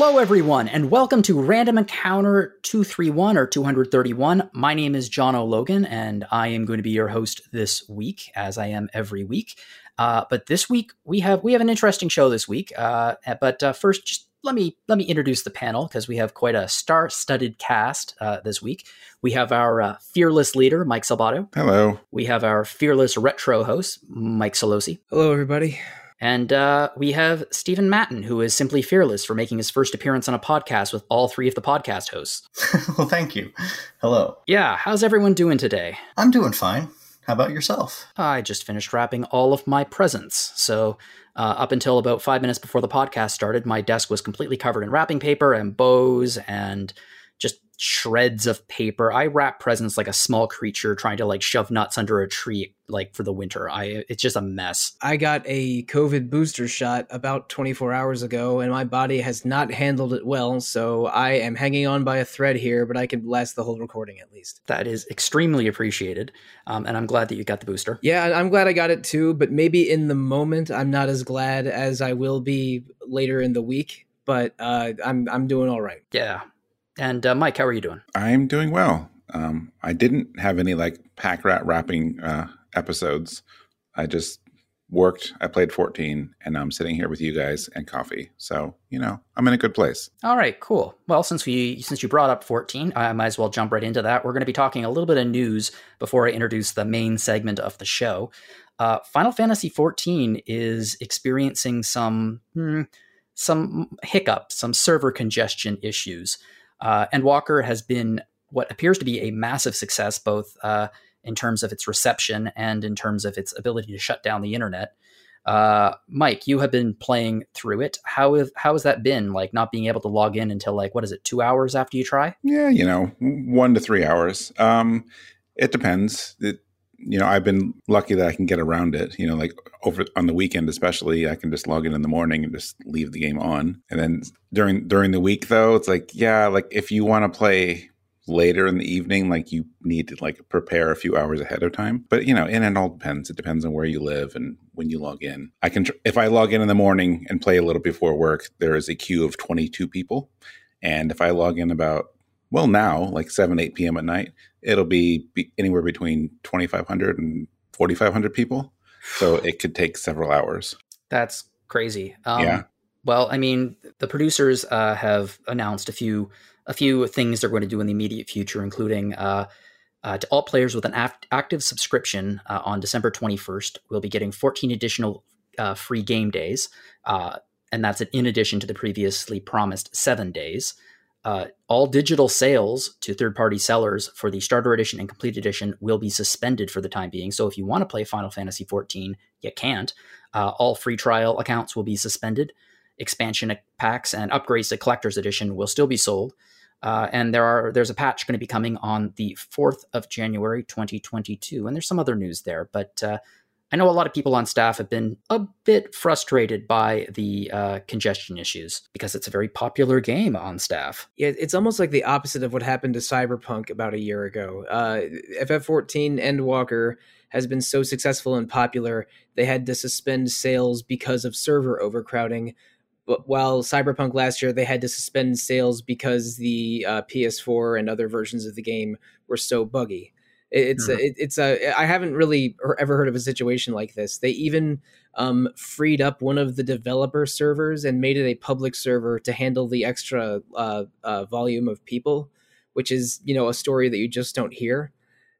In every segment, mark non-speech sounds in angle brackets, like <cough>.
Hello, everyone, and welcome to Random Encounter 231 or 231. My name is John O'Logan, and I am going to be your host this week, as I am every week. Uh, but this week we have we have an interesting show this week. Uh, but uh, first, just let me let me introduce the panel because we have quite a star-studded cast uh, this week. We have our uh, fearless leader, Mike Salbato. Hello. We have our fearless retro host, Mike Sollosi. Hello, everybody. And uh, we have Stephen Matten, who is simply fearless for making his first appearance on a podcast with all three of the podcast hosts. <laughs> well, thank you. Hello. Yeah, how's everyone doing today? I'm doing fine. How about yourself? I just finished wrapping all of my presents. So, uh, up until about five minutes before the podcast started, my desk was completely covered in wrapping paper and bows and just shreds of paper. I wrap presents like a small creature trying to like shove nuts under a tree like for the winter. I it's just a mess. I got a COVID booster shot about 24 hours ago and my body has not handled it well, so I am hanging on by a thread here, but I can last the whole recording at least. That is extremely appreciated. Um, and I'm glad that you got the booster. Yeah, I'm glad I got it too, but maybe in the moment I'm not as glad as I will be later in the week, but uh, I'm I'm doing all right. Yeah. And uh, Mike, how are you doing? I'm doing well. Um, I didn't have any like pack rat wrapping uh, episodes. I just worked. I played 14, and I'm sitting here with you guys and coffee. So you know, I'm in a good place. All right, cool. Well, since we since you brought up 14, I might as well jump right into that. We're going to be talking a little bit of news before I introduce the main segment of the show. Uh, Final Fantasy 14 is experiencing some hmm, some hiccups, some server congestion issues. Uh, Endwalker has been what appears to be a massive success, both uh, in terms of its reception and in terms of its ability to shut down the internet. Uh, Mike, you have been playing through it. How have, how has that been? Like not being able to log in until like what is it, two hours after you try? Yeah, you know, one to three hours. Um, it depends. It, you know, I've been lucky that I can get around it. You know, like over on the weekend, especially, I can just log in in the morning and just leave the game on. And then during during the week, though, it's like, yeah, like if you want to play later in the evening, like you need to like prepare a few hours ahead of time. But you know, and it all depends. It depends on where you live and when you log in. I can, tr- if I log in in the morning and play a little before work, there is a queue of twenty two people, and if I log in about well now like 7 8 p.m at night it'll be, be anywhere between 2500 and 4500 people so <sighs> it could take several hours That's crazy. Um, Yeah. Well, I mean, the producers uh, have announced a few a few things they're going to do in the immediate future, including uh, uh, to all players with an act- active subscription uh, on December 21st, we'll be getting 14 additional uh, free game days, uh, and that's in addition to the previously promised seven days. Uh, all digital sales to third party sellers for the starter edition and complete edition will be suspended for the time being. So if you want to play Final Fantasy XIV, you can't. Uh, all free trial accounts will be suspended. Expansion packs and upgrades to collector's edition will still be sold. Uh, and there are there's a patch going to be coming on the 4th of January 2022. And there's some other news there, but uh, I know a lot of people on staff have been a bit frustrated by the uh, congestion issues because it's a very popular game on staff. It's almost like the opposite of what happened to Cyberpunk about a year ago. Uh, FF14 Endwalker has been so successful and popular, they had to suspend sales because of server overcrowding. But while Cyberpunk last year, they had to suspend sales because the uh, PS4 and other versions of the game were so buggy. It's a, it, it's a I haven't really ever heard of a situation like this. They even um, freed up one of the developer servers and made it a public server to handle the extra uh, uh, volume of people, which is you know a story that you just don't hear.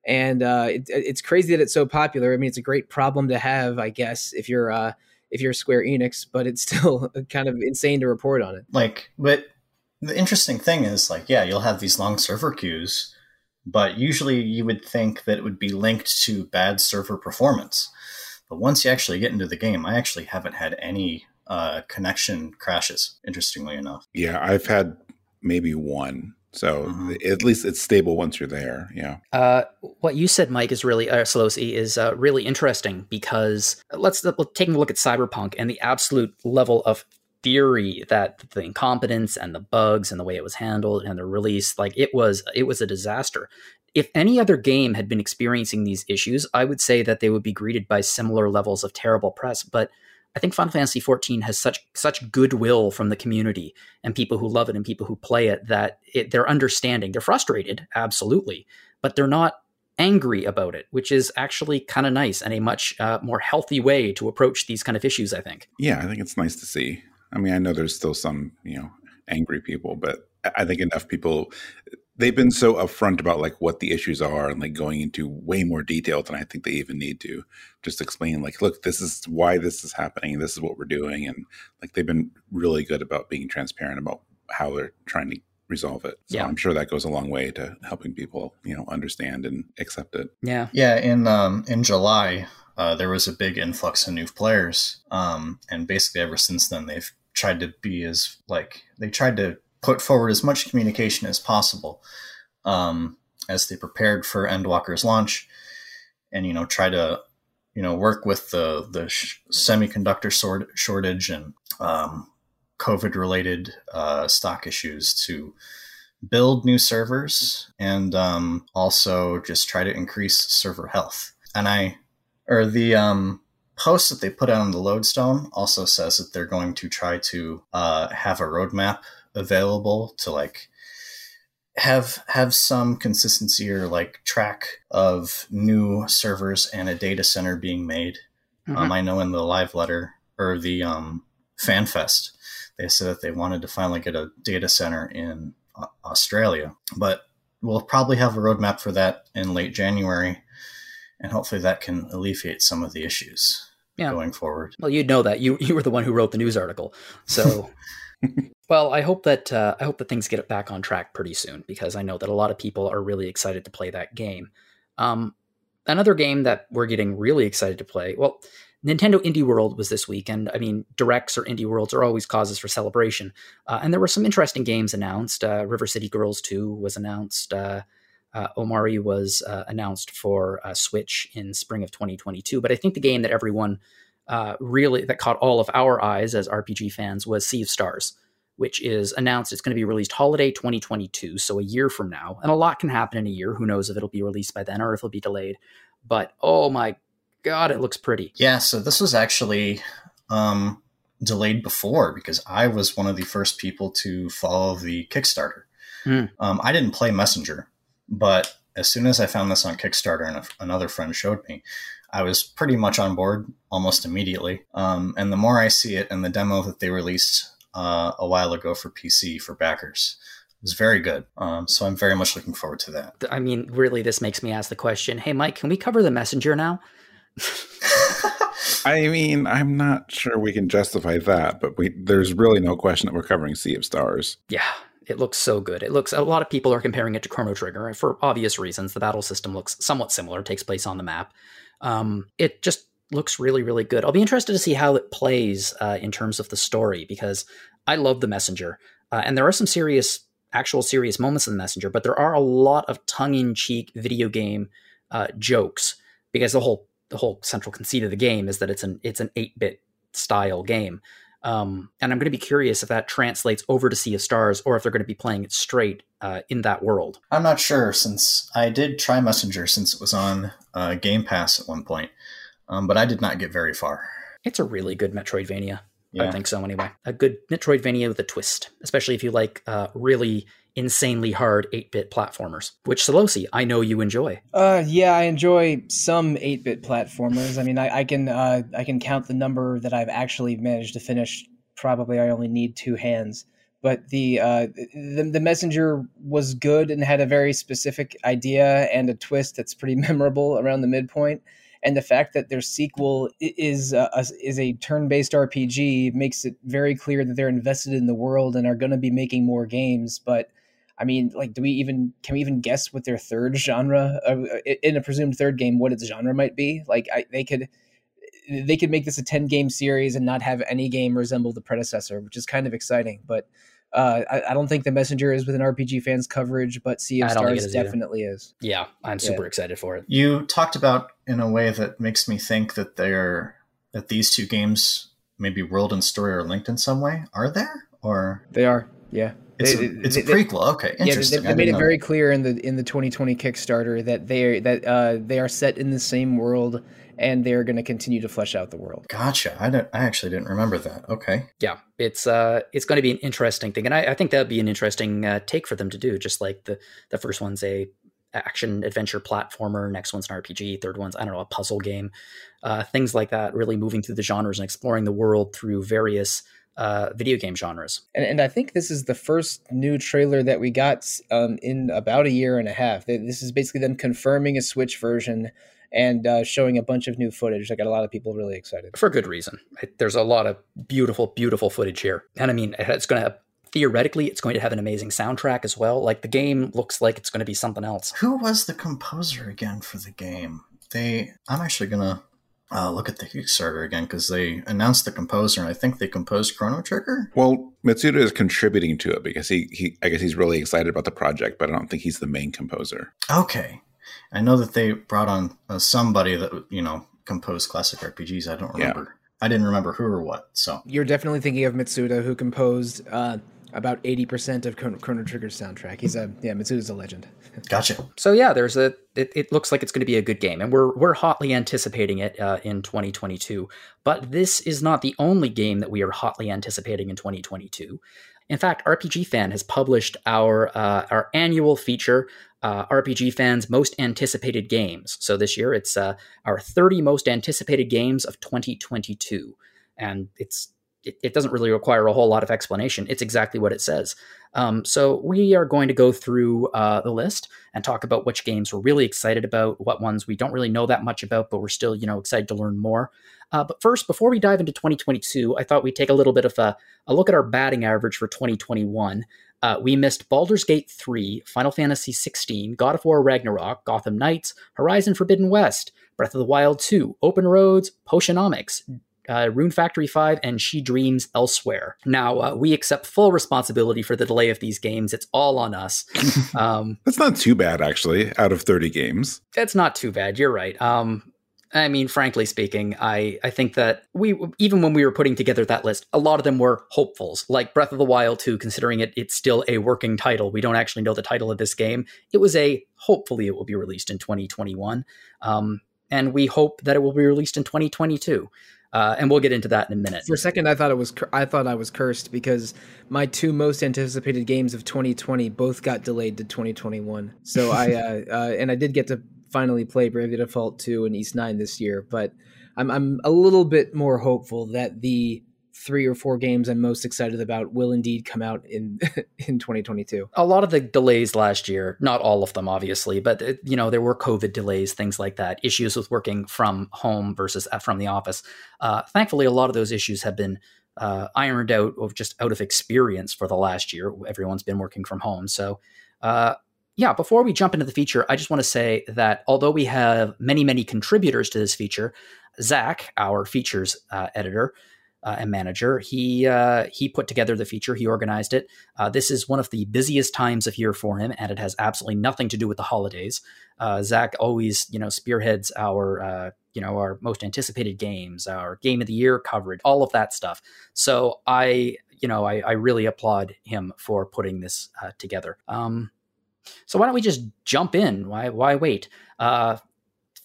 And uh, it, it's crazy that it's so popular. I mean, it's a great problem to have, I guess, if you're uh, if you're Square Enix, but it's <laughs> still kind of insane to report on it. Like, but the interesting thing is, like, yeah, you'll have these long server queues, but usually you would think that it would be linked to bad server performance. But once you actually get into the game, I actually haven't had any uh, connection crashes, interestingly enough. yeah i've had maybe one so Mhm. at least it's stable once you're there yeah Uh, what you said, Mike, is really uh, Sollosi, is uh, really interesting because let's, let's take a look at Cyberpunk and the absolute level of theory that the incompetence and the bugs and the way it was handled and the release, like it was, it was a disaster. If any other game had been experiencing these issues, I would say that they would be greeted by similar levels of terrible press. But I think Final Fantasy XIV has such such goodwill from the community and people who love it and people who play it that it, they're understanding. They're frustrated, absolutely, but they're not angry about it, which is actually kind of nice and a much uh, more healthy way to approach these kind of issues. I think. Yeah, I think it's nice to see. I mean, I know there's still some you know angry people, but I think enough people they've been so upfront about like what the issues are and like going into way more detail than I think they even need to just explain like look this is why this is happening this is what we're doing and like they've been really good about being transparent about how they're trying to resolve it. So Yeah. I'm sure that goes a long way to helping people, you know, understand and accept it. Yeah. Yeah, in um, in July, uh, there was a big influx of new players, um, and basically ever since then, they've tried to be as like they tried to put forward as much communication as possible um, as they prepared for Endwalker's launch, and you know try to you know work with the the sh- semiconductor sort- shortage and um, COVID related uh, stock issues to build new servers and um, also just try to increase server health. And I, or the um, post that they put out on the Lodestone also says that they're going to try to uh, have a roadmap available to like have have some consistency or like track of new servers and a data center being made. Um, I know in the live letter or the um, FanFest, they said that they wanted to finally get a data center in uh, Australia, but we'll probably have a roadmap for that in late January, and hopefully that can alleviate some of the issues Yeah. going forward. Well, you'd know that you you were the one who wrote the news article. So, <laughs> well, I hope that uh, I hope that things get back on track pretty soon because I know that a lot of people are really excited to play that game. Um, another game that we're getting really excited to play. Well, Nintendo Indie World was this week, and I mean, directs or Indie Worlds are always causes for celebration. Uh, and there were some interesting games announced. Uh, River City Girls Two was announced. Uh, uh, Omori was uh, announced for uh, Switch in spring of 2022. But I think the game that everyone uh, really that caught all of our eyes as RPG fans was Sea of Stars, which is announced it's going to be released holiday 2022, so a year from now. And a lot can happen in a year. Who knows if it'll be released by then or if it'll be delayed. But oh my god, it looks pretty. Yeah, so this was actually um, delayed before because I was one of the first people to follow the Kickstarter. Hmm. Um, I didn't play Messenger, but as soon as I found this on Kickstarter and a, another friend showed me, I was pretty much on board almost immediately. Um, and the more I see it, and the demo that they released uh, a while ago for PC for backers was very good. Um, so I'm very much looking forward to that. I mean, really, this makes me ask the question hey, Mike, can we cover the messenger now? <laughs> I mean, I'm not sure we can justify that, but we there's really no question that we're covering Sea of Stars. Yeah, it looks so good. It looks a lot of people are comparing it to Chrono Trigger for obvious reasons. The battle system looks somewhat similar, takes place on the map. Um, it just looks really, really good. I'll be interested to see how it plays uh, in terms of the story because I love the messenger, uh, and there are some serious, actual serious moments in the messenger, but there are a lot of tongue-in-cheek video game uh, jokes because the whole the whole central conceit of the game is that it's an it's an 8-bit style game. Um, and I'm going to be curious if that translates over to Sea of Stars or if they're going to be playing it straight uh, in that world. I'm not sure since I did try Messenger since it was on uh, Game Pass at one point, um, but I did not get very far. It's a really good Metroidvania. I think so, anyway. A good Metroidvania with a twist, especially if you like uh, really insanely hard 8 bit platformers, which Sollosi, I know you enjoy. Uh, yeah, I enjoy some 8-bit platformers. I mean, I, I can uh, I can count the number that I've actually managed to finish. Probably, I only need two hands. But the uh, the the messenger was good and had a very specific idea and a twist that's pretty <laughs> memorable around the midpoint. And the fact that their sequel is uh, a, is a turn-based RPG makes it very clear that they're invested in the world and are going to be making more games. But I mean, like, do we even can we even guess what their third genre uh, in a presumed third game what its genre might be? Like, I, they could they could make this a ten game series and not have any game resemble the predecessor, which is kind of exciting. But uh, I, I don't think the messenger is within RPG fans coverage, but Sea of I don't think it Stars is either. definitely is. Yeah, I'm super excited for it. You talked about in a way that makes me think that they're that these two games, maybe world and story, are linked in some way. Are there? Or They are, yeah. It's They- a, it's they- a they- prequel. Okay, Yeah, they, they made it very that. clear in the in the 2020 Kickstarter that they are that uh, they are set in the same world and they're going to continue to flesh out the world. Gotcha. I don't. I actually didn't remember that. Okay. Yeah, it's uh, it's going to be an interesting thing, and I, I think that'd be an interesting uh, take for them to do. Just like the the first one's a action adventure platformer, next one's an RPG, third one's I don't know a puzzle game, uh, things like that. Really moving through the genres and exploring the world through various uh, video game genres. And, and, I think this is the first new trailer that we got um, in about a year and a half. This is basically them confirming a Switch version and uh, showing a bunch of new footage. I got a lot of people really excited for good reason. There's a lot of beautiful, beautiful footage here, and I mean, it's going to theoretically it's going to have an amazing soundtrack as well. Like the game looks like it's going to be something else. Who was the composer again for the game? They, I'm actually gonna uh, look at the Kickstarter again because they announced the composer, and I think they composed Chrono Trigger. Well, Mitsuda is contributing to it because he, he, I guess he's really excited about the project, but I don't think he's the main composer. Okay, I know that they brought on uh, somebody that you know composed classic RPGs. I don't remember. Yeah. I didn't remember who or what. So you're definitely thinking of Mitsuda, who composed uh, about eighty percent of Chrono Trigger's soundtrack. He's a yeah, Mitsuda's a legend. <laughs> Gotcha. So yeah, there's a. It, it, looks like it's going to be a good game, and we're we're hotly anticipating it uh, in 2022. But this is not the only game that we are hotly anticipating in 2022. In fact, RPG Fan has published our uh, our annual feature, uh, RPG Fan's most anticipated games. So this year, it's uh, our 30 most anticipated games of 2022, and it's it, it, doesn't really require a whole lot of explanation. It's exactly what it says. Um, so we are going to go through uh, the list and talk about which games we're really excited about, what ones we don't really know that much about, but we're still, you know, excited to learn more. Uh, but first, before we dive into 2022, I thought we'd take a little bit of a, a look at our batting average for 2021. Uh, we missed Baldur's Gate 3, Final Fantasy 16, God of War Ragnarok, Gotham Knights, Horizon Forbidden West, Breath of the Wild 2, Open Roads, Potionomics, uh, Rune Factory 5, and She Dreams Elsewhere. Now, uh, we accept full responsibility for the delay of these games. It's all on us. <laughs> Um, That's not too bad, actually, out of 30 games. It's not too bad. You're right. Um, I mean, frankly speaking, I, I think that we even when we were putting together that list, a lot of them were hopefuls. Like Breath of the Wild 2, considering it it's still a working title. We don't actually know the title of this game. It was a hopefully it will be released in 2021. Um, and we hope that it will be released in 2022. Uh, and we'll get into that in a minute. For a second, I thought it was I thought I was cursed because my two most anticipated games of 2020 both got delayed to 2021. So I <laughs> uh, uh, and I did get to finally play Bravely Default 2 and Ys 9 this year, but I'm I'm a little bit more hopeful that the three or four games I'm most excited about will indeed come out in <laughs> in 2022. A lot of the delays last year, not all of them obviously, but uh, you know there were COVID delays, things like that, issues with working from home versus uh, from the office. Uh, thankfully, a lot of those issues have been uh, ironed out of just out of experience for the last year. Everyone's been working from home, so. Uh, yeah, before we jump into the feature, I just want to say that although we have many, many contributors to this feature, Zach, our features uh, editor, uh, and manager. He uh, he put together the feature. He organized it. Uh, this is one of the busiest times of year for him, and it has absolutely nothing to do with the holidays. Uh, Zach always, you know, spearheads our uh, you know our most anticipated games, our game of the year coverage, all of that stuff. So I, you know, I, I really applaud him for putting this uh, together. Um, so why don't we just jump in? Why why wait?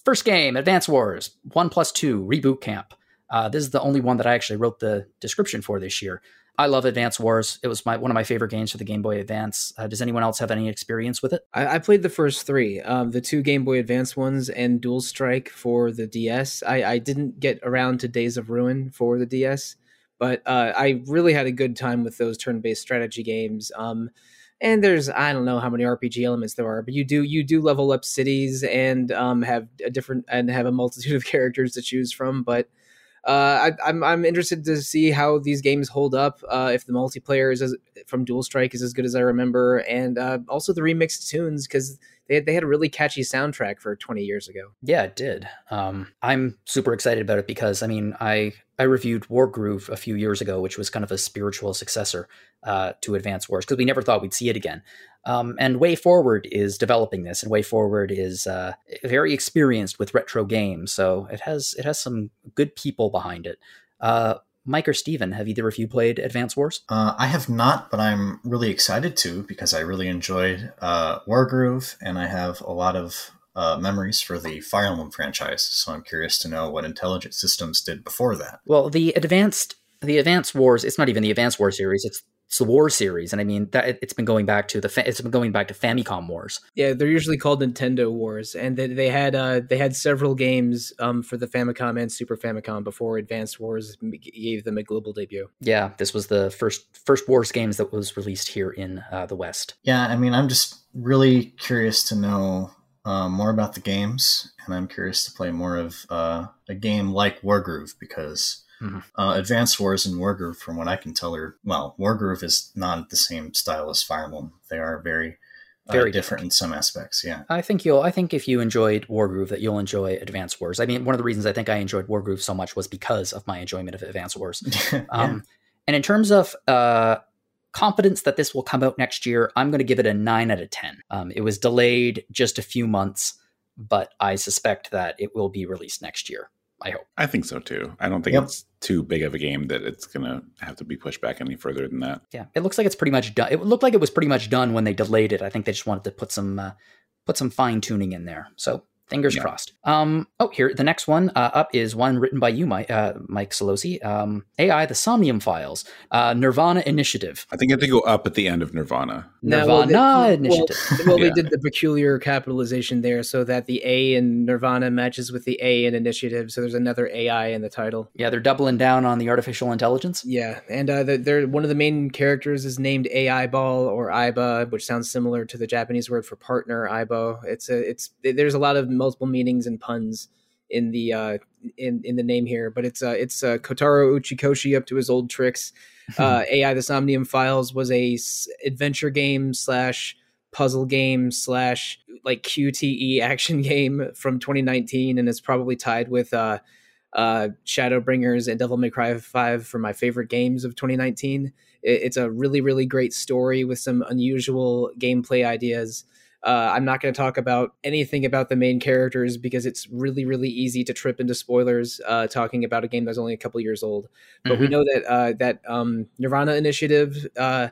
first game, Advance Wars, one plus two, reboot camp. Uh, this is the only one that I actually wrote the description for this year. I love Advance Wars. It was my one of my favorite games for the Game Boy Advance. Uh, does anyone else have any experience with it? I, I played the first three, um, the two Game Boy Advance ones, and Dual Strike for the DS. I, I didn't get around to Days of Ruin for the DS, but uh, I really had a good time with those turn-based strategy games. Um, and there's I don't know how many RPG elements there are, but you do you do level up cities and um, have a different and have a multitude of <laughs> characters to choose from, but uh, I, am I'm, I'm interested to see how these games hold up. Uh, if the multiplayer is as, from Dual Strike is as good as I remember, and uh, also the remixed tunes because they had, they had a really catchy soundtrack for 20 years ago. Yeah, it did. Um, I'm super excited about it because I mean I I reviewed Wargroove a few years ago, which was kind of a spiritual successor uh, to Advance Wars because we never thought we'd see it again. Um, and WayForward is developing this, and WayForward is uh, very experienced with retro games, so it has it has some good people behind it. Uh, Mike or Steven, have either of you played Advance Wars? Uh, I have not, but I'm really excited to because I really enjoyed uh, Wargroove, and I have a lot of uh, memories for the Fire Emblem franchise. So I'm curious to know what Intelligent Systems did before that. Well, the advanced the Advanced Wars. It's not even the Advanced War series. It's it's the War series, and I mean that it's been going back to the fa- it's been going back to Famicom Wars. Yeah, they're usually called Nintendo Wars, and they, they had uh, they had several games um, for the Famicom and Super Famicom before Advanced Wars gave them a global debut. Yeah, this was the first first Wars games that was released here in uh, the West. Yeah, I mean, I'm just really curious to know uh, more about the games, and I'm curious to play more of uh, a game like Wargroove because Mm-hmm. Uh, Advanced Wars and Wargroove, from what I can tell, are well, Wargroove is not the same style as Fire Emblem. They are very, uh, very different in some aspects. Yeah, I think you'll. I think if you enjoyed Wargroove, that you'll enjoy Advanced Wars. I mean, one of the reasons I think I enjoyed Wargroove so much was because of my enjoyment of Advanced Wars. <laughs> yeah. um, and in terms of uh, confidence that this will come out next year, I'm going to give it a nine out of ten. Um, it was delayed just a few months, but I suspect that it will be released next year. I hope. I think so too. I don't think yep. it's too big of a game that it's going to have to be pushed back any further than that. Yeah, it looks like it's pretty much done. It looked like it was pretty much done when they delayed it. I think they just wanted to put some uh, put some fine tuning in there. So Fingers yeah. crossed. Um, oh, here the next one uh, up is one written by you, Mike, uh, Mike Sollosi. Um, AI: The Somnium Files, uh, Nirvana Initiative. I think you have to go up at the end of Nirvana. Nirvana well, they, Initiative. <laughs> Well, well yeah. they did the peculiar capitalization there, so that the A in Nirvana matches with the A in Initiative. So there's another AI in the title. Yeah, they're doubling down on the artificial intelligence. Yeah, and uh, they're one of the main characters is named AI Ball or Aiba, which sounds similar to the Japanese word for partner, Aibo. It's a it's there's a lot of multiple meanings and puns in the uh, in in the name here, but it's uh, it's uh, Kotaro Uchikoshi up to his old tricks. <laughs> Uh, AI: The Somnium Files was a s- adventure game slash puzzle game slash like QTE action <laughs> game from 2019, and it's probably tied with uh, uh, Shadowbringers and Devil May Cry 5 for my favorite games of 2019. It, it's a really really great story with some unusual gameplay ideas. Uh, I'm not going to talk about anything about the main characters because it's really, really easy to trip into spoilers uh, talking about a game that's only a couple years old. But mm-hmm. we know that uh, that um, Nirvana Initiative uh,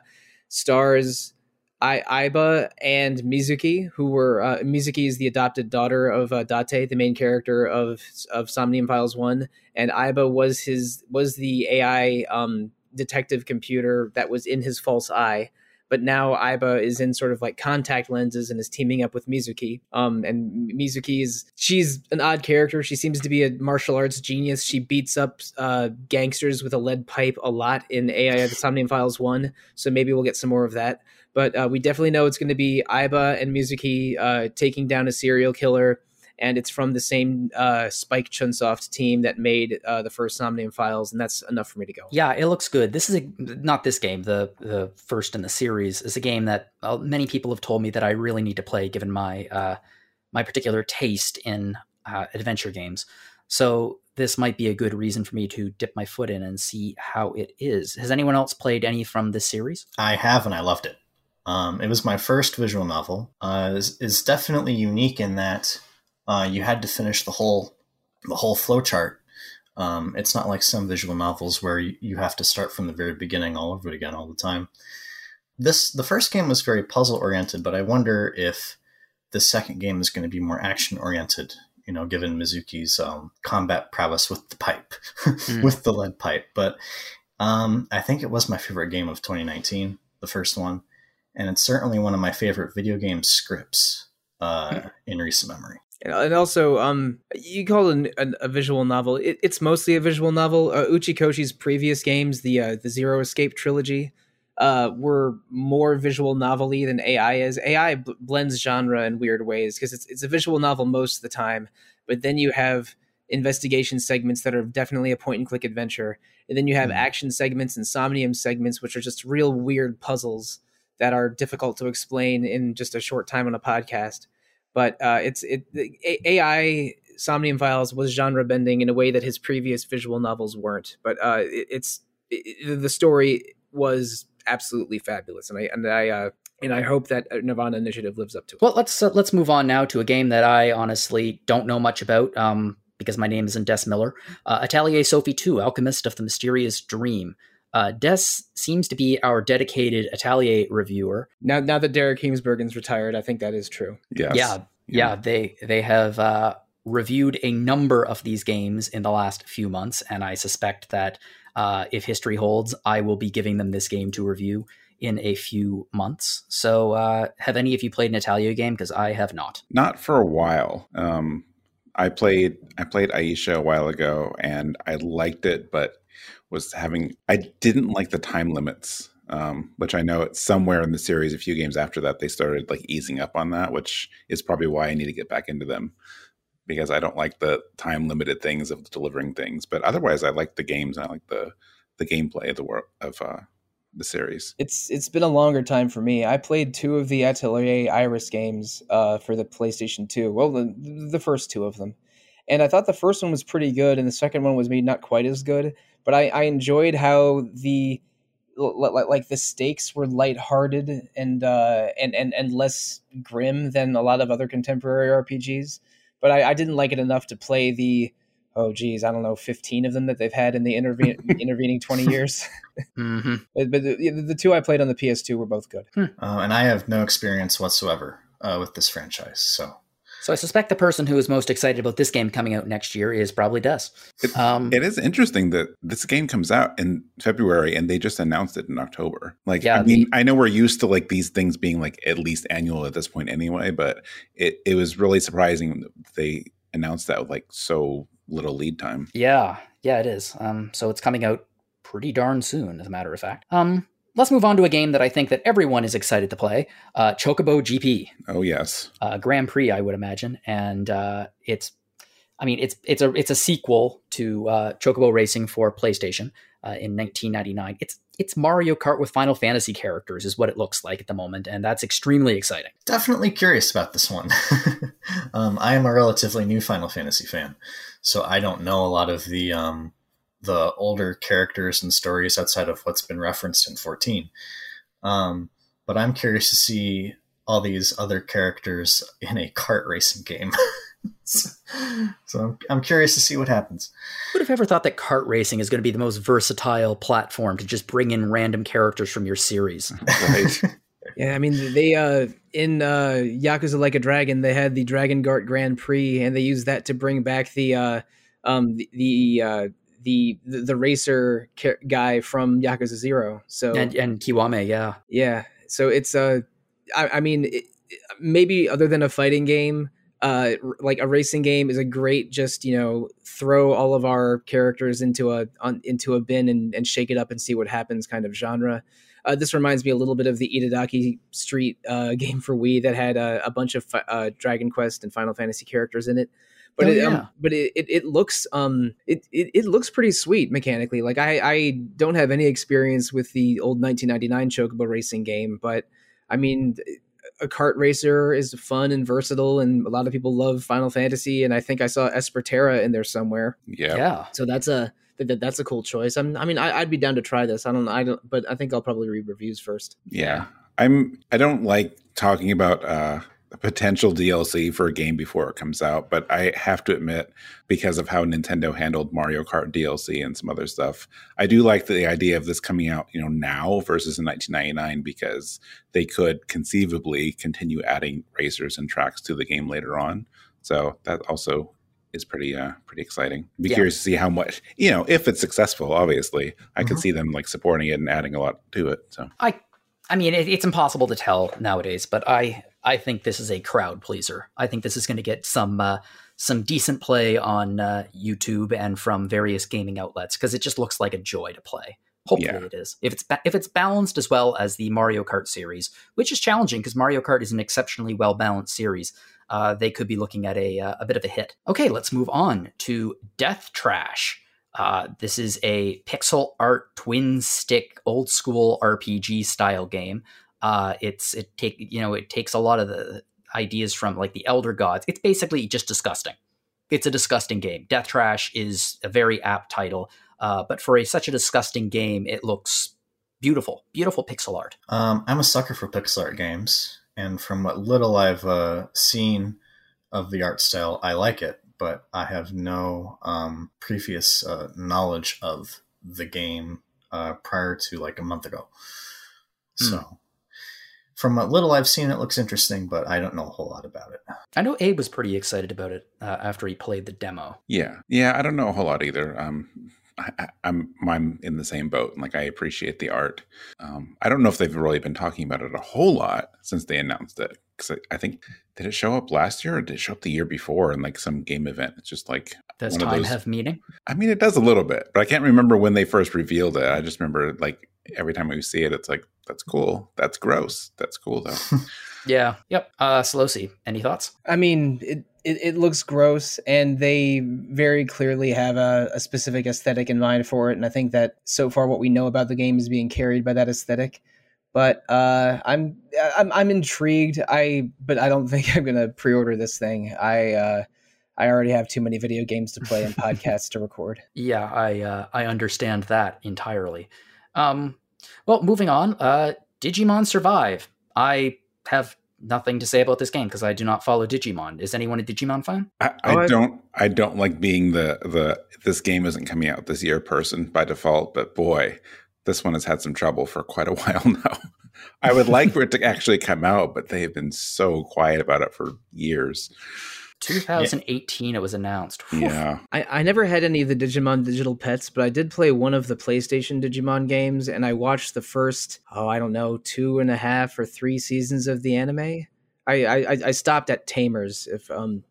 stars I- Aiba and Mizuki, who were uh, Mizuki is the adopted daughter of uh, Date, the main character of of Somnium Files One, and Aiba was his was the AI um, detective computer that was in his false eye but now Aiba is in sort of like contact lenses and is teaming up with Mizuki. Um, and Mizuki is she's an odd character. She seems to be a martial arts genius. She beats up uh, gangsters with a lead pipe a lot in AI the Somnium Files One. So maybe we'll get some more of that. But uh, we definitely know it's going to be Aiba and Mizuki uh, taking down a serial killer and it's from the same uh, Spike Chunsoft team that made uh, the first Somnium Files, and that's enough for me to go. Yeah, it looks good. This is a, not this game. The the first in the series is a game that uh, many people have told me that I really need to play, given my uh, my particular taste in uh, adventure games. So this might be a good reason for me to dip my foot in and see how it is. Has anyone else played any from this series? I have, and I loved it. Um, it was my first visual novel. Uh, is, is definitely unique in that uh, you had to finish the whole the whole flowchart. Um, it's not like some visual novels where you, you have to start from the very beginning all over again all the time. This the first game was very puzzle oriented, but I wonder if the second game is going to be more action oriented. You know, given Mizuki's um, combat prowess with the pipe, <laughs> mm. with the lead pipe. But um, I think it was my favorite game of 2019, the first one, and it's certainly one of my favorite video game scripts uh, mm. in recent memory and also um you call it an, a visual novel. It, it's mostly a visual novel. Uh, uchikoshi's previous games the uh, the zero escape trilogy uh were more visual novelty than ai is. Ai b- blends genre in weird ways because it's, it's a visual novel most of the time but then you have investigation segments that are definitely a point and click adventure. And then you have mm. action segments and somnium segments which are just real weird puzzles that are difficult to explain in just a short time on a podcast but uh, it's it AI Somnium Files was genre bending in a way that his previous visual novels weren't. But uh, it, it's it, the story was absolutely fabulous, and I and I uh, and I hope that Nirvana Initiative lives up to it. Well, let's uh, let's move on now to a game that I honestly don't know much about. Um, because my name isn't Des Miller. Uh, Atelier Sophie 2, Alchemist of the Mysterious Dream. Uh, Des seems to be our dedicated Atelier reviewer. Now, now that Derek Heemsbergen's retired, I think that is true. Yes. Yeah. Yeah, they they have uh, reviewed a number of these games in the last few months, and I suspect that uh, if history holds, I will be giving them this game to review in a few months. So, uh, have any of you played an Atelier game? Because I have not. Not for a while. Um, I played I played Aisha a while ago, and I liked it, but was having I didn't like the time limits. Um, which I know it's somewhere in the series, a few games after that, they started like easing up on that, which is probably why I need to get back into them because I don't like the time limited things of delivering things. But otherwise, I like the games and I like the the gameplay of the world of uh, the series. It's it's been a longer time for me. I played two of the Atelier Iris games uh, for the PlayStation 2. Well, the, the first two of them. And I thought the first one was pretty good, and the second one was maybe not quite as good. But I, I enjoyed how the like the stakes were lighthearted and uh, and and and less grim than a lot of other contemporary RPGs. But I, I didn't like it enough to play the oh geez, I don't know, 15 of them that they've had in the interve- <laughs> intervening 20 years. <laughs> mm-hmm. But, but the, the, two I played on the PS2 were both good. Hmm. Uh, and I have no experience whatsoever uh, with this franchise. So. So I suspect the person who is most excited about this game coming out next year is probably Des. It, um, it is interesting that this game comes out in February and they just announced it in October. Like, yeah, I mean, the, I know we're used to like these things being like at least annual at this point anyway, but it, it was really surprising they announced that with like so little lead time. Yeah, yeah, it is. Um, so it's coming out pretty darn soon, as a matter of fact. Um, let's move on to a game that I think that everyone is excited to play, uh, Chocobo GP. Oh yes, uh, Grand Prix, I would imagine, and uh, it's, I mean, it's it's a it's a sequel to uh, Chocobo Racing for PlayStation uh, in 1999. It's it's Mario Kart with Final Fantasy characters, is what it looks like at the moment, and that's extremely exciting. Definitely curious about this one. <laughs> um, I am a relatively new Final Fantasy fan, so I don't know a lot of the um, the older characters and stories outside of what's been referenced in 14. Um, but I'm curious to see all these other characters in a kart racing game. <laughs> so, I'm, I'm curious to see what happens. Who would have ever thought that kart racing is going to be the most versatile platform to just bring in random characters from your series? <laughs> Right. yeah, I mean they uh in uh Yakuza Like a Dragon they had the Dragon Kart Grand Prix and they used that to bring back the uh um the, the uh the, the, the racer guy from Yakuza Zero. So and, and Kiwami, yeah, yeah. So it's uh, I, I mean, it, maybe other than a fighting game, uh, like a racing game is a great just you know throw all of our characters into a on, into a bin and, and shake it up and see what happens kind of genre. Uh, this reminds me a little bit of the Itadaki Street uh, <laughs> game for Wii that had a bunch of uh, Dragon Quest and Final Fantasy characters in it. But oh, it, um, yeah. um, but it, it, it looks um it, it, it looks pretty sweet mechanically. Like I I don't have any experience with the old 1999 Chocobo racing game, but I mean a kart racer is fun and versatile, and a lot of people love Final Fantasy. And I think I saw Esper Terra in there somewhere. Yeah, yeah. So that's a that, that's a cool choice. I'm, I mean, I, would be down to try this. I don't, I don't, but I think I'll probably read reviews first. Yeah, I'm. I don't like talking about uh, potential DLC for a game before it comes out, but I have to admit, because of how Nintendo handled Mario Kart DLC and some other stuff, I do like the idea of this coming out, you know, now versus in 1999 because they could conceivably continue adding racers and tracks to the game later on. So that also is pretty uh pretty exciting. Be yeah. curious to see how much you know if it's successful. Obviously, I mm-hmm. could see them like supporting it and adding a lot to it. So I, I mean, it, it's impossible to tell nowadays, but I I think this is a crowd pleaser. I think this is going to get some uh, some decent play on uh, YouTube and from various gaming outlets because it just looks like a joy to play. Hopefully yeah. it is. If it's ba- if it's balanced as well as the Mario Kart series, which is challenging because Mario Kart is an exceptionally well balanced series, uh, they could be looking at a uh, a bit of a hit. Okay, let's move on to Death Trash. Uh, this is a pixel art twin stick old school RPG style game uh, it's it take you know it takes a lot of the ideas from like the Elder Gods. It's basically just disgusting. It's a disgusting game. Death Trash is a very apt title, uh, but for a, such a disgusting game, it looks beautiful, beautiful pixel art. Um, I'm a sucker for pixel art games, and from what little I've uh, seen of the art style, I like it. But I have no um, previous uh, knowledge of the game uh, prior to like a month ago. Hmm. So from what little I've seen, it looks interesting, but I don't know a whole lot about it. I know Abe was pretty excited about it uh, after he played the demo. Yeah, yeah, I don't know a whole lot either. Um, I, am I'm, I'm in the same boat. Like I appreciate the art. Um, I don't know if they've really been talking about it a whole lot since they announced it. Because I, I, think did it show up last year or did it show up the year before in like some game event? It's just like does time those, have meaning? I mean, it does a little bit, but I can't remember when they first revealed it. I just remember like every time we see it, it's like that's cool. That's gross. That's cool though. <laughs> yeah. Yep. Uh, Sollosi, any thoughts? I mean, it, it, it, looks gross, and they very clearly have a, a, specific aesthetic in mind for it. And I think that so far, what we know about the game is being carried by that aesthetic. But uh, I'm I'm I'm intrigued. I but I don't <laughs> think I'm gonna pre-order this thing. I uh, I already have too many video games to play and <laughs> podcasts to record. Yeah, I uh, I understand that entirely. Um, well, moving on. Uh, Digimon Survive. I have nothing to say about this game because I do not follow Digimon. Is anyone a Digimon fan? I, I don't. I don't like being the the this game isn't coming out this year person by default. But boy, this one has had some trouble for quite a <laughs> while now. I would like for it to actually come out, but they have been so quiet about it for years. 2018 yeah. it was announced. Yeah. I, I never had any of the Digimon digital pets, but I did play one of the PlayStation Digimon games and I watched the first, oh, I don't know, two and a half or three seasons of the anime. I, I, I stopped at Tamers if um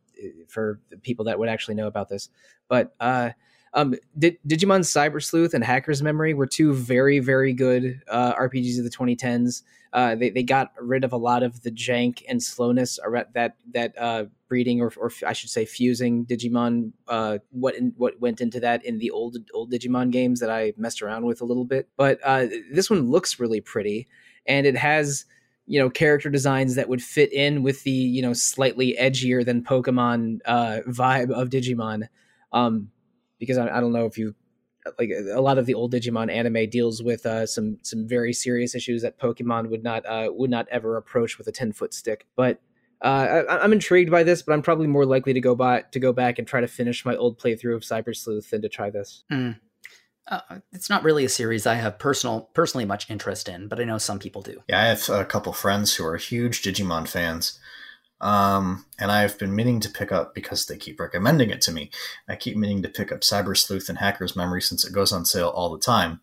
for people that would actually know about this. But uh um, Digimon Cyber Sleuth and Hacker's Memory were two very, very good uh, RPGs of the 2010s. Uh, they, they got rid of a lot of the jank and slowness that that uh, breeding or, or I should say fusing Digimon. Uh, what in, what went into that in the old old Digimon games that I messed around with a little bit. But uh, this one looks really pretty, and it has you know character designs that would fit in with the you know slightly edgier than Pokemon uh, vibe of Digimon. Um, because I, I don't know if you like a lot of the old Digimon anime deals with uh, some some very serious issues that Pokemon would not uh, would not ever approach with a ten foot stick. But uh, I, am intrigued by this, but I'm probably more likely to go by to go back and try to finish my old playthrough of Cyber Sleuth than to try this. Mm. it's not really a series I have personal personally much interest in, but I know some people do. Yeah, I have a couple friends who are huge Digimon fans um, and I've been meaning to pick up because they keep recommending it to me. I keep meaning to pick up Cyber Sleuth and Hacker's Memory since it goes on sale all the time.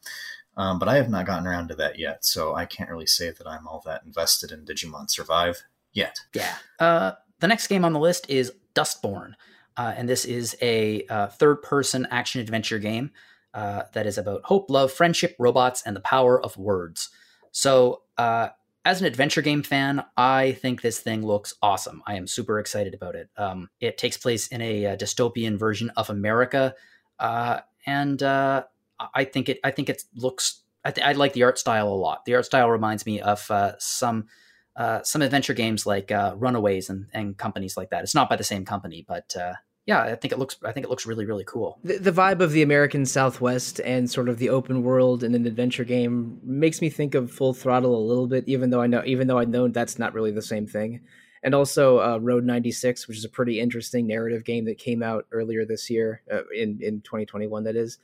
Um, but I have not gotten around to that yet, so I can't really say that I'm all that invested in Digimon Survive yet. Yeah. Uh, the next game on the list is Dustborn, uh, and this is a uh, third-person action adventure game uh, that is about hope, love, friendship, robots, and the power of words. So uh, as an adventure game fan, I think this thing looks awesome. I am super excited about it. Um, it takes place in a, a uh, dystopian version of America, uh, and uh, I think it. I think it looks. I, th- I, like the art style a lot. The art style reminds me of uh, some uh, some adventure games like uh, Runaways and, and companies like that. It's not by the same company, but yeah, I think it looks. I think it looks really, really cool. The, the, vibe of the American Southwest and sort of the open world in an adventure game makes me think of Full Throttle a little bit, even though I know, even though I know that's not really the same thing. And also uh, Road 96, which is a pretty interesting narrative game that came out earlier this year uh, in in 2021. That is.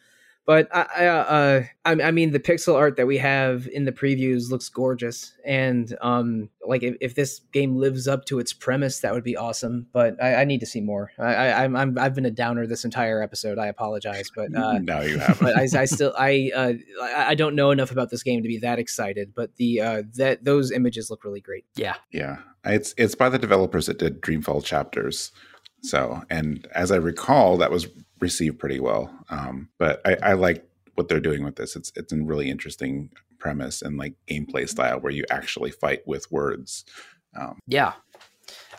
But I, I, uh, I, I, mean, the pixel art that we have in the previews looks gorgeous, and um, like if, if this game lives up to its premise, that would be awesome. But I, I need to see more. I, I, I'm, I've been a downer this entire episode. I apologize, but uh, <laughs> no, you haven't. But I, I still, <laughs> I, uh, I don't know enough about this game to be that excited. But the uh, that those images look really great. Yeah, yeah. It's it's by the developers that did Dreamfall Chapters. So, and as I recall, that was received pretty well. Um, but I, I like what they're doing with this. It's it's a really interesting premise and like gameplay style where you actually fight with words. Um, yeah,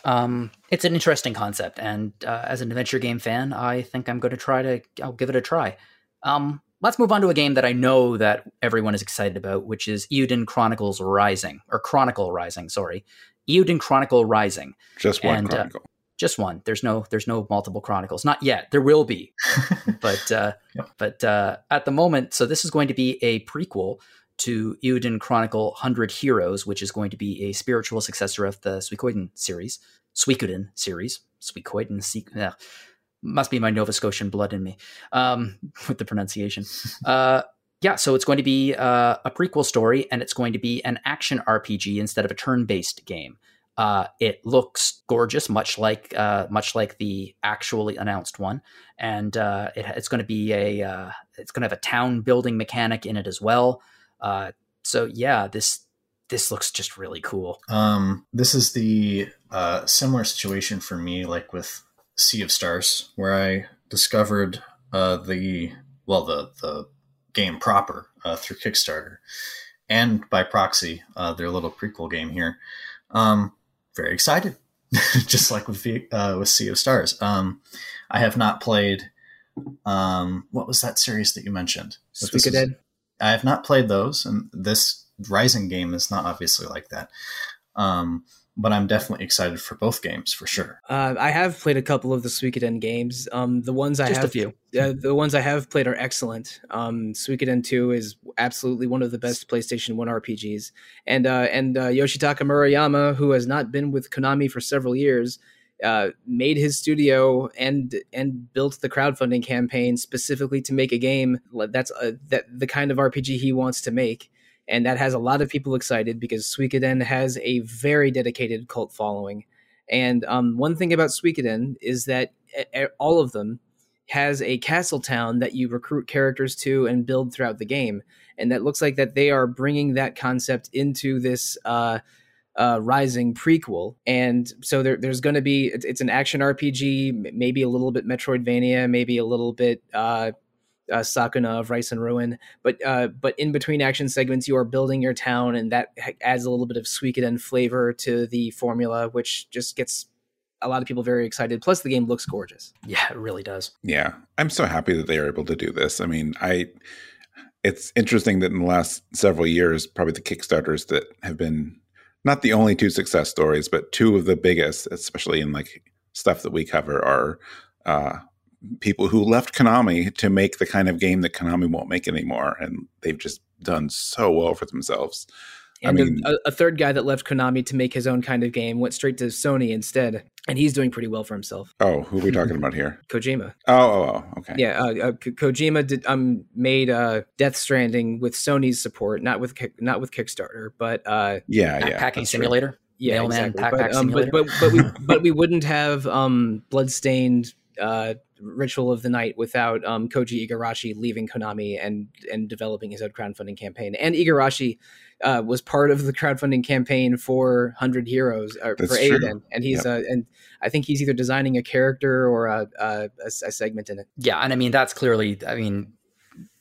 um, it's an interesting concept, and uh, as an adventure game fan, I think I'm going to try to. I'll give it a try. Um, let's move on to a game that I know that everyone is excited about, which is Eiyuden Chronicles Rising or Chronicle Rising. Sorry, Eiyuden Chronicle Rising. Just one and, uh, chronicle. Uh, just one. There's no there's no multiple chronicles. Not yet. There will be, <laughs> but uh, but uh, at the moment, so this is going to be a prequel to Eiyuden Chronicle Hundred Heroes, which is going to be a spiritual successor of the Suikoden series, Suikoden series, Suikoden. Yeah, must be my Nova Scotian blood in me um, <laughs> with the pronunciation. <laughs> Uh, yeah, so it's going to be uh, a prequel story, and it's going to be an action RPG instead of a turn-based game. Uh, it looks gorgeous, much like uh, much like the actually announced one, and uh, it, it's going to be a uh, it's going to have a town building mechanic in it as well. Uh, so yeah, this this looks just really cool. Um, this is the uh, similar situation for me, like with Sea of Stars, where I discovered the well the the game proper through Kickstarter and by proxy their little prequel game here. Um, very excited, <laughs> just like with uh, with Sea of Stars. Um, I have not played. Um, what was that series that you mentioned? Suikoden. I have not played those, and this Rising game is not obviously like that. Um, but I'm definitely excited for both games for sure. Uh, I have played a couple of the Suikoden games. Um, the ones I Just have, a few. Uh, the ones I have played are excellent. Um, Suikoden Two is absolutely one of the best PlayStation One RPGs, and uh, and uh, Yoshitaka Murayama, who has not been with Konami for several years, uh, made his studio and and built the crowdfunding campaign specifically to make a game that's uh, that the kind of RPG he wants to make and that has a lot of people excited because Suikoden has a very dedicated cult following. And um, one thing about Suikoden is that all of them has a castle town that you recruit characters to and build throughout the game, and that looks like that they are bringing that concept into this. Uh, uh, Rising prequel, and so there, there's going to be it's, it's, an action RPG, maybe a little bit Metroidvania, maybe a little bit uh, uh, Sakuna of Rice and Ruin. But uh, but in between action segments, you are building your town, and that adds a little bit of Suikoden flavor to the formula, which just gets a lot of people very excited. Plus, the game looks gorgeous. Yeah, it really does. Yeah, I'm so happy that they are able to do this. I mean, I. It's interesting that in the last several years, probably the Kickstarters that have been not the only two success stories, but two of the biggest, especially in like stuff that we cover, are uh, people who left Konami to make the kind of game that Konami won't make anymore, and they've just done so well for themselves. And I mean, a, a, third guy that left Konami to make his own kind of game went straight to Sony instead, and he's doing pretty well for himself. Oh, who are we talking about here? <laughs> Kojima. Oh, oh, oh okay. Yeah, uh, uh, Kojima did um made uh, Death Stranding with Sony's support, not with not with Kickstarter, but uh, yeah, yeah, packing simulator. True. Yeah, Mailman exactly. Pack, but, pack um, but, but, but we <laughs> but we wouldn't have um bloodstained uh Ritual of the Night without um, Koji Igarashi leaving Konami and and developing his own crowdfunding campaign. And Igarashi uh, was part of the crowdfunding campaign for Hundred Heroes or for Eiyuden, and he's yep. uh, and I think he's either designing a character or a, a, a segment in it. Yeah, and I mean that's clearly, I mean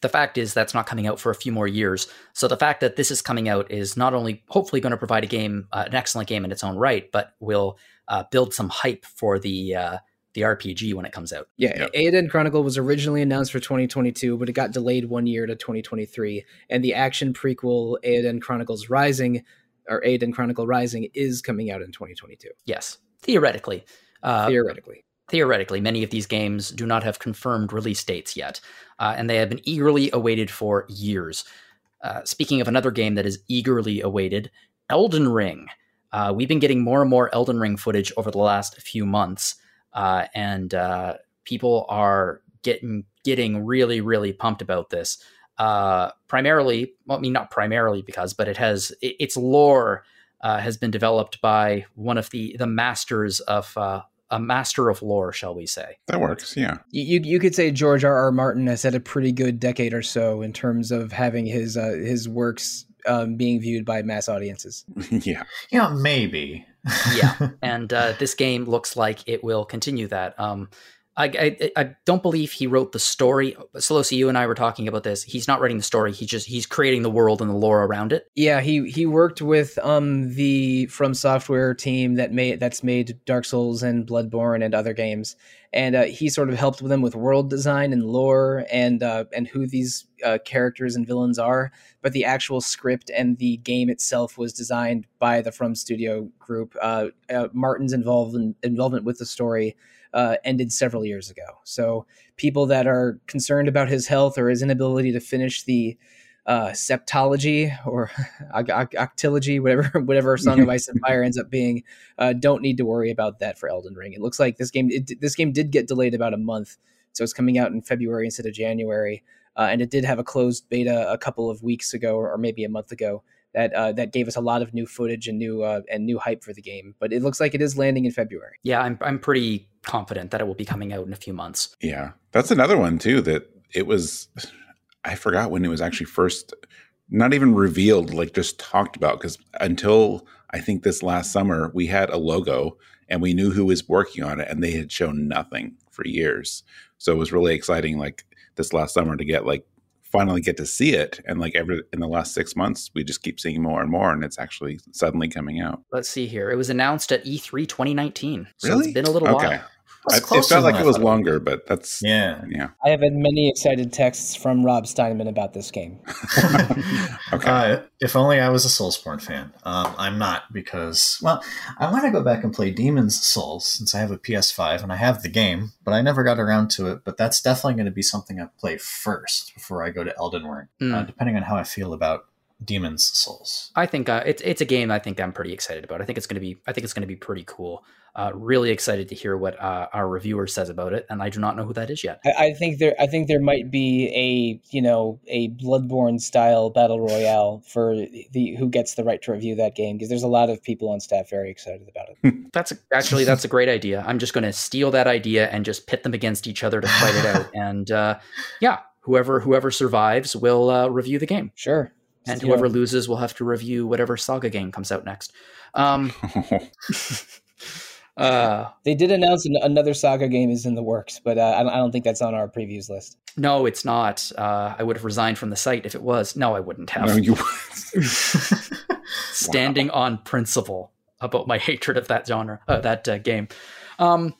the fact is that's not coming out for a few more years. So the fact that this is coming out is not only hopefully going to provide a game, uh, an excellent game in its own right, but will uh, build some hype for the uh, the RPG when it comes out. Yeah, yeah. Eiyuden Chronicle was originally announced for 2022, but it got delayed one year to 2023. And the action prequel Eiyuden Chronicles Rising, or Eiyuden Chronicle Rising, is coming out in 2022. Yes, theoretically. Uh, theoretically. Theoretically, many of these games do not have confirmed release dates yet, uh, and they have been eagerly awaited for years. Uh, speaking of another game that is eagerly awaited, Elden Ring. Uh, we've been getting more and more Elden Ring footage over the last few months uh, and uh, people are getting getting really really pumped about this. Uh, primarily, well, I mean not primarily because, but it has it, its lore uh, has been developed by one of the the masters of uh, a master of lore, shall we say? That works, yeah. You you could say George R. R. Martin has had a pretty good decade or so in terms of having his uh, his works um, being viewed by mass audiences. <laughs> yeah, yeah, maybe yeah, and uh, this game looks like it will continue that. Um, I, I, I don't believe he wrote the story. Sollosi, you and I were talking about this. He's not writing the story. He just he's creating the world and the lore around it. Yeah, he he worked with um the From Software team that made that's made Dark Souls and Bloodborne and other games, and uh, he sort of helped them with world design and lore and uh, and who these uh, characters and villains are. But the actual script and the game itself was designed by the From Studio group. Uh, uh, Martin's involved in, involvement with the story uh, ended several years ago. So people that are concerned about his health or his inability to finish the uh, septology or <laughs> octilogy, whatever <laughs> whatever Song of Ice and Fire ends up being, uh, don't need to worry about that for Elden Ring. It looks like this game it, this game did get delayed about a month, so it's coming out in February instead of January. uh, and it did have a closed beta a couple of weeks ago, or maybe a month ago. That, uh, that gave us a lot of new footage and new uh, and new hype for the game, but it looks like it is landing in February. Yeah, I'm I'm pretty confident that it will be coming out in a few months. Yeah, that's another one too. That it was, I forgot when it was actually first, not even revealed, like just talked about. Because until I think this last summer, we had a logo and we knew who was working on it, and they had shown nothing for years. So it was really exciting, like this last summer, to get like finally get to see it and like every in the last six months we just keep seeing more and more and it's actually suddenly coming out Let's see here. It was announced at E E3 2019. So Really? it's been a little okay while. I, it closer felt like it was longer but that's Yeah. yeah I have had many excited texts from Rob Steinman about this game. <laughs> okay Uh, if only I was a Soulsborne fan. Um, I'm not because, well, I want to go back and play Demon's Souls since I have a PS5 and I have the game, but I never got around to it. But that's definitely going to be something I play first before I go to Elden Ring, uh, Mm. depending on how I feel about Demon's Souls. I think uh, it's it's a game I think I'm pretty excited about. I think it's going to be I think it's going to be pretty cool. Uh, really excited to hear what uh, our reviewer says about it, and I do not know who that is yet. I, I think there, I think there might be a, you know, a Bloodborne style battle royale for the who gets the right to review that game because there's a lot of people on staff very excited about it. That's a, actually that's a great idea. I'm just going to steal that idea and just pit them against each other to fight it out. <laughs> And uh, yeah, whoever whoever survives will uh, review the game, Sure. And whoever loses will have to review whatever Saga game comes out next. Um, <laughs> uh, they did announce an, another Saga game is in the works, but uh, I, don't, I don't think that's on our previews list. no, it's not. Uh, I would have resigned from the site if it was. No, I wouldn't have. no, you <laughs> standing on principle about my <laughs> hatred of that genre, uh, that uh, game. Um,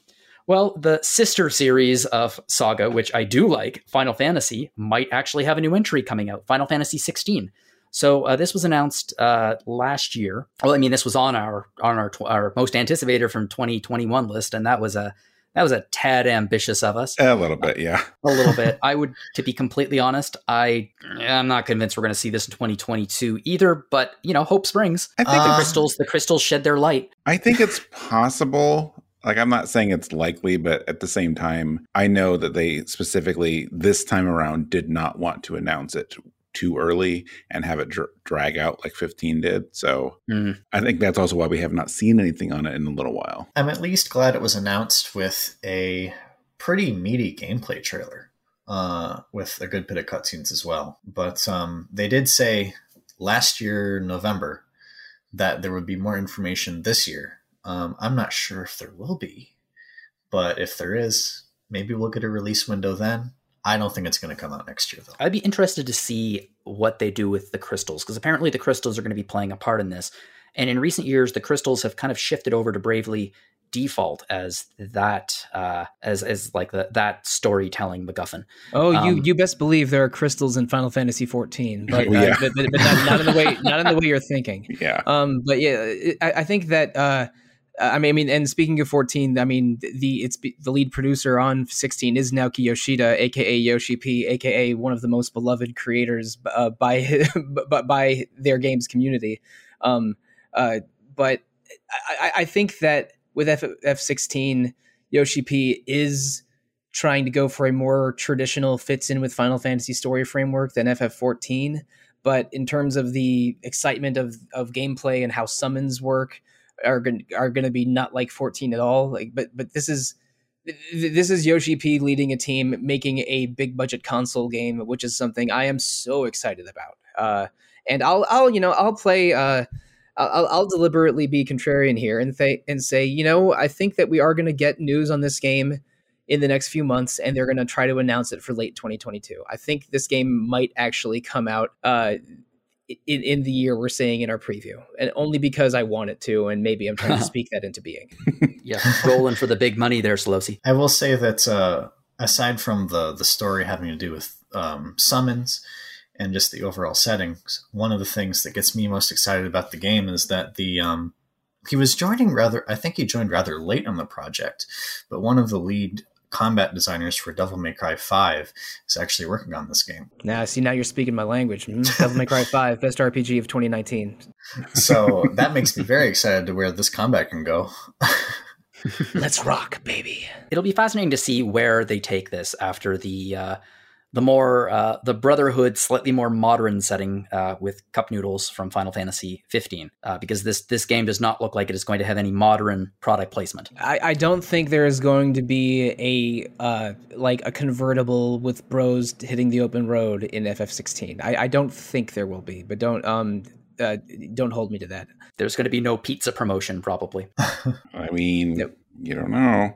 well, the sister series of Saga, which I do like, Final Fantasy, might actually have a new entry coming out, Final Fantasy 16. So uh, this was announced uh, last year. Well, I mean, this was on our on our, tw- our most anticipated from 2021 list, and that was a that was a tad ambitious of us a little bit yeah a little bit. <laughs> I would, to be completely honest, I I'm not convinced we're going to see this in 2022 either. But you know, hope springs. I think the Uh, crystals, the crystals shed their light. I think it's possible. Like, I'm not saying it's likely, but at the same time, I know that they specifically this time around did not want to announce it too early and have it dr- drag out like 15 did. So Mm. I think that's also why we have not seen anything on it in a little while. I'm at least glad it was announced with a pretty meaty gameplay trailer, uh, with a good bit of cutscenes as well. But um, they did say last year, November, that there would be more information this year. Um, I'm not sure if there will be, but if there is, maybe we'll get a release window then. I don't think it's going to come out next year, though. I'd be interested to see what they do with the crystals because apparently the crystals are going to be playing a part in this. And in recent years, the crystals have kind of shifted over to Bravely default as that uh, as as like the, that storytelling MacGuffin. Oh, you Um, you best believe there are crystals in Final Fantasy 14, but, <laughs> uh, but, but, but not, not in the way not in the way you're thinking. <laughs> Yeah. Um, but yeah, I, I think that uh, I mean, I mean, and speaking of 14, I mean, the it's the lead producer on 16 is Naoki Yoshida, aka Yoshi P, aka one of the most beloved creators uh, by <laughs> his, by, their games community. Um, uh, but I, I- I think that with F, F16, Yoshi P is trying to go for a more traditional fits in with Final Fantasy story framework than FF14 but in terms of the excitement of of gameplay and how summons work are going are going to be not like 14 at all like but but this is this is Yoshi P leading a team making a big budget console game which is something I am so excited about. Uh and I'll I'll you know I'll play uh I'll, I'll deliberately be contrarian here and th- and say you know I think that we are going to get news on this game in the next few months and they're going to try to announce it for late 2022 i think this game might actually come out uh, in, in the year we're saying in our preview and only because i want it to and maybe i'm trying to <laughs> speak that into being Yeah, rolling for the big money there, Sollosi. I will say that uh, aside from the the story having to do with um, summons and just the overall settings, one of the things that gets me most excited about the game is that the um, he was joining rather. I think he joined rather late on the project, but one of the lead combat designers for Devil May Cry Five is actually working on this game. now see now you're speaking my language mm, devil may cry <laughs> 5 best rpg of 2019 So that makes me very excited to where this combat can go. <laughs> let's rock baby It'll be fascinating to see where they take this after the uh, the more uh, the Brotherhood, slightly more modern setting uh, with cup noodles from Final Fantasy 15, uh, because this this game does not look like it is going to have any modern product placement. I, I don't think there is going to be a uh, like a convertible with bros hitting the open road in FF16. I, I don't think there will be, but don't um uh, don't hold me to that. There's going to be no pizza promotion, probably. <laughs> I mean, yep. you don't know.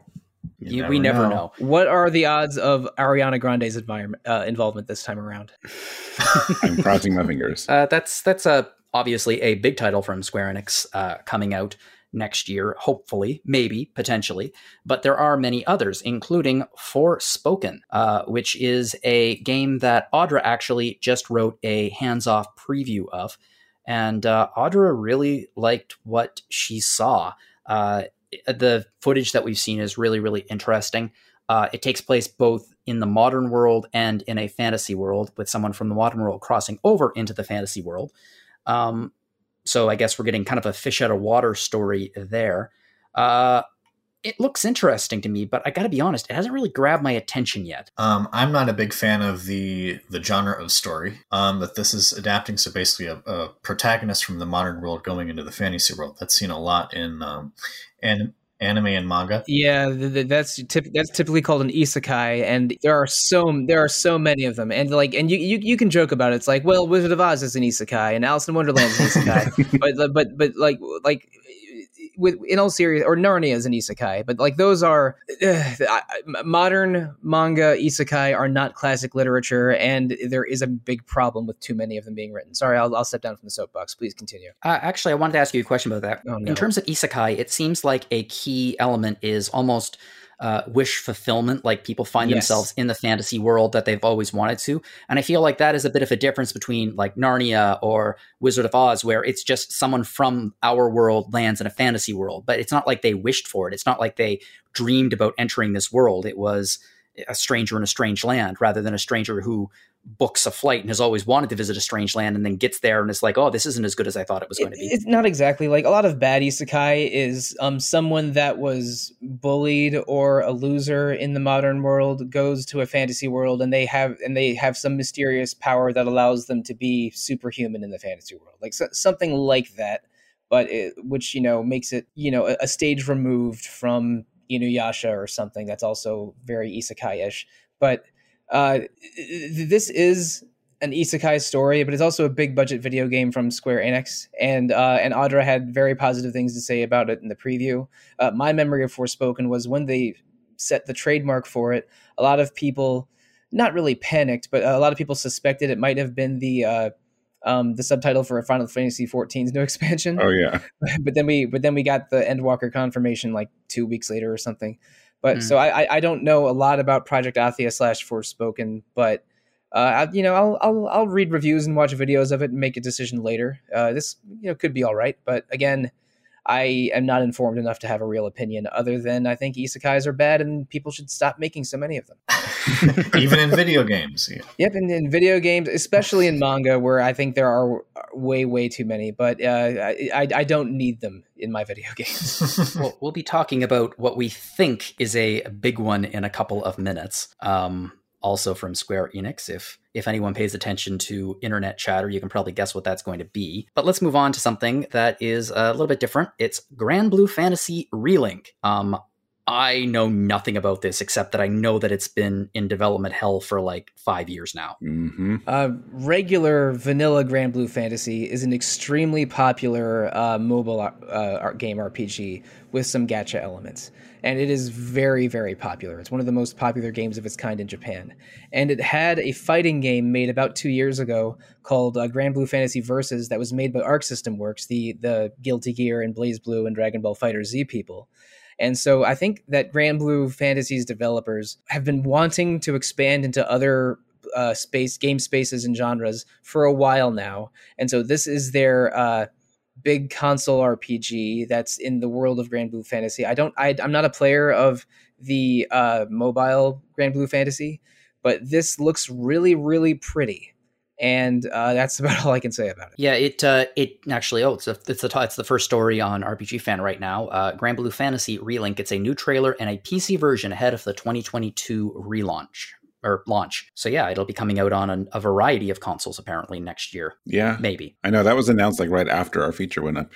You never we never know. know. What are the odds of Ariana Grande's environment uh, involvement this time around? <laughs> <laughs> I'm crossing my fingers. Uh, that's that's a obviously a big title from Square Enix uh, coming out next year, hopefully, maybe, potentially. But there are many others, including Forspoken, uh, which is a game that Audra actually just wrote a hands off preview of. And uh, Audra really liked what she saw. Uh, the footage that we've seen is really, really interesting. Uh, it takes place both in the modern world and in a fantasy world, with someone from the modern world crossing over into the fantasy world. Um, so I guess we're getting kind of a fish out of water story there. Uh, it looks interesting to me, but I got to be honest, it hasn't really grabbed my attention yet. Um, I'm not a big fan of the the genre of story um, that this is adapting. So basically, a, a, protagonist from the modern world going into the fantasy world. That's seen a lot in um, and anime and manga. Yeah, that's typ- that's typically called an isekai, and there are so there are so many of them. And like, and you you, you can joke about it. It's like, well, Wizard of Oz is an isekai, and Alice in Wonderland is an isekai, <laughs> but but but like like with in all serious or Narnia is an isekai, but like those are <sighs> uh, modern manga isekai are not classic literature, and there is a big problem with too many of them being written. Sorry, I'll, I'll step down from the soapbox. Please continue. Uh, actually, I wanted to ask you a question about that. Oh, no. In terms of isekai, it seems like a key element is almost uh, wish fulfillment, like people find yes. themselves in the fantasy world that they've always wanted to. And I feel like that is a bit of a difference between like Narnia or Wizard of Oz, where it's just someone from our world lands in a fantasy world, but it's not like they wished for it. It's not like they dreamed about entering this world. It was a stranger in a strange land rather than a stranger who books a flight and has always wanted to visit a strange land and then gets there and it's like, oh, this isn't as good as I thought it was going to be. It's not exactly like a lot of bad isekai is um, someone that was bullied or a loser in the modern world goes to a fantasy world and they have and they have some mysterious power that allows them to be superhuman in the fantasy world, like so, something like that. But it, which you know makes it you know a, a stage removed from Inuyasha or something that's also very isekai-ish. But uh, this is an isekai story, but it's also a big budget video game from Square Enix, and uh, and Audra had very positive things to say about it in the preview. Uh, my memory of Forspoken was when they set the trademark for it. A lot of people, not really panicked, but a lot of people suspected it might have been the uh, um, the subtitle for Final Fantasy XIV's new <laughs> expansion. Oh yeah, <laughs> but then we but then we got the Endwalker confirmation like two weeks later or something. But mm. so I, I don't know a lot about Project Athia slash Forspoken, but uh, I, you know I'll, I'll I'll read reviews and watch videos of it and make a decision later. Uh, this you know could be all right, but again, I am not informed enough to have a real opinion other than I think isekais are bad and people should stop making so many of them. <laughs> Even in video games. Yeah. Yep, in, in video games, especially in manga, where I think there are way, way too many, but uh, I, I don't need them in my video games. <laughs> well, we'll be talking about what we think is a big one in a couple of minutes. Um, also from Square Enix. If if anyone pays attention to internet chatter, you can probably guess what that's going to be. But let's move on to something that is a little bit different. It's Granblue Fantasy Relink. Um, I know nothing about this except that I know that it's been in development hell for like five years now. Mm-hmm. Uh, regular vanilla Granblue Fantasy is an extremely popular uh, mobile uh, game RPG with some gacha elements and it is very, very popular. It's one of the most popular games of its kind in Japan. And it had a fighting game made about two years ago called uh, Granblue Fantasy Versus that was made by Arc System Works, the, the Guilty Gear and BlazBlue and Dragon Ball FighterZ people. And so I think that Granblue Fantasy's developers have been wanting to expand into other uh, space game spaces and genres for a while now. And so this is their uh, big console RPG that's in the world of Granblue Fantasy. I don't. I, am not a player of the uh, mobile Granblue Fantasy, but this looks really, really pretty. And uh, <laughs> that's about all I can say about it. Yeah, it uh, it actually oh it's a, it's the it's the first story on RPG Fan right now. Uh, Granblue Fantasy Relink. It's a new trailer and a PC version ahead of the 2022 relaunch. Or launch. So yeah, it'll be coming out on a, a variety of consoles apparently next year. Yeah, maybe. I know that was announced like right after our feature went up.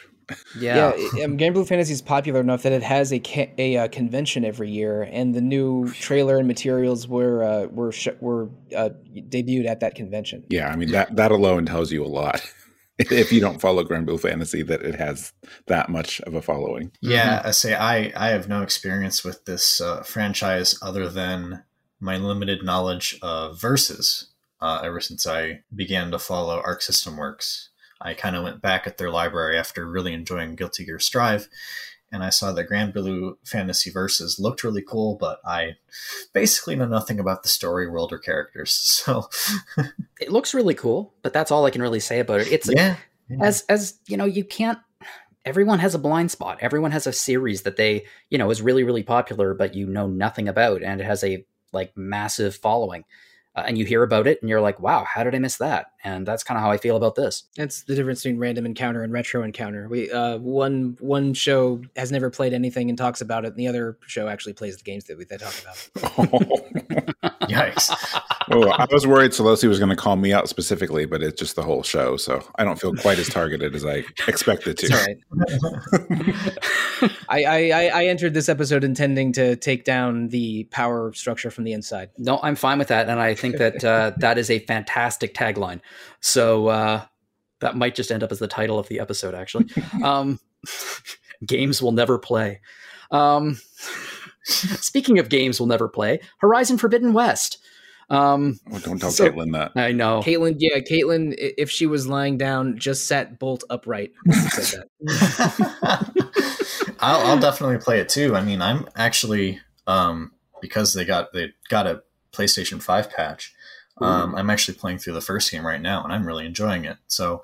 Yeah, yeah. Um, Granblue Fantasy is popular enough that it has a ca- a uh, convention every year, and the new trailer and materials were uh, were sh- were uh, debuted at that convention. Yeah, I mean that that alone tells you a lot. <laughs> if you don't follow Granblue Fantasy, that it has that much of a following. Yeah, mm-hmm. I say I I have no experience with this uh, franchise other than my limited knowledge of verses. Uh, ever since I began to follow Arc System Works, I kind of went back at their library after really enjoying Guilty Gear Strive, and I saw that Granblue Fantasy Versus looked really cool, but I basically know nothing about the story, world, or characters. <laughs> So it looks really cool, but that's all I can really say about it. It's yeah, yeah. as as you know, you can't. Everyone has a blind spot. Everyone has a series that they, you know, is really really popular, but you know nothing about, and it has a like massive following uh, and you hear about it and you're like, wow, how did I miss that? And that's kind of how I feel about this. That's the difference between random encounter and retro encounter. We uh, one one show has never played anything and talks about it, and the other show actually plays the games that we they talk about. oh. <laughs> <laughs> Yikes! oh, I was worried Sollosi was going to call me out specifically, but it's just the whole show, so I don't feel quite as targeted as I expected to. Right. <laughs> I, I I entered this episode intending to take down the power structure from the inside. No, I'm fine with that, and I think that uh, that is a fantastic tagline. So uh, that might just end up as the title of the episode, actually. <laughs> Um, <laughs> games will never play. Um, <laughs> speaking of games will never play, Horizon Forbidden West. Um, oh, don't tell so, Caitlin that. I know. Caitlin, yeah, Caitlin, if she was lying down, just sat bolt upright. said that. I'll, I'll, definitely play it too. I mean, I'm actually um, because they got they got a PlayStation 5 patch. Um, I'm actually playing through the first game right now, and I'm really enjoying it. So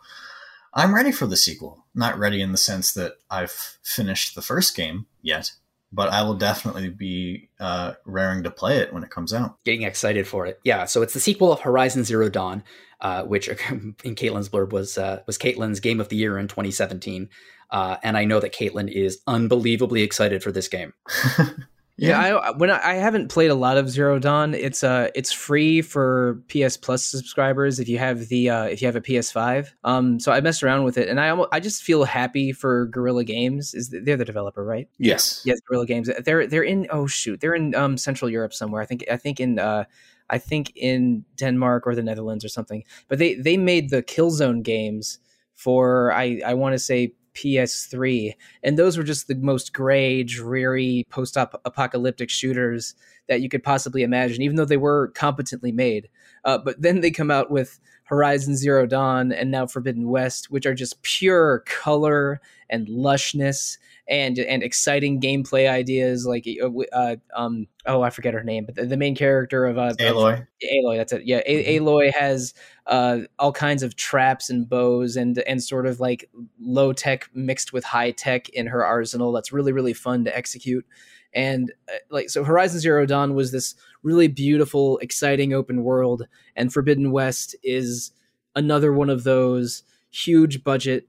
I'm ready for the sequel. Not ready in the sense that I've finished the first game yet, but I will definitely be uh, raring to play it when it comes out. Getting excited for it. Yeah. So it's the sequel of Horizon Zero Dawn, uh, which <laughs> in Caitlin's blurb was uh, was Caitlin's game of the year in 2017. Uh, and I know that Caitlin is unbelievably excited for this game. <laughs> Yeah, yeah I, when I, I, haven't played a lot of Zero Dawn, it's uh it's free for PS Plus subscribers if you have the uh, if you have a PS5. Um, so I messed around with it, and I almost, I just feel happy for Guerrilla Games. Is they're the developer, right? Yes, yes, Guerrilla Games. They're they're in oh shoot, they're in um Central Europe somewhere. I think I think in uh I think in Denmark or the Netherlands or something. But they they made the Killzone games for I I want to say PS3. And those were just the most gray, dreary, post apocalyptic shooters that you could possibly imagine, even though they were competently made. Uh, but then they come out with Horizon Zero Dawn and now Forbidden West, which are just pure color and lushness and and exciting gameplay ideas. Like uh, uh, um oh I forget her name but the, the main character of uh Aloy. Aloy that's it. Yeah mm-hmm. Aloy has uh all kinds of traps and bows and and sort of like low tech mixed with high tech in her arsenal that's really really fun to execute. And uh, like so Horizon Zero Dawn was this really beautiful exciting open world and Forbidden West is another one of those huge budget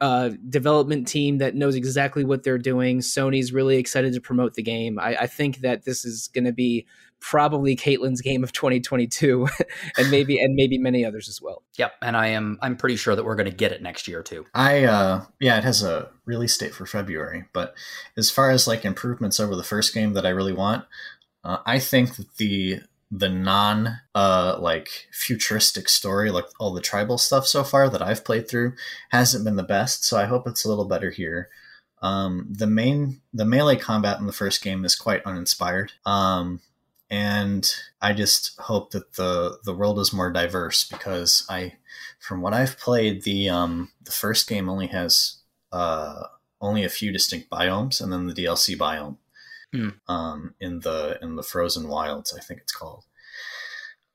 uh, development team that knows exactly what they're doing. Sony's really excited to promote the game. I, I think that this is going to be probably Caitlin's game of 2022, <laughs> and maybe and maybe many others as well. Yep, and I am I'm pretty sure that we're going to get it next year too. I uh, yeah, it has a release date for February, but as far as like improvements over the first game that I really want, uh, I think that the the non uh like futuristic story like all the tribal stuff so far that I've played through hasn't been the best so I hope it's a little better here. Um the main the melee combat in the first game is quite uninspired um and I just hope that the the world is more diverse because I from what I've played the um the first game only has uh only a few distinct biomes and then the DLC biome Hmm. Um, in the in the frozen wilds, I think it's called.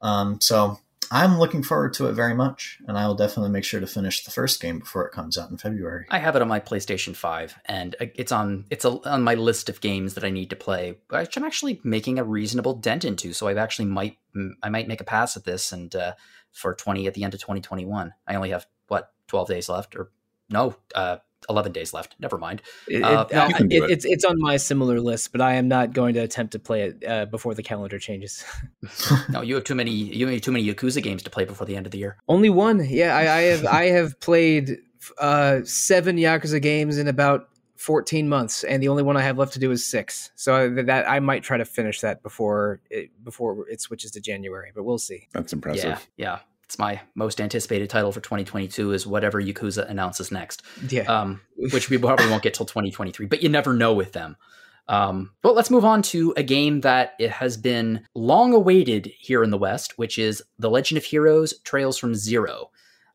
Um, so I'm looking forward to it very much, and I will definitely make sure to finish the first game before it comes out in February. I have it on my PlayStation Five, and it's on it's a, on my list of games that I need to play, which I'm actually making a reasonable dent into. So I actually might I might make a pass at this, and uh, for 20 at the end of 2021, I only have what 12 days left, or no, uh, 11 days left. Never mind. It, Uh, it- no, I- you can do it- it. It's it's on my similar list, but I am not going to attempt to play it uh, before the calendar changes. <laughs> <laughs> No, you have too many. You have too many Yakuza games to play before the end of the year. Only one. Yeah, I, I have I have played uh, seven Yakuza games in about fourteen months, and the only one I have left to do is six. So that I might try to finish that before it, before it switches to January, but we'll see. That's impressive. Yeah, yeah. It's my most anticipated title for 2022 is whatever Yakuza announces next. Yeah. um, <laughs> which we probably won't get till 2023. But you never know with them. Um, but let's move on to a game that it has been long awaited here in the West, which is The Legend of Heroes: Trails from Zero.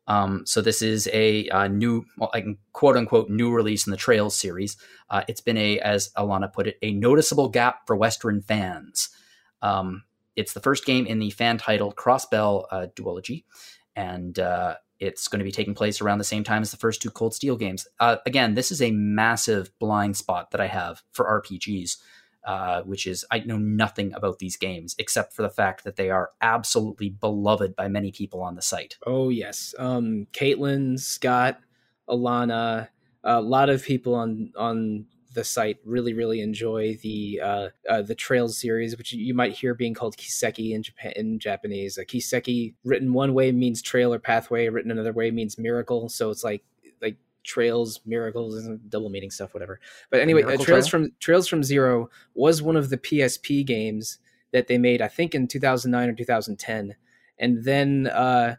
Um, so this is a, uh new, well, quote unquote, new release in the Trails series. Uh, it's been a, as Alana put it, a noticeable gap for Western fans. Um, it's the first game in the fan titled Crossbell uh, duology, and uh, it's going to be taking place around the same time as the first two Cold Steel games. Uh, again, this is a massive blind spot that I have for RPGs, uh, which is I know nothing about these games except for the fact that they are absolutely beloved by many people on the site. Oh yes, um, Caitlin, Scott, Alana, a lot of people on on the site really really enjoy the uh, uh, the Trails series, which you might hear being called Kiseki in Japan in Japanese. Uh, Kiseki written one way means trail or pathway, written another way means miracle. So it's like like trails, miracles, and double meaning stuff, whatever. But anyway, uh, Trails Trail? from Trails from Zero was one of the PSP games that they made, I think, in 2009 or 2010, and then. Uh,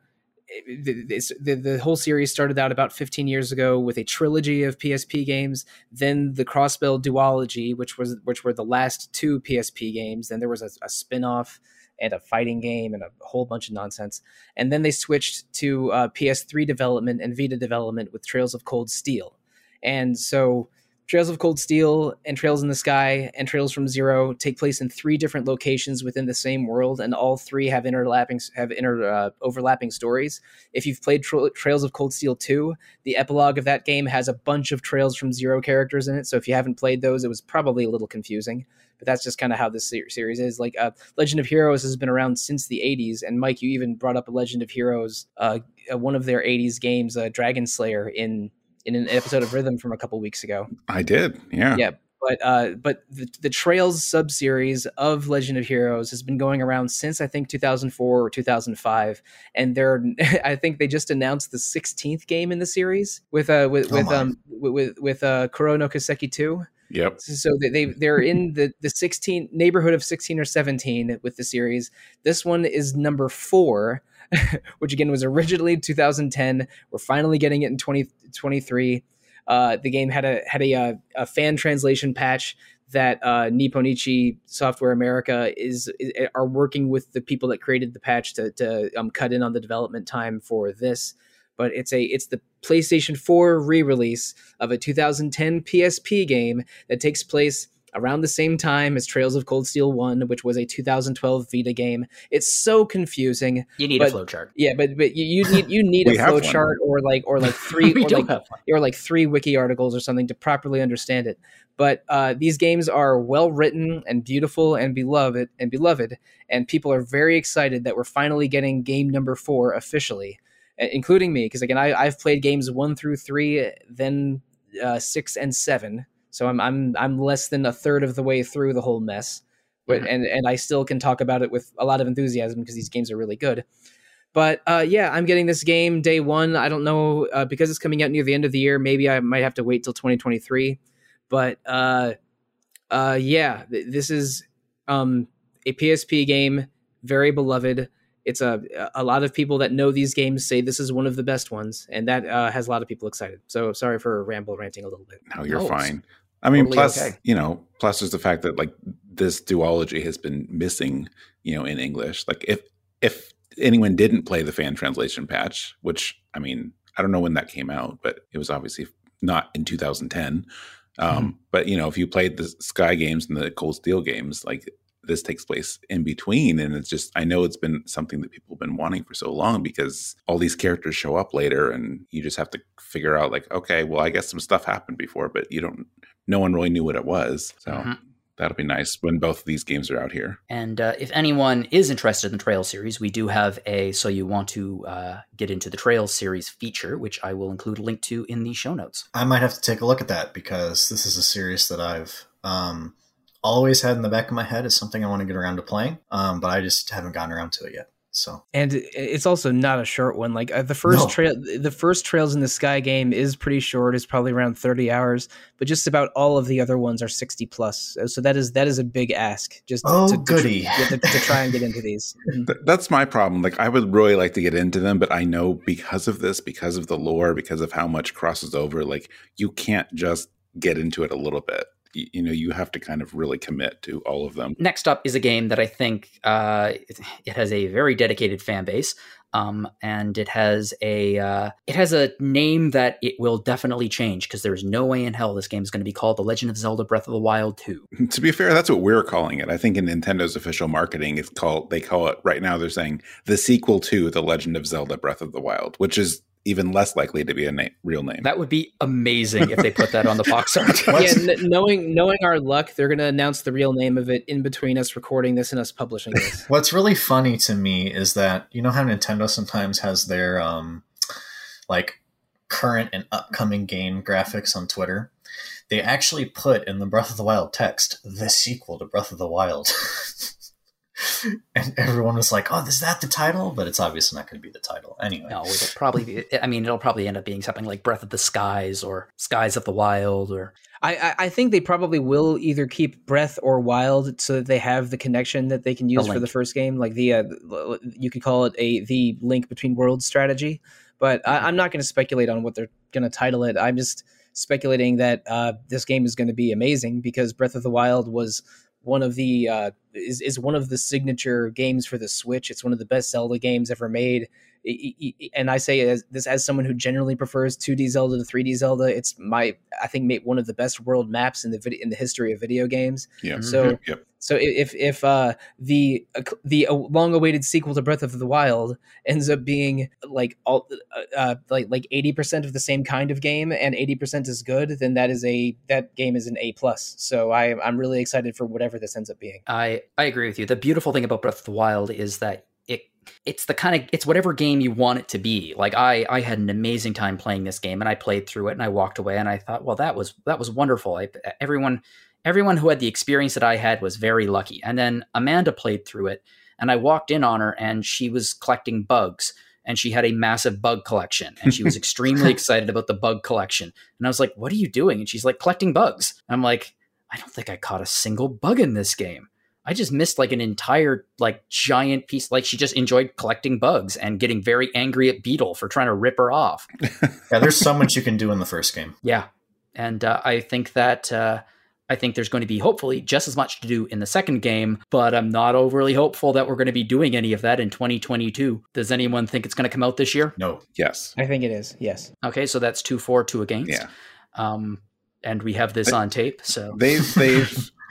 the, the, the whole series started out about 15 years ago with a trilogy of PSP games, then the Crossbell duology, which was which were the last two PSP games. Then there was a, a spin-off and a fighting game and a whole bunch of nonsense. And then they switched to uh, PS3 development and Vita development with Trails of Cold Steel. And so Trails of Cold Steel and Trails in the Sky and Trails from Zero take place in three different locations within the same world, and all three have interlapping have inter uh, overlapping stories. If you've played Tra- Trails of Cold Steel 2, the epilogue of that game has a bunch of Trails from Zero characters in it. So if you haven't played those, it was probably a little confusing. But that's just kind of how this ser- series is. Like uh, Legend of Heroes has been around since the 80s, and Mike, you even brought up Legend of Heroes, uh, one of their 80s games, uh, Dragon Slayer, in in an episode of Rhythm from a couple weeks ago I did. Yeah. yeah but uh but the, the trails sub-series of legend of heroes has been going around since i think 2004 or 2005 and they're <laughs> i think they just announced the 16th game in the series with uh with Oh with my. um with with, uh Kuro no Kiseki 2 Yep. so they, they they're in the the 16 neighborhood of 16 or 17 with the series this one is number four <laughs> which again was originally 2010 we're finally getting it in 2023 uh, the game had a had a, uh, a fan translation patch that uh, Nippon Ichi Software America is, is are working with the people that created the patch to to um, cut in on the development time for this. But it's a it's the PlayStation 4 re-release of a 2010 PSP game that takes place around the same time as Trails of Cold Steel 1, which was a 2012 Vita game. It's so confusing. You need But- a flowchart. Yeah, but but you, you need you need <laughs> a have flow one. chart or like or like <laughs> three or like or like three wiki articles or something to properly understand it. But uh, these games are well written and beautiful and beloved and beloved, and people are very excited that we're finally getting game number four officially, including me. Because again, I, I've played games one through three, then uh, six and seven, so I'm I'm I'm less than a third of the way through the whole mess. But Mhm. and and I still can talk about it with a lot of enthusiasm because these games are really good. But uh, yeah, I'm getting this game day one. I don't know uh, because it's coming out near the end of the year. Maybe I might have to wait till 2023. But uh, uh, yeah, th- this is um, a PSP game, very beloved. It's a a lot of people that know these games say this is one of the best ones, and that uh, has a lot of people excited. So sorry for ramble ranting a little bit. No, you're No, fine. I mean, totally plus, okay. you know, plus there's the fact that like this duology has been missing, you know, in English. Like if if anyone didn't play the fan translation patch, which I mean, I don't know when that came out, but it was obviously not in 2010. Um, But you know, if you played the Sky games and the Cold Steel games, like this takes place in between, and it's just I know it's been something that people have been wanting for so long because all these characters show up later, and you just have to figure out like, okay, well, I guess some stuff happened before, but you don't. No one really knew what it was, so Mhm. that'll be nice when both of these games are out here. And uh, if anyone is interested in the Trails series, we do have a so you want to uh, get into the Trails series feature, which I will include a link to in the show notes. I might have to take a look at that because this is a series that I've um, always had in the back of my head as something I want to get around to playing, um, but I just haven't gotten around to it yet. So and it's also not a short one. Like uh, the first no. trail, the first Trails in the Sky game is pretty short. It's probably around thirty hours, but just about all of the other ones are sixty plus. So that is that is a big ask. Just oh to, goody to, to, to try and get into these. <laughs> That's my problem. Like I would really like to get into them, but I know because of this, because of the lore, because of how much crosses over, like you can't just get into it a little bit you know you have to kind of really commit to all of them next up is a game that i think uh, it has a very dedicated fan base um, and it has a uh, it has a name that it will definitely change because there's no way in hell this game is going to be called The Legend of Zelda: Breath of the Wild 2. <laughs> To be fair, that's what we're calling it. I think in Nintendo's official marketing, it's called they call it right now. They're saying the sequel to The Legend of Zelda: Breath of the Wild, which is even less likely to be a name, real name. That would be amazing if they put that on the box <laughs> art. yeah, n- knowing knowing our luck, they're going to announce the real name of it in between us recording this and us publishing this. <laughs> What's really funny to me is that you know how Nintendo sometimes has their um like current and upcoming game graphics on Twitter. They actually put in the Breath of the Wild text the sequel to Breath of the Wild. <laughs> <laughs> and everyone was like, "Oh, is that the title?" But it's obviously not going to be the title anyway. No, it'll probably be. I mean, it'll probably end up being something like Breath of the Skies or Skies of the Wild or. I, I think they probably will either keep Breath or Wild so that they have the connection that they can use the for the first game, like the uh, you could call it a the link between worlds strategy. But I, am not going to speculate on what they're going to title it. I'm just speculating that uh, this game is going to be amazing because Breath of the Wild was one of the uh, is is one of the signature games for the Switch. It's one of the best Zelda games ever made and I say as this as someone who generally prefers 2D Zelda to 3D Zelda, it's my I think made one of the best world maps in the video in the history of video games. Yeah. So mm-hmm. yep. so if if uh, the uh, the long awaited sequel to Breath of the Wild ends up being like all uh, uh like like 80% of the same kind of game and 80% is good, then that is a that game is an A plus. So I I'm really excited for whatever this ends up being. I I agree with you. The beautiful thing about Breath of the Wild is that it's the kind of it's whatever game you want it to be. Like I I had an amazing time playing this game and I played through it and I walked away and I thought, well that was that was wonderful. I, everyone everyone who had the experience that I had was very lucky. And then Amanda played through it and I walked in on her and she was collecting bugs and she had a massive bug collection and she was <laughs> extremely excited about the bug collection. And I was like, "What are you doing?" And she's like, "Collecting bugs." And I'm like, "I don't think I caught a single bug in this game." I just missed like an entire like giant piece. Like she just enjoyed collecting bugs and getting very angry at Beetle for trying to rip her off. <laughs> yeah, there's so much you can do in the first game. Yeah, and uh, I think that uh, I think there's going to be hopefully just as much to do in the second game, but I'm not overly hopeful that we're going to be doing any of that in 2022. Does anyone think it's going to come out this year? No. Yes. I think it is. Yes. Okay, so that's two for, two against. Yeah. Um, and we have this on tape. So they've they've <laughs>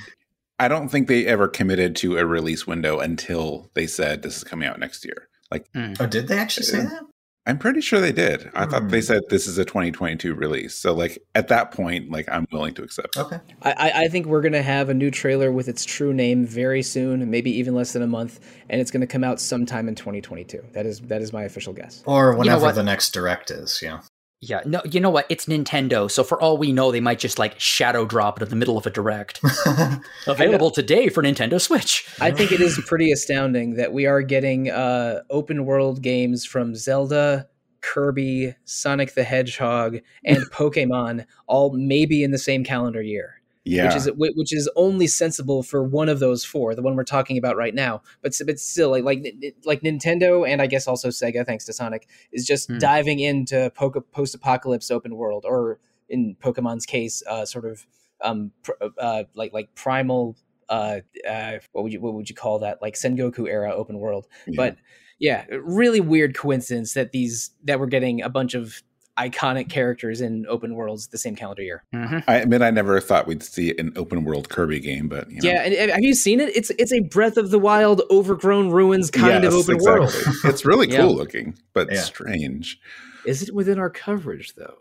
I don't think they ever committed to a release window until they said this is coming out next year. Like, mm. oh, did they actually say that? I'm pretty sure they did. I mm. thought they hmm. said this is a 2022 release. So, like at that point, like I'm willing to accept. Okay. I, I think we're gonna have a new trailer with its true name very soon, maybe even less than a month, and it's gonna come out sometime in 2022. That is that is my official guess. Or whenever you know the next direct is. Yeah. Yeah, no, you know what? It's Nintendo, so for all we know, they might just like shadow drop it in the middle of a direct. <laughs> Available today for Nintendo Switch. I think it is pretty astounding that we are getting uh, open world games from Zelda, Kirby, Sonic the Hedgehog, and <laughs> Pokemon, all maybe in the same calendar year yeah. which is which is only sensible for one of those four, the one we're talking about right now. But but still, like like like Nintendo and I guess also Sega, thanks to Sonic, is just hmm. diving into post apocalypse open world, or in Pokemon's case, uh, sort of um pr- uh, like like primal. Uh, uh, what would you what would you call that? Like Sengoku era open world, yeah. but yeah, really weird coincidence that these that we're getting a bunch of iconic characters in open worlds the same calendar year. Mm-hmm. I admit I never thought we'd see an open world Kirby game, but you know. yeah, and have you seen it? It's it's a Breath of the Wild, overgrown ruins kind yes, of open exactly. world. <laughs> it's really cool yeah. looking, but yeah. strange. Is it within our coverage though?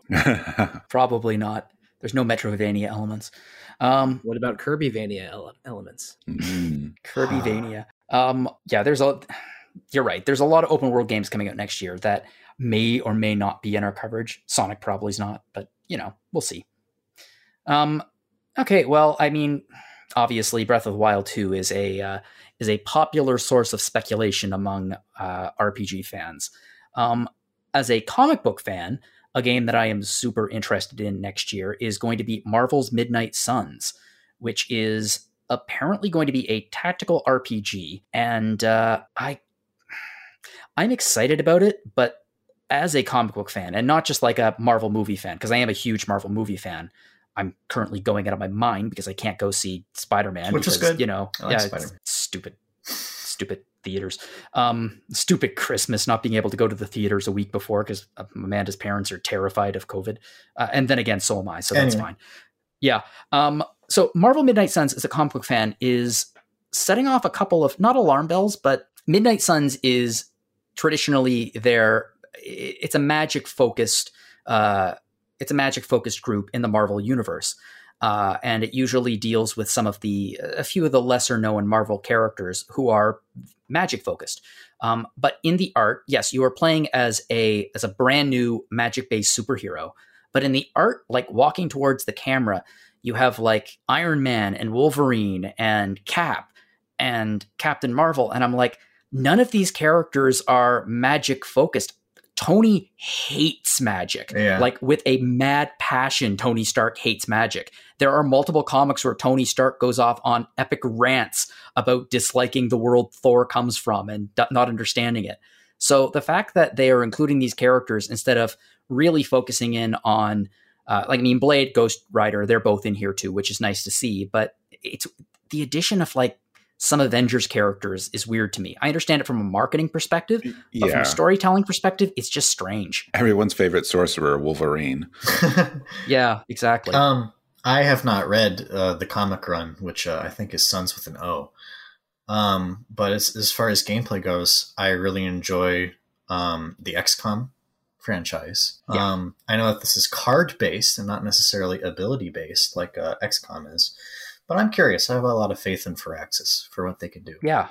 <laughs> Probably not. There's no Metroidvania elements. Um, What about Kirby Vania ele- elements? Mm. Kirby Vania. Um, yeah, there's a. You're right. There's a lot of open world games coming out next year that may or may not be in our coverage. Sonic probably is not, but you know, we'll see. Um, okay. Well, I mean, obviously, Breath of the Wild 2 is a uh, is a popular source of speculation among uh, RPG fans. Um, as a comic book fan, a game that I am super interested in next year is going to be Marvel's Midnight Suns, which is apparently going to be a tactical RPG, and uh, I I'm excited about it, but as a comic book fan, and not just like a Marvel movie fan, because I am a huge Marvel movie fan. I'm currently going out of my mind because I can't go see Spider Man, Which is good. you know, like yeah, it's stupid, stupid theaters. Um, stupid Christmas, not being able to go to the theaters a week before because Amanda's parents are terrified of COVID, uh, and then again, so am I, so that's fine. Yeah. Um, so Marvel Midnight Suns, as a comic book fan, is setting off a couple of not alarm bells, but Midnight Suns is traditionally their. It's a magic focused. Uh, it's a magic focused group in the Marvel universe. Uh, and it usually deals with some of the a few of the lesser known Marvel characters who are magic focused. Um, but in the art, yes, you are playing as a as a brand new magic based superhero. But in the art, like walking towards the camera, you have like Iron Man and Wolverine and Cap and Captain Marvel, and I'm like, none of these characters are magic focused. Tony hates magic. Yeah. Like with a mad passion, Tony Stark hates magic. There are multiple comics where Tony Stark goes off on epic rants about disliking the world Thor comes from and not understanding it. So the fact that they are including these characters instead of really focusing in on, uh, like I mean, Blade, Ghost Rider, they're both in here too, which is nice to see. But it's the addition of like some Avengers characters is weird to me. I understand it from a marketing perspective, but from a storytelling perspective, it's just strange. Everyone's favorite sorcerer, Wolverine. <laughs> Yeah, exactly. um, I have not read uh, the comic run, which uh, I think is Sons with an O. Um, but as, as far as gameplay goes, I really enjoy um, the XCOM franchise. Yeah. Um, I know that this is card based and not necessarily ability based like uh, XCOM is, but I'm curious. I have a lot of faith in Firaxis for what they can do. Yeah.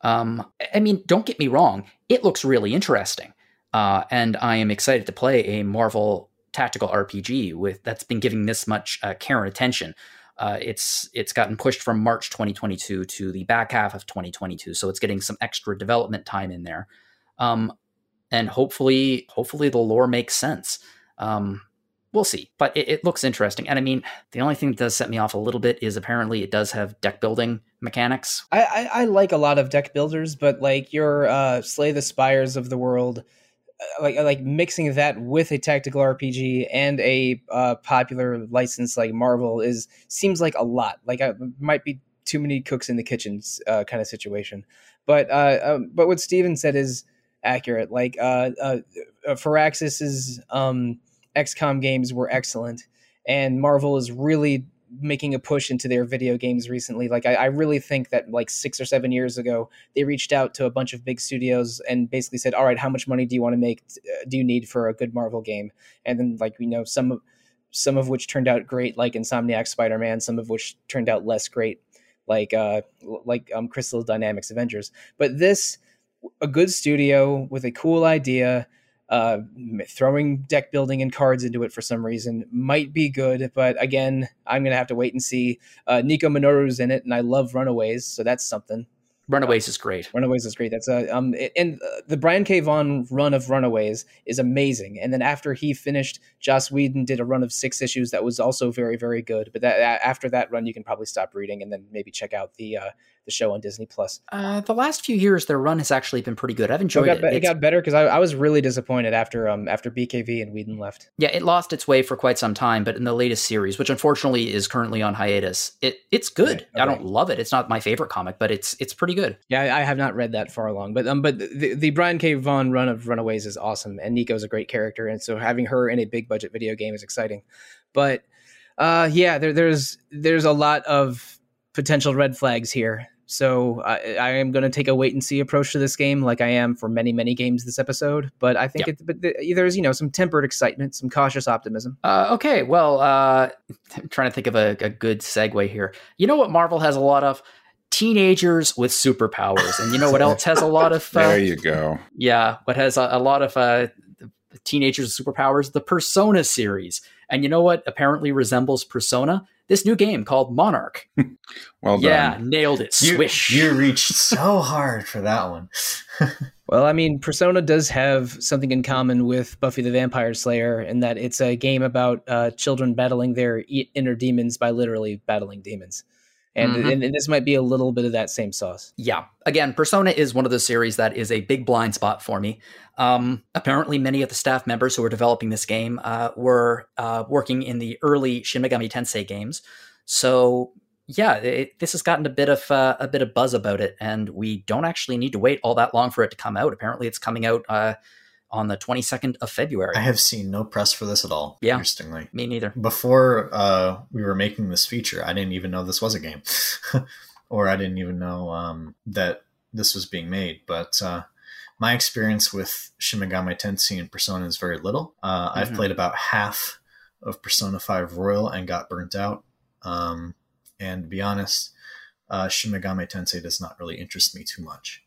Um, I mean, don't get me wrong, it looks really interesting. Uh, and I am excited to play a Marvel tactical RPG with that's been giving this much uh, care and attention. Uh, it's it's gotten pushed from March 2022 to the back half of 2022, so it's getting some extra development time in there. Um, and hopefully, hopefully the lore makes sense. Um, we'll see, but it, it looks interesting. And I mean, the only thing that does set me off a little bit is apparently it does have deck building mechanics, I, I, I like a lot of deck builders, but like your uh, Slay the Spires of the world, uh, like like mixing that with a tactical RPG and a uh, popular license like Marvel is seems like a lot. Like I might be too many cooks in the kitchens uh, kind of situation. But uh, um, but what Steven said is accurate. Like uh, uh, uh, Firaxis's um, XCOM games were excellent, and Marvel is really making a push into their video games recently. Like I, I really think that like six or seven years ago, they reached out to a bunch of big studios and basically said, "All right, how much money do you want to make? Uh, do you need for a good Marvel game?" And then like we know some of some of which turned out great, like Insomniac Spider Man. Some of which turned out less great, like uh like um, Crystal Dynamics Avengers. But this, a good studio with a cool idea uh, throwing deck building and cards into it for some reason might be good, but again, I'm gonna have to wait and see. Uh, Nico Minoru's in it, and I love Runaways, so that's something. Runaways is great. Runaways is great. That's a um, and uh, the Brian K. Vaughan run of Runaways is amazing. And then after he finished, Joss Whedon did a run of six issues that was also very very good. But that after that run, you can probably stop reading and then maybe check out the uh, the show on Disney Plus. Uh, the last few years, their run has actually been pretty good. I've So it enjoyed got, it. it got better because I, I was really disappointed after um after BKV and Whedon left. yeah, it lost its way for quite some time, but in the latest series, which unfortunately is currently on hiatus, it it's good. Okay, I don't love it. It's not my favorite comic, but it's it's pretty good. Yeah, I, I have not read that far along, but um, but the, the Brian K. Vaughan run of Runaways is awesome, and Nico's a great character, and so having her in a big budget video game is exciting. But uh, yeah, there, there's there's a lot of potential red flags here So I, I am going to take a wait and see approach to this game, like I am for many many games this episode. But I think Yep. it, but the, there's you know some tempered excitement, some cautious optimism. Uh, okay, well, uh, <laughs> I'm trying to think of a, a good segue here. You know what Marvel has a lot of? Teenagers with superpowers. And you know what else has a lot of. <laughs> Uh, There you go. yeah, what has a, a lot of uh, teenagers with superpowers? The Persona series. And you know what apparently resembles Persona? This new game called Monarch. <laughs> Well done. yeah, nailed it. You, Swish. you reached <laughs> so hard for that one. <laughs> Well, I mean, Persona does have something in common with Buffy the Vampire Slayer in that it's a game about uh, children battling their e- inner demons by literally battling demons. And, Mhm. and, and this might be a little bit of that same sauce. yeah again persona is one of the series that is a big blind spot for me um, apparently many of the staff members who were developing this game uh, were uh, working in the early shin megami tensei games so yeah it, this has gotten a bit of uh, a bit of buzz about it and we don't actually need to wait all that long for it to come out apparently it's coming out uh, on the 22nd of february I have seen no press for this at all. Yeah. Interestingly. me neither Before uh, we were making this feature, I didn't even know this was a game, <laughs> or I didn't even know um, that this was being made. But uh, my experience with Shin Megami Tensei and Persona is very little. Uh, I've Mhm. played about half of Persona Five Royal and got burnt out. Um, and to be honest, uh, Shin Megami Tensei does not really interest me too much.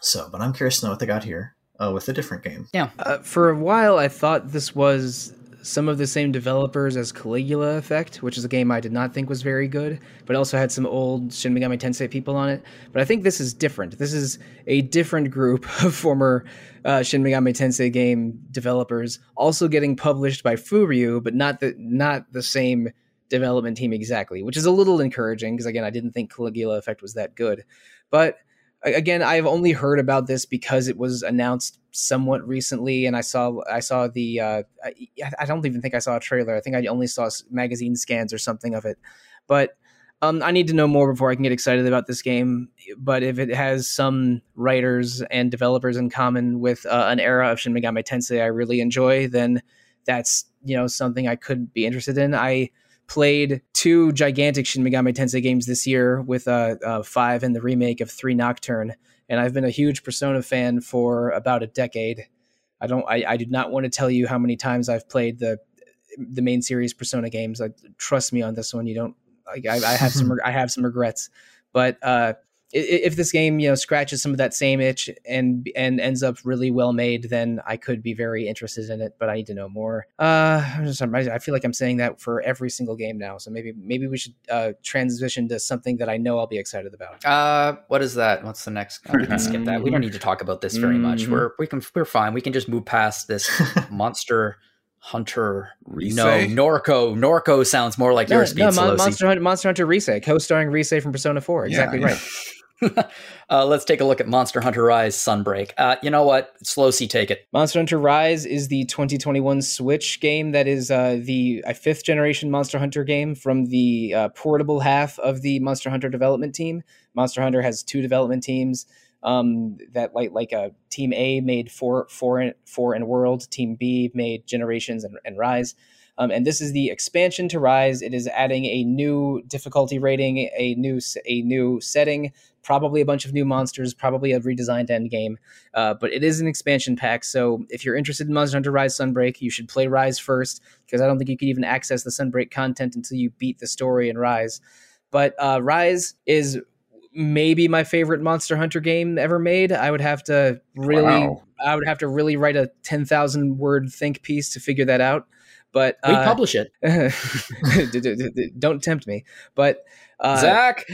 So, but I'm curious to know what they got here uh, with a different game. Yeah. Uh, for a while, I thought this was some of the same developers as Caligula Effect, which is a game I did not think was very good, but also had some old Shin Megami Tensei people on it. But I think this is different. This is a different group <laughs> of former uh, Shin Megami Tensei game developers, also getting published by Furyu, but not the not the same development team exactly, which is a little encouraging because again, I didn't think Caligula Effect was that good, but a- again i've only heard about this because it was announced somewhat recently and i saw i saw the uh I, I don't even think i saw a trailer i think i only saw magazine scans or something of it but um, I need to know more before I can get excited about this game. But if it has some writers and developers in common with uh, an era of Shin Megami Tensei I really enjoy, then that's you know something I could be interested in. I played two gigantic Shin Megami Tensei games this year with uh, uh, five and the remake of Three Nocturne, and I've been a huge Persona fan for about a decade. I don't. I, I do not want to tell you how many times I've played the the main series Persona games. Like, trust me on this one. You don't. Like, I, I have some. <laughs> I have some regrets, but uh, if this game you know scratches some of that same itch and and ends up really well made, then I could be very interested in it. But I need to know more. Uh, I'm just, I feel like I'm saying that for every single game now. So maybe maybe we should uh, transition to something that I know I'll be excited about. Uh, what is that? What's the next? oh, we can skip that. We don't need to talk about this very much. Mhm. We're we can we're fine. We can just move past this <laughs> monster hunter. Rise? No, Norco. Norco sounds more like your speed, no, Mon- Monster Hunter, Monster Hunter Rise, co-starring Rise from Persona 4. Exactly Yeah, right. <laughs> <laughs> uh, let's take a look at Monster Hunter Rise Sunbreak. Uh, you know what? Sollosi, take it. Monster Hunter Rise is the 2021 Switch game that is uh, the fifth generation Monster Hunter game from the uh, portable half of the Monster Hunter development team. Monster Hunter has two development teams. Um, that like like uh, Team A made four four and four and World. Team B made Generations and, and Rise. Um, and this is the expansion to Rise. It is adding a new difficulty rating, a new a new setting, probably a bunch of new monsters, probably a redesigned end game. Uh, but it is an expansion pack, so if you're interested in Monster Hunter Rise Sunbreak, you should play Rise first because I don't think you can even access the Sunbreak content until you beat the story in Rise. But uh, Rise is maybe my favorite Monster Hunter game ever made. I would have to really, Wow. I would have to really write a ten thousand word think piece to figure that out. But We uh, publish it, <laughs> don't tempt me. But uh, Zach.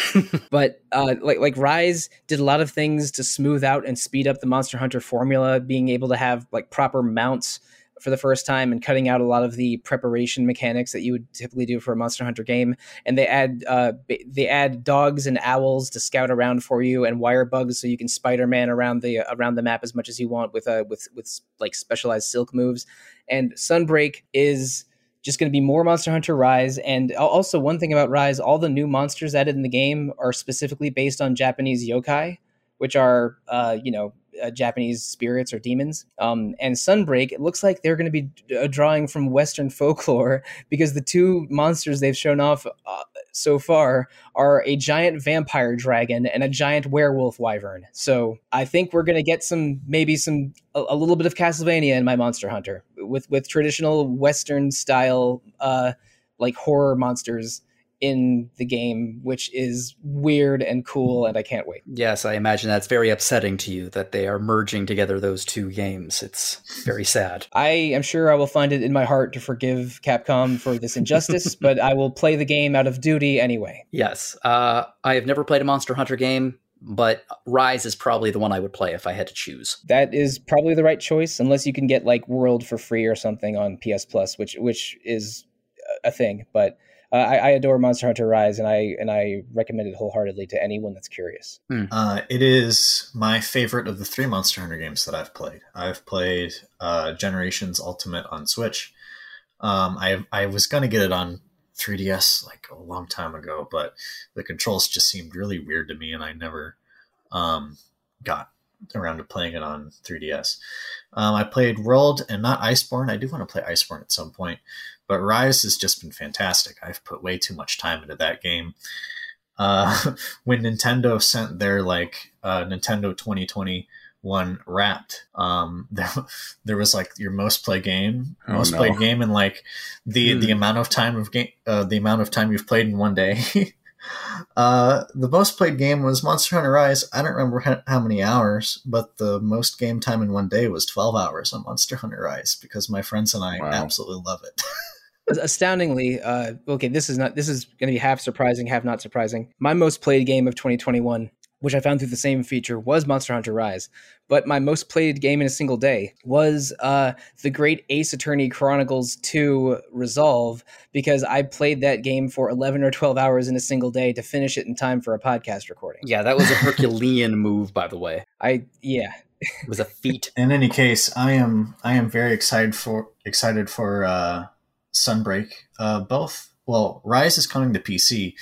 <laughs> but uh, like like Rise did a lot of things to smooth out and speed up the Monster Hunter formula, being able to have like proper mounts for the first time and cutting out a lot of the preparation mechanics that you would typically do for a Monster Hunter game. And they add uh, they add dogs and owls to scout around for you, and wire bugs so you can Spider Man around the around the map as much as you want with uh, with with like specialized silk moves. And Sunbreak is just going to be more Monster Hunter Rise. And also, one thing about Rise, all the new monsters added in the game are specifically based on Japanese yokai, which are, uh, you know, uh, Japanese spirits or demons. Um, and Sunbreak, it looks like they're going to be uh, drawing from Western folklore <laughs> because the two monsters they've shown off uh, so far are a giant vampire dragon and a giant werewolf wyvern. So I think we're gonna get some maybe some a, a little bit of Castlevania in my Monster Hunter with with traditional Western style uh like horror monsters in the game, which is weird and cool, and I can't wait. Yes, I imagine that's very upsetting to you that they are merging together those two games. It's very sad. I am sure I will find it in my heart to forgive Capcom for this injustice, <laughs> but I will play the game out of duty anyway. Yes, uh, I have never played a Monster Hunter game. But Rise is probably the one I would play if I had to choose. That is probably the right choice, unless you can get like World for free or something on PS Plus, which which is a thing. But uh, I, I, adore Monster Hunter Rise, and I and I recommend it wholeheartedly to anyone that's curious. Hmm. Uh, it is my favorite of the three Monster Hunter games that I've played. I've played uh, Generations Ultimate on Switch. Um, I I was gonna get it on 3DS like a long time ago, but the controls just seemed really weird to me, and I never um, got around to playing it on 3DS. Um, I played World and not Iceborne. I do want to play Iceborne at some point. But Rise has just been fantastic. I've put way too much time into that game. Uh, <laughs> when Nintendo sent their like uh, Nintendo 2021 Wrapped, um, <laughs> there, there was like your most play game, oh, most no. played game, and like the mm. the amount of time of game, uh, the amount of time you've played in one day. <laughs> Uh, the most played game was Monster Hunter Rise. I don't remember how many hours, but the most game time in one day was 12 hours on Monster Hunter Rise because my friends and I wow. absolutely love it. Astoundingly uh, okay this is not this is going to be half surprising half not surprising. My most played game of 2021 which i found through the same feature was monster hunter rise. But my most played game in a single day was uh, the great ace attorney chronicles 2 resolve because i played that game for 11 or 12 hours in a single day to finish it in time for a podcast recording. Yeah that was a herculean <laughs> move by the way. I yeah. It was a feat. In any case i am i am very excited for excited for uh Sunbreak. Uh, both, well, Rise is coming to PC,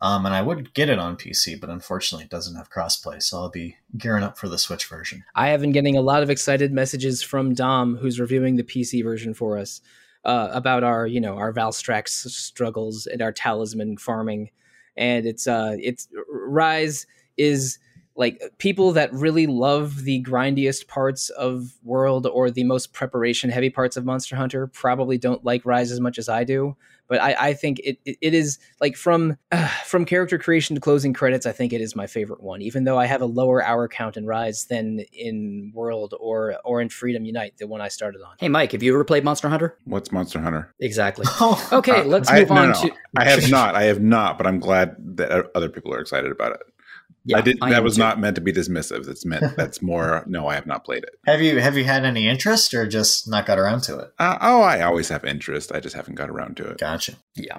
um, and I would get it on PC, but unfortunately, it doesn't have crossplay, so I'll be gearing up for the Switch version. I have been getting a lot of excited messages from Dom, who's reviewing the PC version for us, uh, about our, you know, our Valstrax struggles and our talisman farming, and it's uh, it's Rise is like people that really love the grindiest parts of World or the most preparation heavy parts of Monster Hunter probably don't like Rise as much as I do. But I, I think it, it, it is like from uh, <sighs> from character creation to closing credits. I think it is my favorite one, even though I have a lower hour count in Rise than in World or or in Freedom Unite, the one I started on. Hey, Mike, have you ever played Monster Hunter? What's Monster Hunter? Exactly. <laughs> okay, let's move I, on no, no. to. I have <laughs> not. I have not, but I'm glad that other people are excited about it. Yeah, I did. I that was too. not meant to be dismissive. That's meant. <laughs> That's more. no, I have not played it. Have you? Have you had any interest, or just not got around to it? Uh, oh, I always have interest. I just haven't got around to it. Gotcha. Yeah.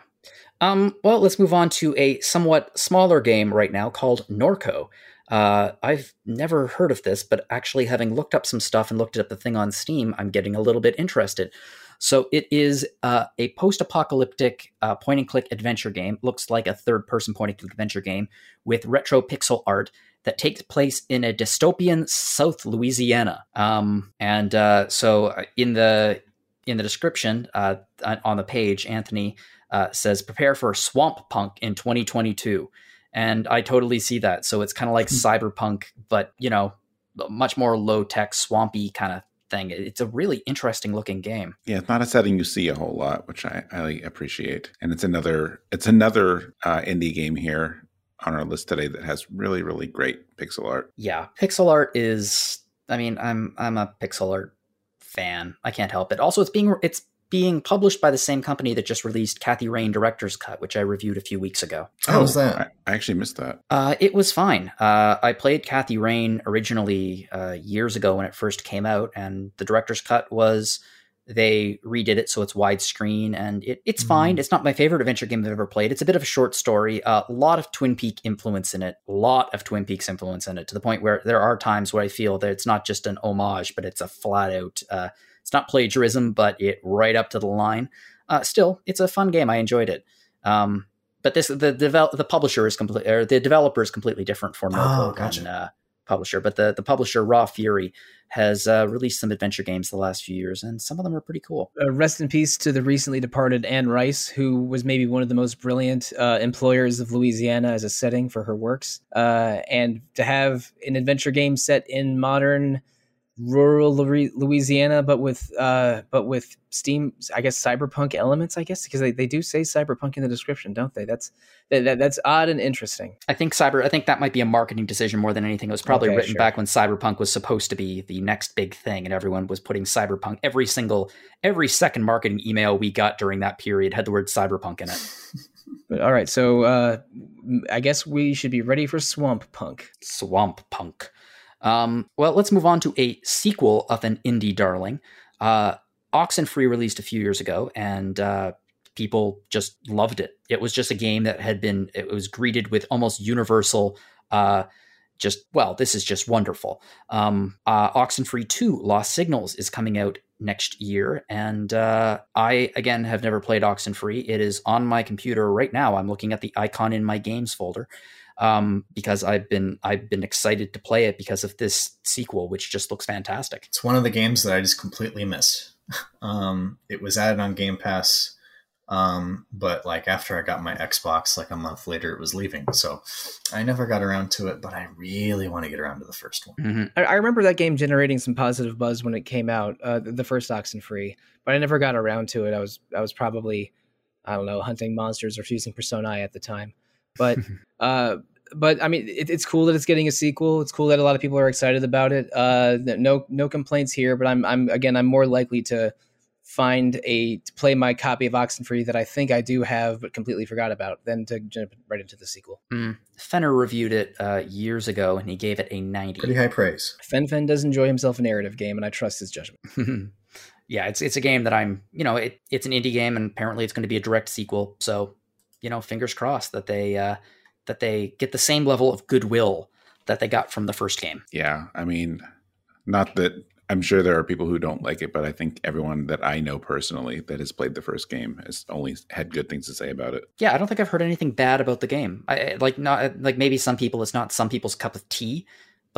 Um, well, let's move on to a somewhat smaller game right now called Norco. Uh, I've never heard of this, but actually, having looked up some stuff and looked up the thing on Steam, I'm getting a little bit interested. So it is uh, a post-apocalyptic uh, point-and-click adventure game. Looks like a third-person point-and-click adventure game with retro pixel art that takes place in a dystopian South Louisiana. Um, and uh, so uh, in the in the description uh, on the page, Anthony uh, says, "Prepare for swamp punk in 2022." And I totally see that. So it's kind of like hmm. cyberpunk, but you know, much more low tech, swampy kind of thing. It's a really interesting looking game. Yeah, it's not a setting you see a whole lot, which I, I appreciate. And it's another it's another uh, indie game here on our list today that has really really great pixel art. Yeah, pixel art is. I mean, I'm I'm a pixel art fan. I can't help it. Also, it's being it's being published by the same company that just released Kathy Rain Director's Cut, which I reviewed a few weeks ago. How was that? I, I actually missed that. Uh, it was fine. Uh, I played Kathy Rain originally uh, years ago when it first came out, and the Director's Cut was they redid it so it's widescreen and it, it's mm. fine. It's not my favorite adventure game I've ever played. It's a bit of a short story, a lot of Twin Peak influence in it, a lot of Twin Peaks influence in it, to the point where there are times where I feel that it's not just an homage, but it's a flat out uh, it's not plagiarism, but it right up to the line. Uh, still, it's a fun game. I enjoyed it. Um, but this the develop the publisher is complete or the developer is completely different for Norco oh, gotcha. than uh, publisher, but the the publisher Raw Fury has uh, released some adventure games the last few years, and some of them are pretty cool. Uh, rest in peace to the recently departed Anne Rice, who was maybe one of the most brilliant uh, employers of Louisiana as a setting for her works. Uh, and to have an adventure game set in modern rural Louisiana, but with uh, but with steam, I guess cyberpunk elements. I guess because they, they do say cyberpunk in the description, don't they? That's that, that, that's odd and interesting. I think cyber. I think that might be a marketing decision more than anything. It was probably okay, written sure. back when cyberpunk was supposed to be the next big thing, and everyone was putting cyberpunk. Every single every second marketing email we got during that period had the word cyberpunk in it. but <laughs> all right, so uh, I guess we should be ready for Swamp Punk. Swamp Punk. Um, well, let's move on to a sequel of an indie darling. Uh, Oxenfree released a few years ago, and uh, people just loved it. It was just a game that had been it was greeted with almost universal. Uh, just well, this is just wonderful. Um, uh, Oxenfree Two: Lost Signals is coming out next year, and uh, I again have never played Oxenfree. It is on my computer right now. I'm looking at the icon in my games folder um, because I've been I've been excited to play it because of this sequel, which just looks fantastic. It's one of the games that I just completely missed. <laughs> um, it was added on Game Pass, um, but like after I got my Xbox, like a month later, it was leaving, so I never got around to it. But I really want to get around to the first one. Mm-hmm. I, I, remember that game generating some positive buzz when it came out, uh, the first Oxenfree, but I never got around to it. I was I was probably I don't know hunting monsters or fusing Personae at the time. But <laughs> uh, but I mean, it, it's cool that it's getting a sequel. It's cool that a lot of people are excited about it. Uh, no no complaints here. But I'm I'm again I'm more likely to find a to play my copy of Oxenfree that I think I do have but completely forgot about than to jump right into the sequel. Mm. Fenner reviewed it uh, years ago and he gave it a 90. Pretty high praise. Fen Fen does enjoy himself a narrative game and I trust his judgment. <laughs> yeah, it's it's a game that I'm, you know, it, it's an indie game and apparently it's going to be a direct sequel. So you know, fingers crossed that they uh, that they get the same level of goodwill that they got from the first game. Yeah, I mean, not that I'm sure there are people who don't like it, but I think everyone that I know personally that has played the first game has only had good things to say about it. Yeah, I don't think I've heard anything bad about the game. I like not like maybe some people it's not some people's cup of tea,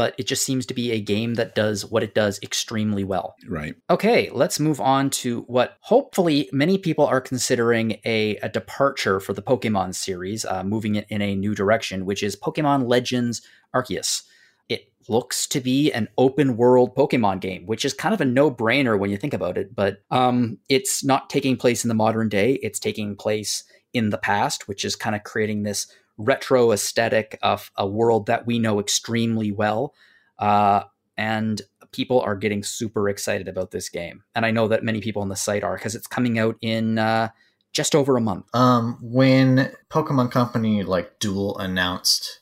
but it just seems to be a game that does what it does extremely well. Right. Okay, let's move on to what hopefully many people are considering a, a departure for the Pokemon series, uh, moving it in a new direction, which is Pokemon Legends Arceus. It looks to be an open world Pokemon game, which is kind of a no brainer when you think about it, but um, it's not taking place in the modern day. It's taking place in the past, which is kind of creating this retro aesthetic of a world that we know extremely well. Uh, and people are getting super excited about this game. And I know that many people on the site are because it's coming out in uh, just over a month. Um, when Pokemon Company like Dual announced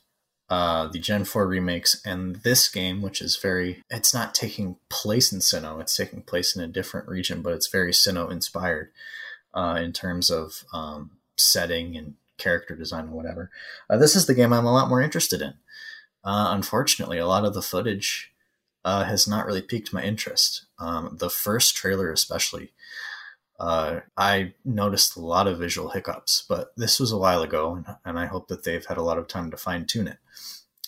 uh, the Gen 4 remakes and this game, which is very, it's not taking place in Sinnoh, it's taking place in a different region, but it's very Sinnoh inspired uh, in terms of um, setting and character design or whatever. Uh, this is the game I'm a lot more interested in. Uh, unfortunately, a lot of the footage uh, has not really piqued my interest. Um, the first trailer, especially, uh, I noticed a lot of visual hiccups, but this was a while ago, and, and I hope that they've had a lot of time to fine tune it.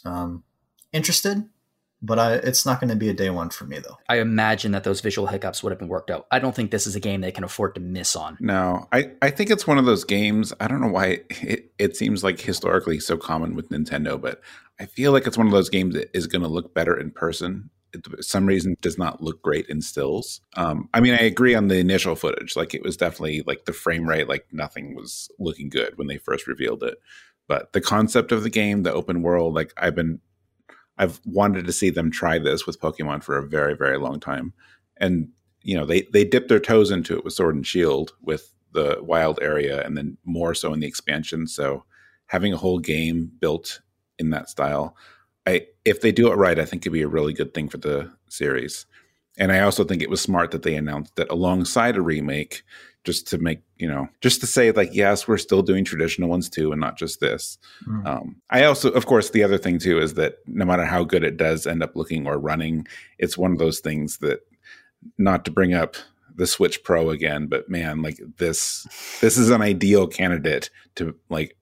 Um, interested, but I, it's not going to be a day one for me though. I imagine that those visual hiccups would have been worked out. I don't think this is a game they can afford to miss on. No, I, I think it's one of those games. I don't know why it, it seems like historically so common with Nintendo, but I feel like it's one of those games that is going to look better in person. It, for some reason does not look great in stills. Um, I mean, I agree on the initial footage. Like it was definitely like the frame rate, like nothing was looking good when they first revealed it. But the concept of the game, the open world, like I've been I've wanted to see them try this with Pokemon for a very, very long time. And, you know, they, they dipped their toes into it with Sword and Shield with the wild area and then more so in the expansion. So having a whole game built in that style, I if they do it right, I think it'd be a really good thing for the series. And I also think it was smart that they announced that alongside a remake, just to make you know just to say like yes we're still doing traditional ones too and not just this mm. um, i also of course the other thing too is that no matter how good it does end up looking or running it's one of those things that not to bring up the switch pro again but man like this this is an ideal candidate to like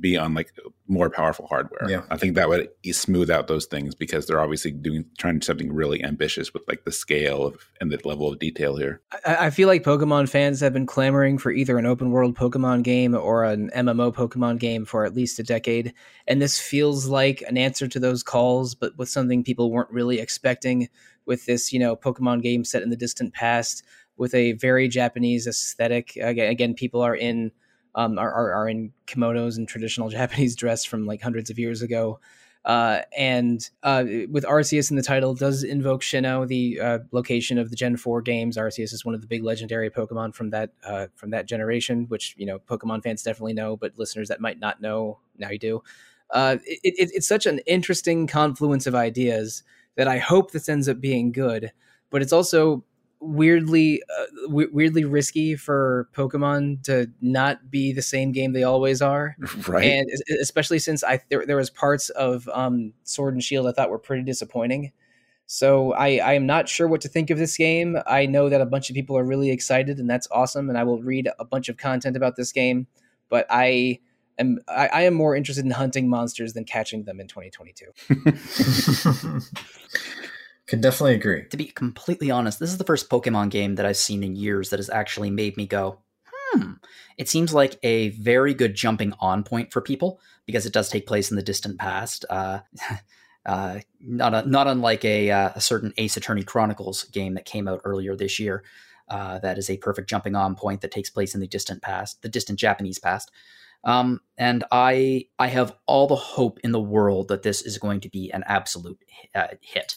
be on like more powerful hardware. Yeah. I think that would smooth out those things because they're obviously doing trying something really ambitious with like the scale of and the level of detail here. I, I feel like Pokemon fans have been clamoring for either an open world Pokemon game or an MMO Pokemon game for at least a decade, and this feels like an answer to those calls, but with something people weren't really expecting. With this, you know, Pokemon game set in the distant past, with a very Japanese aesthetic. Again, again people are in um, are, are, are in kimonos and traditional <laughs> Japanese dress from like hundreds of years ago. Uh, and uh, with Arceus in the title, does invoke Sinnoh, the uh, location of the Gen Four games. Arceus is one of the big legendary Pokemon from that uh, from that generation, which you know Pokemon fans definitely know, but listeners that might not know now you do. Uh, it, it, it's such an interesting confluence of ideas that I hope this ends up being good, but it's also weirdly uh, w- weirdly risky for Pokemon to not be the same game they always are, <laughs> Right. and especially since I there, there was parts of um, Sword and Shield I thought were pretty disappointing. So I I am not sure what to think of this game. I know that a bunch of people are really excited, and that's awesome. And I will read a bunch of content about this game, but I. Am, I, I am more interested in hunting monsters than catching them in 2022. <laughs> <laughs> Could definitely agree. To be completely honest, this is the first Pokemon game that I've seen in years that has actually made me go, hmm. It seems like a very good jumping on point for people because it does take place in the distant past. Uh, <laughs> uh, not a, not unlike a, uh, a certain Ace Attorney Chronicles game that came out earlier this year. Uh, that is a perfect jumping on point that takes place in the distant past, the distant Japanese past. Um, and I I have all the hope in the world that this is going to be an absolute uh, hit.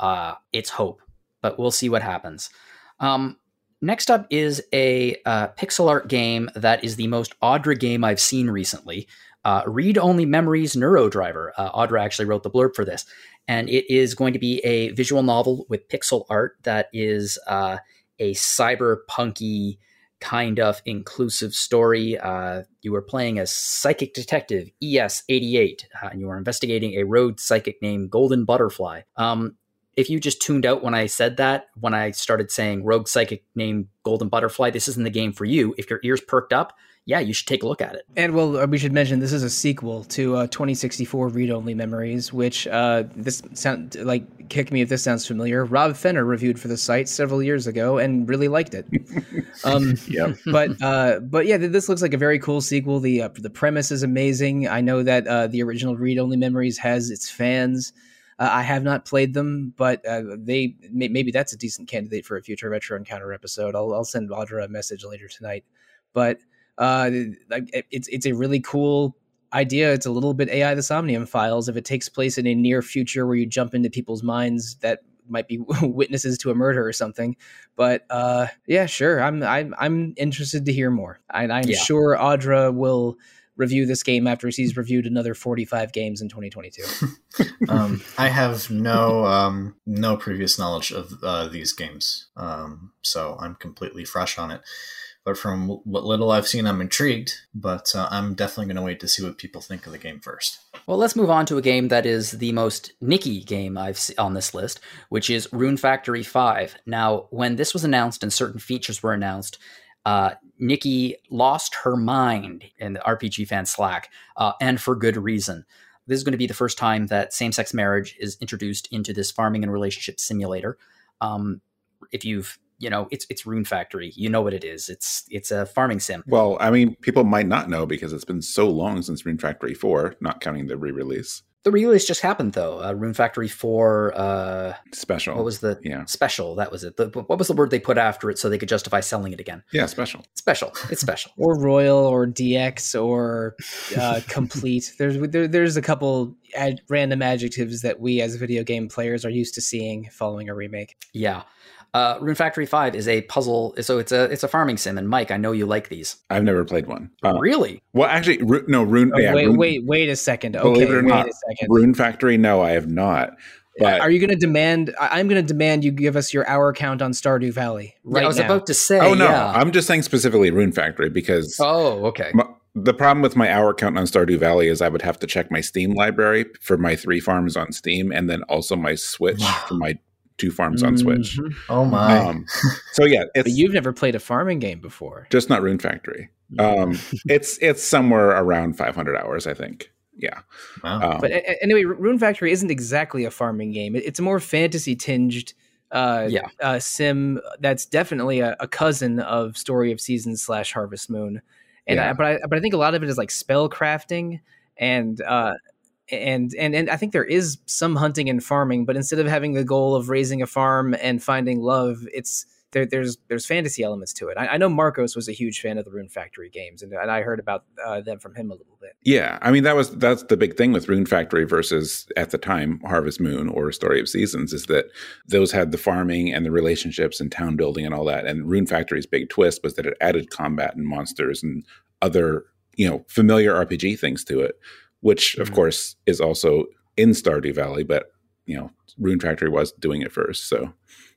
Uh, it's hope, but we'll see what happens. Um, next up is a uh, pixel art game that is the most Audra game I've seen recently. Uh, Read Only Memories Neurodriver. Uh, Audra actually wrote the blurb for this, and it is going to be a visual novel with pixel art that is uh, a cyberpunky kind of inclusive story. Uh, you were playing a psychic detective, ES88, uh, and you were investigating a road psychic named Golden Butterfly. Um, if you just tuned out when I said that, when I started saying rogue psychic named Golden Butterfly, this isn't the game for you. If your ears perked up, yeah, you should take a look at it. And well, uh, we should mention this is a sequel to uh, 2064 Read Only Memories, which uh, this sound like kick me if this sounds familiar. Rob Fenner reviewed for the site several years ago and really liked it. <laughs> um, Yep. <laughs> but uh, but yeah, this looks like a very cool sequel. The uh, the premise is amazing. I know that uh, the original Read Only Memories has its fans. Uh, I have not played them, but uh, they may- maybe that's a decent candidate for a future retro encounter episode. I'll I'll send Audra a message later tonight. But uh, it's it's a really cool idea. It's a little bit AI the Somnium Files. If it takes place in a near future where you jump into people's minds that might be <laughs> witnesses to a murder or something. But uh, yeah, sure. I'm I'm I'm interested to hear more. And I'm Yeah. sure Audra will review this game after he's reviewed another 45 games in 2022. <laughs> um, I have no um, no previous knowledge of uh, these games, um, so I'm completely fresh on it. But from what little I've seen, I'm intrigued. But uh, I'm definitely going to wait to see what people think of the game first. Well, let's move on to a game that is the most Nikki game I've se- on this list, which is Rune Factory 5. Now, when this was announced and certain features were announced, uh, Nikki lost her mind in the RPG fan Slack, uh, and for good reason. This is going to be the first time that same sex marriage is introduced into this farming and relationship simulator. Um, if you've you know it's it's Rune Factory, you know what it is. It's it's a farming sim. Well, I mean, people might not know because it's been so long since Rune Factory 4, not counting the re-release. The release just happened though. Uh, Rune Factory Four. Uh, Special. what was the Yeah. special? That was it. The, what was the word they put after it so they could justify selling it again? Yeah, special. Special. It's special. <laughs> or Royal or DX or uh, <laughs> Complete. There's there, there's a couple ad, random adjectives that we as video game players are used to seeing following a remake. Yeah. Uh, Rune Factory Five is a puzzle. So it's a it's a farming sim. And Mike, I know you like these. I've never played one. Uh, really? well, actually, Ru- no, Rune. Oh, yeah, wait, Rune, wait, wait a second. Believe Okay, it or wait not, a second. Rune Factory, no, I have not. But Are you going to demand? I- I'm going to demand you give us your hour count on Stardew Valley right I was now. about to say. oh no, Yeah. I'm just saying specifically Rune Factory because oh, okay. my, the problem with my hour count on Stardew Valley is I would have to check my Steam library for my three farms on Steam, and then also my Switch for my two farms on Switch. Mhm. Oh my! Um, so yeah, it's But you've never played a farming game before. just not Rune Factory. Um, it's it's somewhere around 500 hours, I think. Yeah. wow. Um, But a- a- anyway, Rune Factory isn't exactly a farming game. It's a more fantasy tinged uh, Yeah. uh, sim that's definitely a, a cousin of Story of Seasons slash Harvest Moon. And Yeah. I, but I but I think a lot of it is like spell crafting and uh, and and and I think there is some hunting and farming, but instead of having the goal of raising a farm and finding love, it's there, there's there's fantasy elements to it. I, I know Marcos was a huge fan of the Rune Factory games, and, and I heard about uh, them from him a little bit. Yeah, I mean that was that's the big thing with Rune Factory versus at the time Harvest Moon or Story of Seasons is that those had the farming and the relationships and town building and all that. And Rune Factory's big twist was that it added combat and monsters and other you know familiar RPG things to it, which of Mhm. course is also in Stardew Valley, but you know Rune Factory was doing it first. So,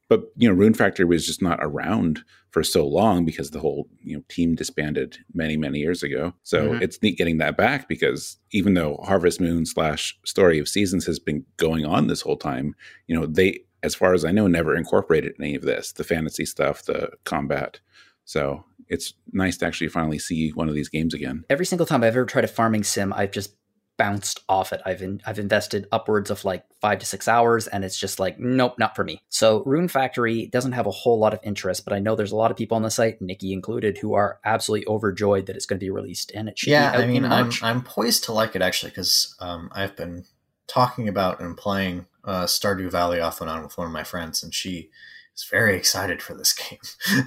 but you know Rune Factory was just not around for so long because the whole you know team disbanded many many years ago. So Mhm. it's neat getting that back because even though Harvest Moon slash Story of Seasons has been going on this whole time, you know they, as far as I know, never incorporated any of this, the fantasy stuff, the combat. So it's nice to actually finally see one of these games again. Every single time I've ever tried a farming sim, I've just bounced off it. I've in, I've invested upwards of like five to six hours, and it's just like nope, not for me. So Rune Factory doesn't have a whole lot of interest, but I know there's a lot of people on the site, Nikki included, who are absolutely overjoyed that it's going to be released, and it should yeah, I mean, I'm I'm poised to like it actually because um, I've been talking about and playing uh, Stardew Valley off and on with one of my friends, and she is very excited for this <laughs> game.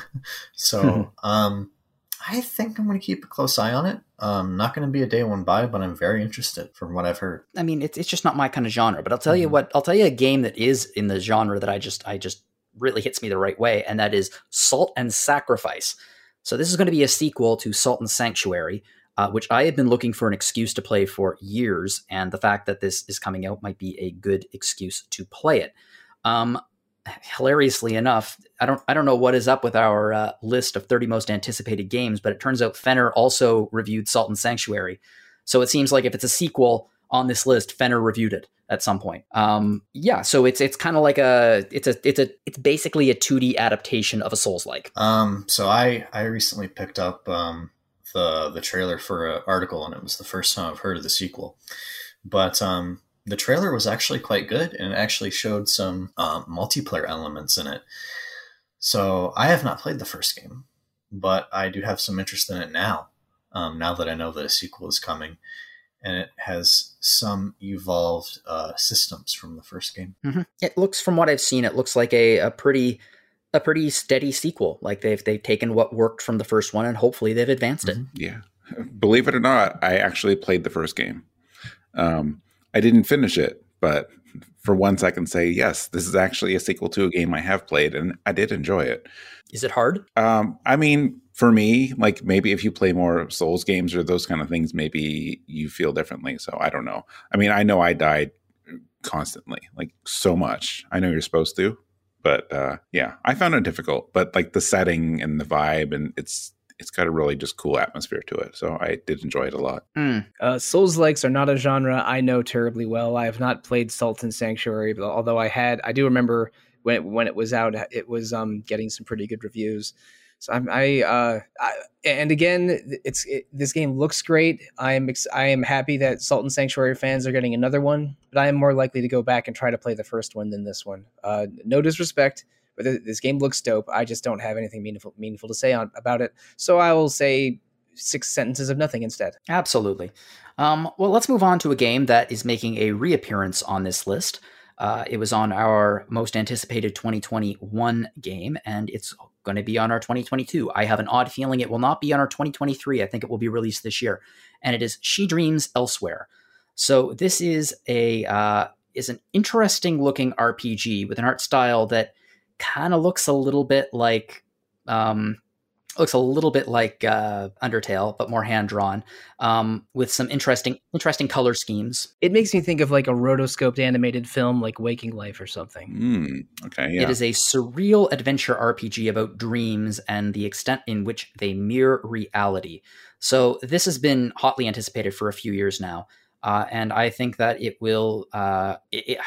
so <laughs> um, I think I'm going to keep a close eye on it. Um, not going to be a day one buy, but I'm very interested from what I've heard. I mean, it's it's just not my kind of genre. But I'll tell you Mhm. what, I'll tell you a game that is in the genre that I just I just really hits me the right way, and that is Salt and Sacrifice. So this is going to be a sequel to Salt and Sanctuary, uh, which I have been looking for an excuse to play for years, and the fact that this is coming out might be a good excuse to play it. Um, hilariously enough, I don't I don't know what is up with our uh, list of 30 most anticipated games, but it turns out Fenner also reviewed Salt and Sanctuary. So it seems like if it's a sequel on this list, Fenner reviewed it at some point. Um, yeah, so it's it's kind of like a it's a it's a it's basically a 2D adaptation of a Souls like. Um, so I I recently picked up um, the the trailer for an article, and it was the first time I've heard of the sequel. But um, the trailer was actually quite good, and it actually showed some um, multiplayer elements in it. So I have not played the first game, but I do have some interest in it now. Um, now that I know that a sequel is coming, and it has some evolved uh, systems from the first game. It looks, from what I've seen, it looks like a, a pretty a pretty steady sequel. Like they've they've taken what worked from the first one and hopefully they've advanced it. Yeah. Believe it or not, I actually played the first game. Um, I didn't finish it, but for once I can say, yes, this is actually a sequel to a game I have played and I did enjoy it. Is it hard? Um, I mean, for me, like maybe if you play more Souls games or those kind of things, maybe you feel differently. So I don't know. I mean, I know I died constantly, like so much. I know you're supposed to, but uh, yeah, I found it difficult. But like the setting and the vibe, and it's it's got a really just cool atmosphere to it. So I did enjoy it a lot. Mm. Uh, Souls likes are not a genre I know terribly well. I have not played Salt and Sanctuary, but although I had, I do remember when it, when it was out, it was um, getting some pretty good reviews. So I'm, I, uh, I and again, it's it, this game looks great. I am ex- I am happy that Salt and Sanctuary fans are getting another one, but I am more likely to go back and try to play the first one than this one. Uh, no disrespect, but th- this game looks dope. I just don't have anything meaningful meaningful to say on about it, so I will say six sentences of nothing instead. Absolutely. Um, well, let's move on to a game that is making a reappearance on this list. Uh, it was on our most anticipated 2021 game, and it's going to be on our 2022. I have an odd feeling it will not be on our 2023. I think it will be released this year, and it is She Dreams Elsewhere. So this is a uh, is an interesting looking RPG with an art style that kind of looks a little bit like um, looks a little bit like uh, Undertale, but more hand drawn, um, with some interesting interesting color schemes. It makes me think of like a rotoscoped animated film like Waking Life or something. Mm, okay, yeah. It is a surreal adventure RPG about dreams and the extent in which they mirror reality. So this has been hotly anticipated for a few years now, uh, and I think that it will. Uh, it, it,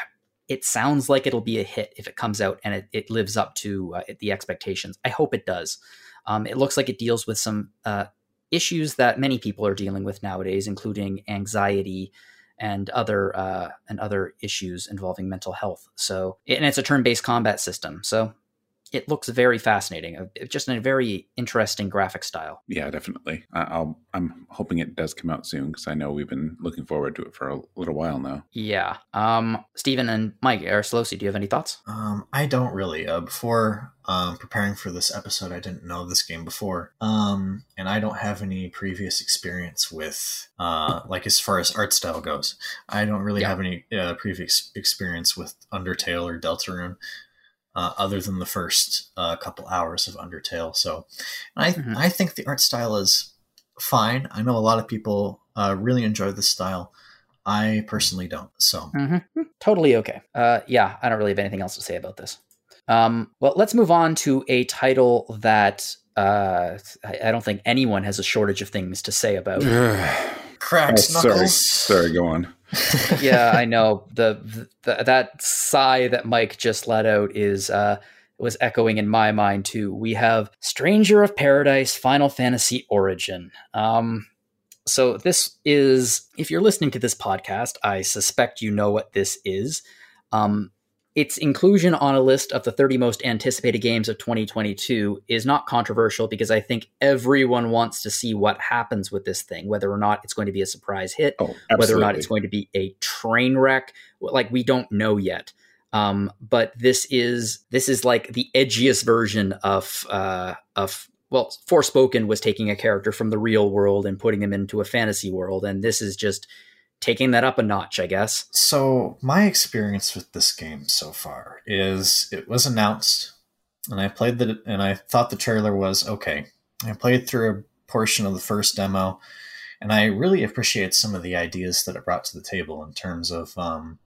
it sounds like it'll be a hit if it comes out and it, it lives up to uh, the expectations. I hope it does. Um, it looks like it deals with some uh, issues that many people are dealing with nowadays, including anxiety and other uh, and other issues involving mental health. So, and it's a turn-based combat system. So, it looks very fascinating. Uh, just in a very interesting graphic style. Yeah, definitely. I'll. I'm hoping it does come out soon because I know we've been looking forward to it for a little while now. Yeah. Um, Stephen and Mike Aristolosi, do you have any thoughts? Um, I don't really. Uh, before um, preparing for this episode, I didn't know this game before, um, and I don't have any previous experience with, uh, like as far as art style goes, I don't really yeah. have any uh, previous experience with Undertale or Deltarune uh, other than the first uh, couple hours of Undertale. So I mm-hmm. I think the art style is fine. I know a lot of people uh, really enjoy the style. I personally don't. So mm-hmm. totally okay. Uh, yeah, I don't really have anything else to say about this. Um, well, let's move on to a title that uh, I, I, don't think anyone has a shortage of things to say about. <sighs> Cracks oh, knuckles. Sorry, sorry, go on. <laughs> yeah, I know the, the, that sigh that Mike just let out is uh, was echoing in my mind too. We have Stranger of Paradise Final Fantasy Origin. Um, so this is if you're listening to this podcast, I suspect you know what this is. Um, its inclusion on a list of the 30 most anticipated games of 2022 is not controversial because I think everyone wants to see what happens with this thing, whether or not it's going to be a surprise hit, oh, whether or not it's going to be a train wreck. Like we don't know yet. Um, but this is this is like the edgiest version of uh, of well, Forspoken was taking a character from the real world and putting him into a fantasy world, and this is just taking that up a notch, I guess. So, my experience with this game so far is it was announced and I played the and I thought the trailer was okay. I played through a portion of the first demo and I really appreciate some of the ideas that it brought to the table in terms of um,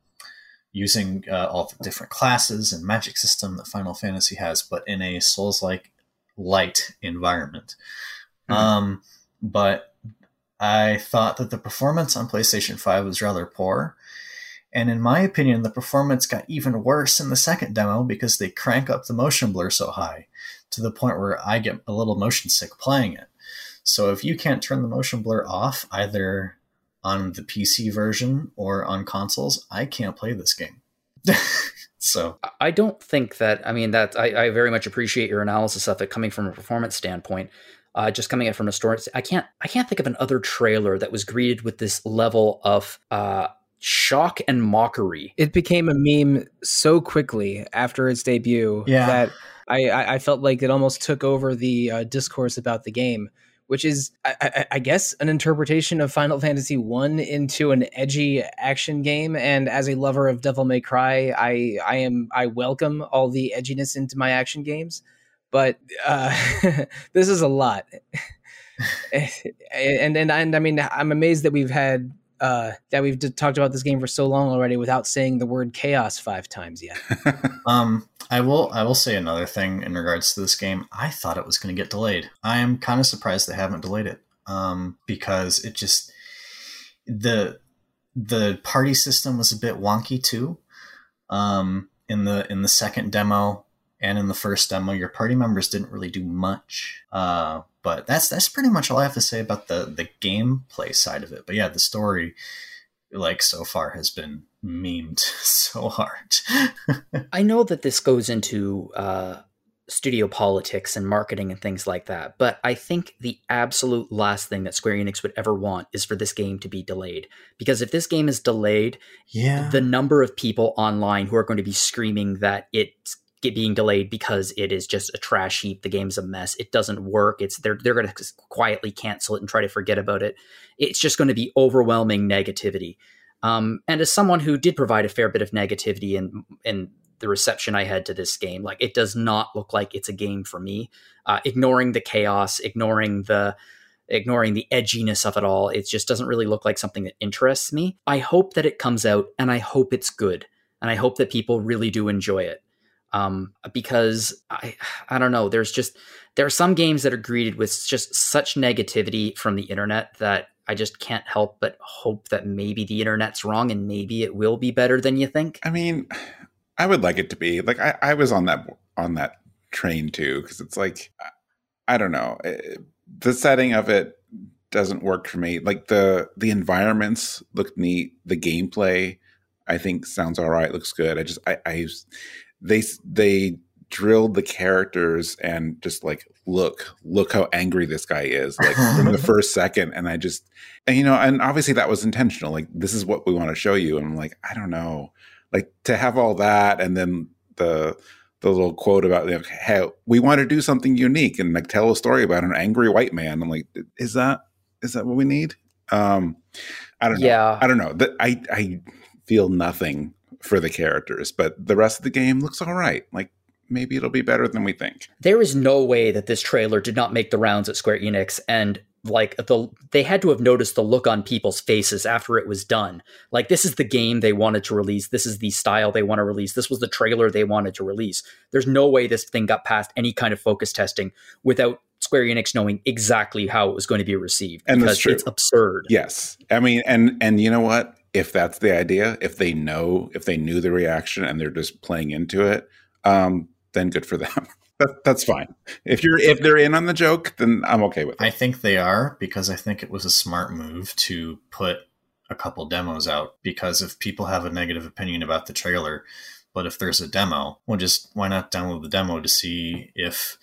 using uh, all the different classes and magic system that Final Fantasy has, but in a Souls-like light environment. Mm-hmm. Um, but I thought that the performance on PlayStation 5 was rather poor. And in my opinion, the performance got even worse in the second demo because they crank up the motion blur so high to the point where I get a little motion sick playing it. So if you can't turn the motion blur off either on the PC version or on consoles, I can't play this game. <laughs> so I don't think that I mean that I, I, very much appreciate your analysis of it coming from a performance standpoint uh, just coming in from a store. I can't I can't think of another trailer that was greeted with this level of uh, shock and mockery. It became a meme so quickly after its debut yeah. that I, I, felt like it almost took over the uh, discourse about the game, which is, I, I, guess, an interpretation of Final Fantasy One into an edgy action game. And as a lover of Devil May Cry, I, I am I welcome all the edginess into my action games but uh, <laughs> this is a lot. <laughs> and, and and I mean, I'm amazed that we've had uh, that we've talked about this game for so long already without saying the word chaos five times yet. <laughs> um, I will I will say another thing in regards to this game. I thought it was going to get delayed. I am kind of surprised they haven't delayed it um, because it just the the party system was a bit wonky too. Um, in the in the second demo, and in the first demo, your party members didn't really do much. Uh, but that's that's pretty much all I have to say about the the gameplay side of it. But yeah, the story, like so far, has been memed <laughs> so hard. <laughs> I know that this goes into uh, studio politics and marketing and things like that, but I think the absolute last thing that Square Enix would ever want is for this game to be delayed. Because if this game is delayed, yeah, the number of people online who are going to be screaming that it's get being delayed because it is just a trash heap. The game's a mess. It doesn't work. It's they're they're going to quietly cancel it and try to forget about it. It's just going to be overwhelming negativity. Um, and as someone who did provide a fair bit of negativity in in the reception I had to this game, like it does not look like it's a game for me. Uh, ignoring the chaos, ignoring the ignoring the edginess of it all, it just doesn't really look like something that interests me. I hope that it comes out, and I hope it's good, and I hope that people really do enjoy it um, because I I don't know. There's just there are some games that are greeted with just such negativity from the internet that I just can't help but hope that maybe the internet's wrong and maybe it will be better than you think. I mean, I would like it to be like I, I was on that on that train too because it's like I don't know eh, the setting of it doesn't work for me. Like the the environments look neat, the gameplay I think sounds all right, looks good. I just I, I they they drilled the characters and just like look look how angry this guy is like from the <laughs> first second. And i just and you know and obviously that was intentional. Like this is what we want to show you. And i'm like i don't know. Like to have all that and then the the little quote about like, hey we want to do something unique and like tell a story about an angry white man. I'm like is that is that what we need? Um i don't know. Yeah. i don't know. That i i feel nothing for the characters but the rest of the game looks all right like maybe it'll be better than we think There is no way that this trailer did not make the rounds at Square Enix and like the they had to have noticed the look on people's faces after it was done. Like this is the game they wanted to release. This is the style they want to release. This was the trailer they wanted to release. There's no way this thing got past any kind of focus testing without Square Enix knowing exactly how it was going to be received And that's because true. it's absurd. Yes. I mean, and and you know what? If that's the idea, if they know, if they knew the reaction and they're just playing into it, um, then good for them. <laughs> that, that's fine. If you're if they're in on the joke, then I'm okay with it. I think they are because I think it was a smart move to put a couple demos out because if people have a negative opinion about the trailer, but if there's a demo, well just why not download the demo to see if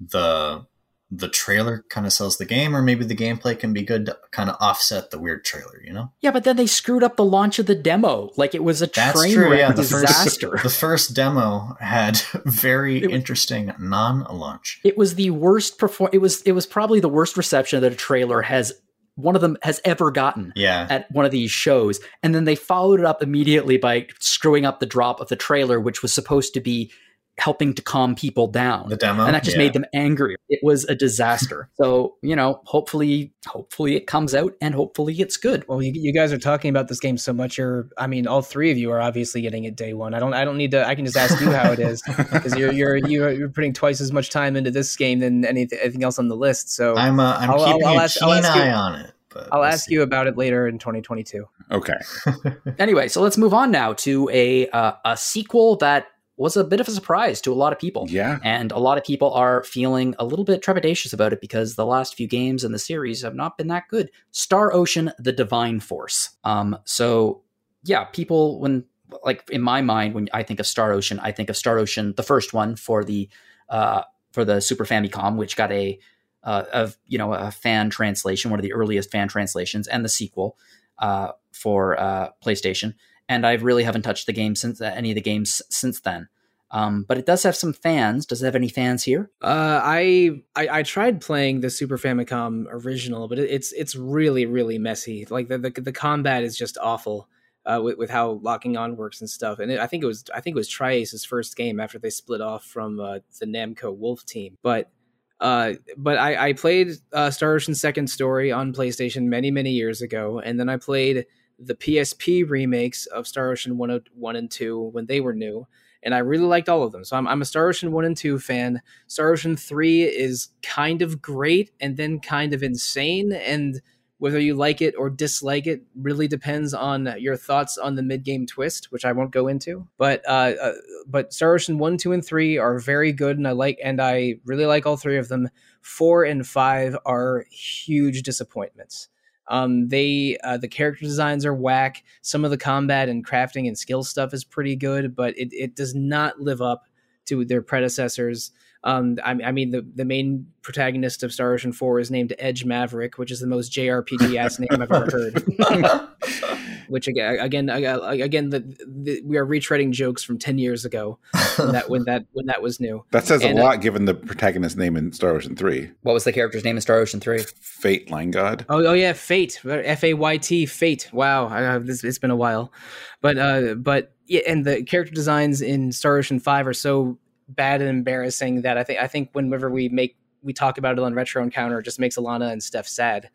the the trailer kind of sells the game or maybe the gameplay can be good to kind of offset the weird trailer, you know? Yeah, but then they screwed up the launch of the demo. Like it was a That's train true. wreck Yeah, the first disaster. <laughs> the first demo had <laughs> very It interesting non-launch. It was the worst perform. It was it was probably the worst reception that a trailer has one of them has ever gotten Yeah. at one of these shows. And then they followed it up immediately by screwing up the drop of the trailer, which was supposed to be helping to calm people down. The demo. and that just yeah. made them angry. It was a disaster. <laughs> so you know, hopefully, hopefully it comes out and hopefully it's good. Well, you, you guys are talking about this game so much. You're, I mean, all three of you are obviously getting it day one. I don't, I don't need to. I can just ask you how it is <laughs> because you're, you're, you're, you're putting twice as much time into this game than anything, anything else on the list. So I'm uh, I'm I'll- I'll- keeping I'll a ask- keen ask you- eye on it. But I'll we'll ask see. you about it later in 2022. Okay. <laughs> Anyway, so let's move on now to a uh, a sequel that was a bit of a surprise to a lot of people. Yeah. And a lot of people are feeling a little bit trepidatious about it because the last few games in the series have not been that good. Star Ocean: The Divine Force. Um, so yeah, people when like in my mind when I think of Star Ocean, I think of Star Ocean, the first one for the uh, for the Super Famicom, which got a uh, of you know a fan translation, one of the earliest fan translations, and the sequel uh, for uh, PlayStation. And I really haven't touched the game since uh, any of the games since then. Um, but it does have some fans. Does it have any fans here? Uh, I, I I tried playing the Super Famicom original, but it, it's it's really really messy. Like the the, the combat is just awful. Uh, with, with how locking on works and stuff, and it, I think it was I think it was tri-Ace's first game after they split off from uh, the Namco Wolf team. But uh, but I, I played uh, Star Ocean Second Story on PlayStation many many years ago, and then I played the PSP remakes of Star Ocean one, one and two when they were new, and I really liked all of them. So I'm, I'm a Star Ocean 1 and 2 fan. Star Ocean 3 is kind of great and then kind of insane. And whether you like it or dislike it really depends on your thoughts on the mid game twist, which I won't go into. But uh, uh, but Star Ocean 1, 2, and 3 are very good, and I like and I really like all three of them. Four and five are huge disappointments. Um, they uh, the character designs are whack. Some of the combat and crafting and skill stuff is pretty good, but it, it does not live up to their predecessors. Um, I, I mean, the, the main protagonist of Star Ocean 4 is named Edge Maverick, which is the most JRPG ass name I've ever heard. <laughs> <laughs> which again, again, again, the, the, we are retreading jokes from ten years ago when that when that when that was new. That says And, a uh, lot given the protagonist's name in Star Ocean 3. What was the character's name in Star Ocean 3? Fayt Leingod. Oh, oh yeah, Fate, F A Y T, Fate. Wow, I, I, this, it's been a while, but uh, but yeah, and the character designs in Star Ocean Five are so bad and embarrassing that I think I think whenever we make we talk about it on Retro Encounter, it just makes Alana and Steph sad.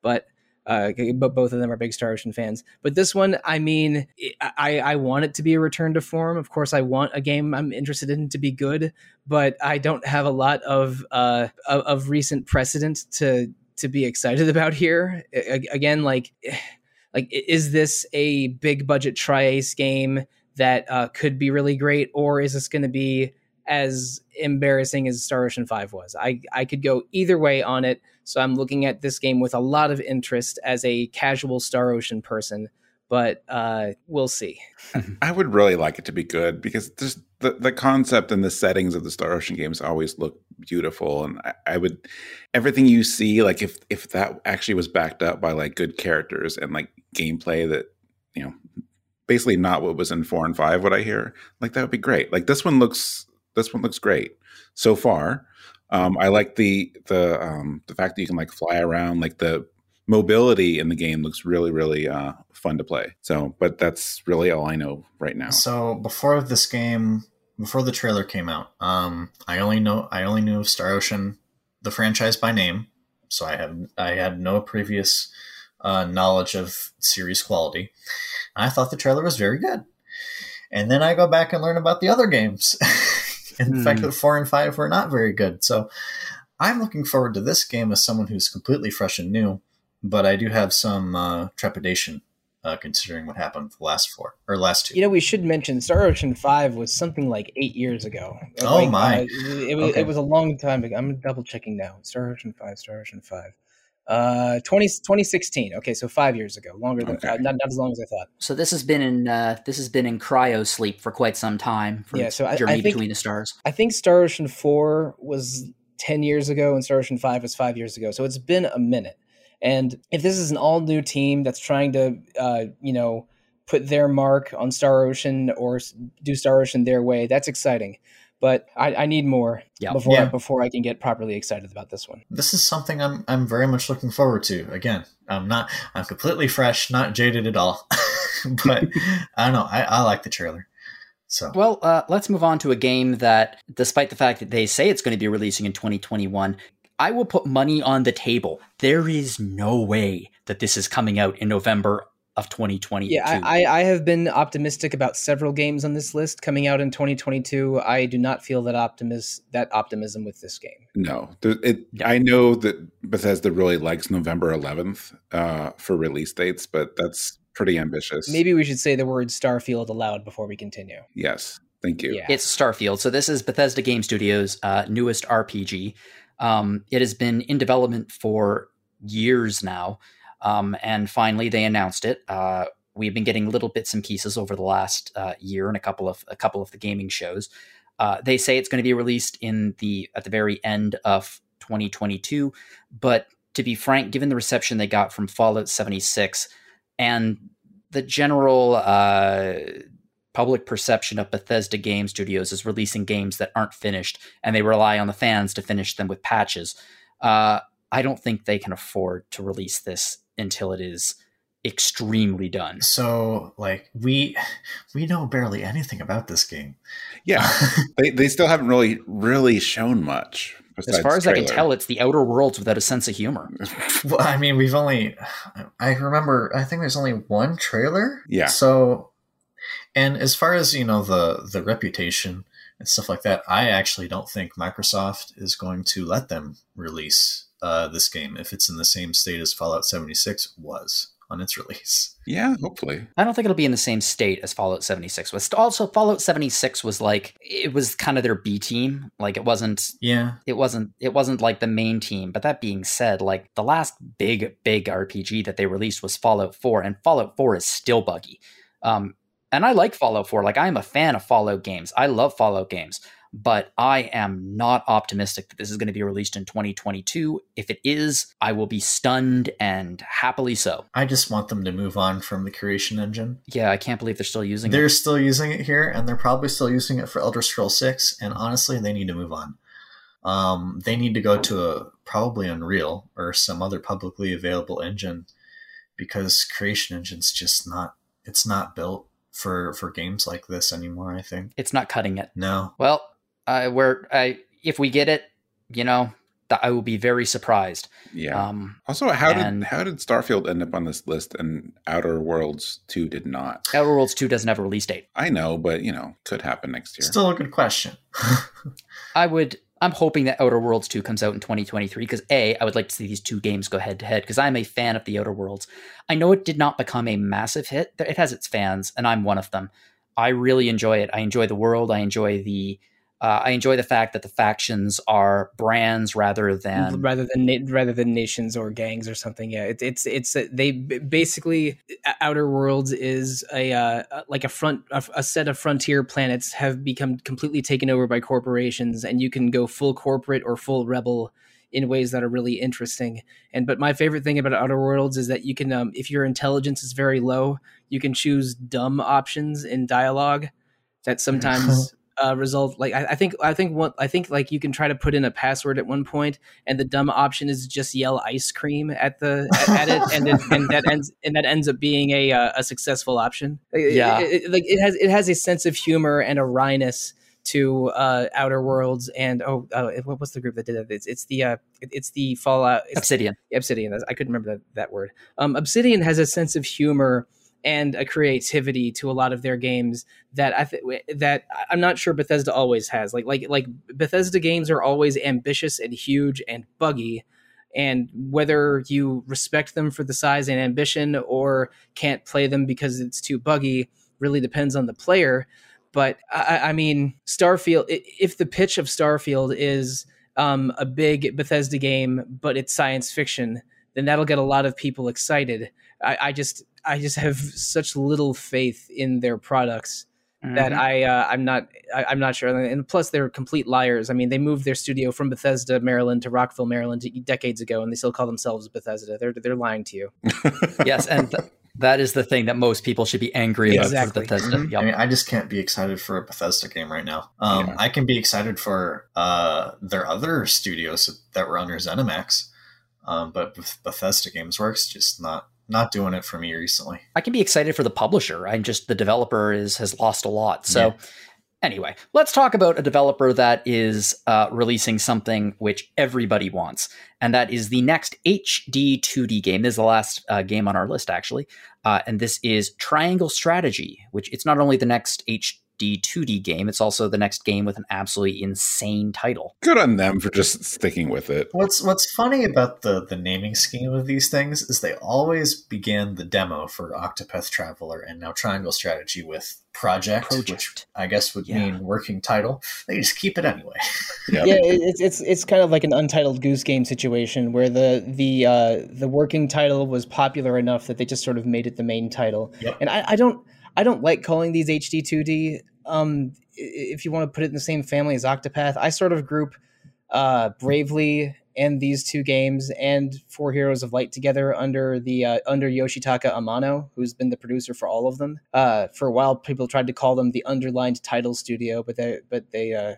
But uh, but both of them are big Star Ocean fans. But this one, I mean, I, I want it to be a return to form. Of course, I want a game I'm interested in to be good, but I don't have a lot of uh, of, of recent precedent to to be excited <laughs> about here. A- again, like <sighs> like is this a big budget tri-ace game that uh, could be really great, or is this going to be as embarrassing as Star Ocean 5 was. I, I could go either way on it. So I'm looking at this game with a lot of interest as a casual Star Ocean person, but uh, we'll see. <laughs> I would really like it to be good because just the, the concept and the settings of the Star Ocean games always look beautiful. And I, I would, everything you see, like if, if that actually was backed up by like good characters and like gameplay that, you know, basically not what was in four and five, what I hear, like that would be great. Like this one looks this one looks great so far. Um, I like the the um, the fact that you can like fly around, like the mobility in the game looks really really uh, fun to play. So, but that's really all I know right now. So before this game, before the trailer came out, um, I only know I only knew of Star Ocean, the franchise by name. So I had I had no previous uh, knowledge of series quality. I thought the trailer was very good, and then I go back and learn about the other games. <laughs> and the fact hmm. that four and five were not very good. So I'm looking forward to this game as someone who's completely fresh and new, but I do have some uh, trepidation uh, considering what happened with the last four or last two. You know, we should mention Star Ocean Five was something like eight years ago. Oh like, my! Uh, it, was, okay. it was a long time ago. I'm double checking now. Star Ocean Five, Star Ocean Five. Uh, 20, 2016. Okay, so five years ago, longer than okay. uh, not, not as long as I thought. So this has been in uh, this has been in cryo sleep for quite some time. yeah, so I, Journey I think, Between the Stars. I think Star Ocean Four was ten years ago, and Star Ocean Five was five years ago. So it's been a minute. And if this is an all new team that's trying to, uh, you know, put their mark on Star Ocean or do Star Ocean their way, that's exciting but I, I need more yeah. before yeah. I, before I can get properly excited about this one. This is something I'm I'm very much looking forward to. Again, I'm not I'm completely fresh, not jaded at all, <laughs> but <laughs> I don't know. I, I like the trailer. So well, uh, let's move on to a game that, despite the fact that they say it's going to be releasing in 2021, I will put money on the table. There is no way that this is coming out in November of 2020. Yeah, I, I have been optimistic about several games on this list coming out in 2022. I do not feel that optimis that optimism with this game. No, it, I know that Bethesda really likes November 11th uh, for release dates, but that's pretty ambitious. Maybe we should say the word Starfield aloud before we continue. Yes, thank you. Yeah. It's Starfield. So this is Bethesda Game Studios' uh, newest RPG. Um, it has been in development for years now. Um, and finally, they announced it. Uh, we've been getting little bits and pieces over the last uh, year and a couple of a couple of the gaming shows. Uh, they say it's going to be released in the at the very end of 2022, but to be frank, given the reception they got from Fallout 76 and the general uh, public perception of Bethesda Game Studios as releasing games that aren't finished, and they rely on the fans to finish them with patches. Uh, I don't think they can afford to release this until it is extremely done. So like we we know barely anything about this game. Yeah. <laughs> they they still haven't really really shown much. As far as trailer. I can tell, it's the Outer Worlds without a sense of humor. <laughs> well, I mean, we've only I remember I think there's only one trailer. Yeah. So and as far as, you know, the the reputation and stuff like that, I actually don't think Microsoft is going to let them release uh, this game if it's in the same state as Fallout 76 was on its <laughs> release. Yeah, hopefully. I don't think it'll be in the same state as Fallout 76 was. Also, Fallout 76 was like it was kind of their B team. Like it wasn't Yeah. It wasn't it wasn't like the main team. But that being said, like the last big big RPG that they released was Fallout 4 and Fallout 4 is still buggy. Um and I like Fallout 4. Like I'm a fan of Fallout games. I love Fallout games but I am not optimistic that this is going to be released in 2022. If it is, I will be stunned and happily so. I just want them to move on from the creation engine. Yeah, I can't believe they're still using they're it. They're still using it here, and they're probably still using it for Elder Scroll 6, and honestly, they need to move on. Um, they need to go to a probably Unreal or some other publicly available engine because creation engine's just not it's not built for for games like this anymore i think it's not cutting it no well uh, where I, if we get it, you know, I will be very surprised. Yeah. Um, also, how and, did how did Starfield end up on this list and Outer Worlds Two did not? Outer Worlds Two doesn't have a release date. I know, but you know, could happen next year. Still a good question. <laughs> I would I'm hoping that Outer Worlds 2 comes out in 2023 because A, I would like to see these two games go head to head because I'm a fan of the Outer Worlds. I know it did not become a massive hit. It has its fans, and I'm one of them. I really enjoy it. I enjoy the world. I enjoy the uh, I enjoy the fact that the factions are brands rather than rather than rather than nations or gangs or something. Yeah, it, it's it's uh, they basically Outer Worlds is a uh, like a front a, a, set of frontier planets have become completely taken over by corporations, and you can go full corporate or full rebel in ways that are really interesting. And but my favorite thing about Outer Worlds is that you can, um, if your intelligence is very low, you can choose dumb options in dialogue that <laughs> sometimes uh, result like I, I, think I think what I think like you can try to put in a password at one point, and the dumb option is just yell ice cream at the at, at it, and it, and that ends and that ends up being a uh, a successful option. Yeah, it, like it has it has a sense of humor and a wryness to uh, Outer Worlds and oh, uh, what was the group that did it? It's, it's the uh, it's the Fallout it's, Obsidian. Obsidian. I couldn't remember that, that word. Um, Obsidian has a sense of humor and a creativity to a lot of their games that I th- that I'm not sure Bethesda always has. Like like like Bethesda games are always ambitious and huge and buggy, and whether you respect them for the size and ambition or can't play them because it's too buggy really depends on the player. But I, I mean, Starfield. If the pitch of Starfield is um, a big Bethesda game, but it's science fiction, then that'll get a lot of people excited. I, I just I just have such little faith in their products mm-hmm. that I uh, I'm not I, am not sure. And plus, they're complete liars. I mean, they moved their studio from Bethesda, Maryland, to Rockville, Maryland, decades ago, and they still call themselves Bethesda. They're they're lying to you. <laughs> yes, and. Th- that is the thing that most people should be angry about exactly. for Bethesda. Mm-hmm. Yep. I mean, I just can't be excited for a Bethesda game right now. Um, yeah. I can be excited for uh, their other studios that were under ZeniMax, um, but Bethesda Games Works just not not doing it for me recently. I can be excited for the publisher. I'm just the developer is has lost a lot. So yeah. anyway, let's talk about a developer that is uh, releasing something which everybody wants, and that is the next HD 2D game. This is the last uh, game on our list, actually, uh, and this is Triangle Strategy, which it's not only the next HD 2D game. It's also the next game with an absolutely insane title. Good on them for just sticking with it. What's What's funny about the the naming scheme of these things is they always began the demo for Octopath Traveler and now Triangle Strategy with Project, Project. which I guess would yeah. mean working title. They just keep it anyway. <laughs> yeah, yeah it's it's it's kind of like an untitled goose game situation where the the uh, the working title was popular enough that they just sort of made it the main title. Yep. And I, I don't I don't like calling these HD 2D um, if you want to put it in the same family as Octopath, I sort of group uh, Bravely and these two games and Four Heroes of Light together under the uh, under Yoshitaka Amano, who's been the producer for all of them. Uh, for a while, people tried to call them the underlined title studio, but they but they uh,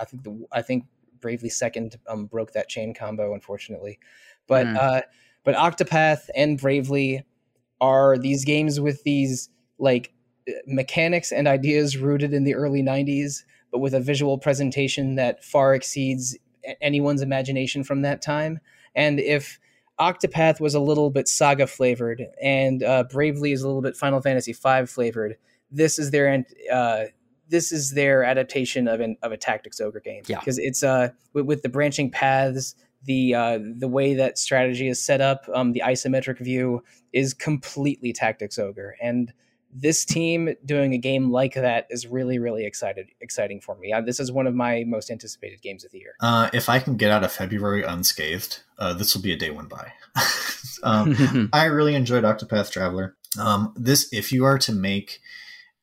I think the I think Bravely Second um, broke that chain combo, unfortunately. But mm. uh, but Octopath and Bravely are these games with these like mechanics and ideas rooted in the early 90s, but with a visual presentation that far exceeds anyone's imagination from that time. And if Octopath was a little bit saga flavored and uh, Bravely is a little bit Final Fantasy V flavored, this is their uh, this is their adaptation of an of a tactics ogre game. Yeah, because it's uh with, with, the branching paths, the uh, the way that strategy is set up, um, the isometric view is completely tactics ogre and this team doing a game like that is really really excited exciting for me. Uh, this is one of my most anticipated games of the year. Uh, if I can get out of February unscathed, uh, this will be a day one buy. <laughs> um, <laughs> I really enjoyed Octopath Traveler. Um, this, if you are to make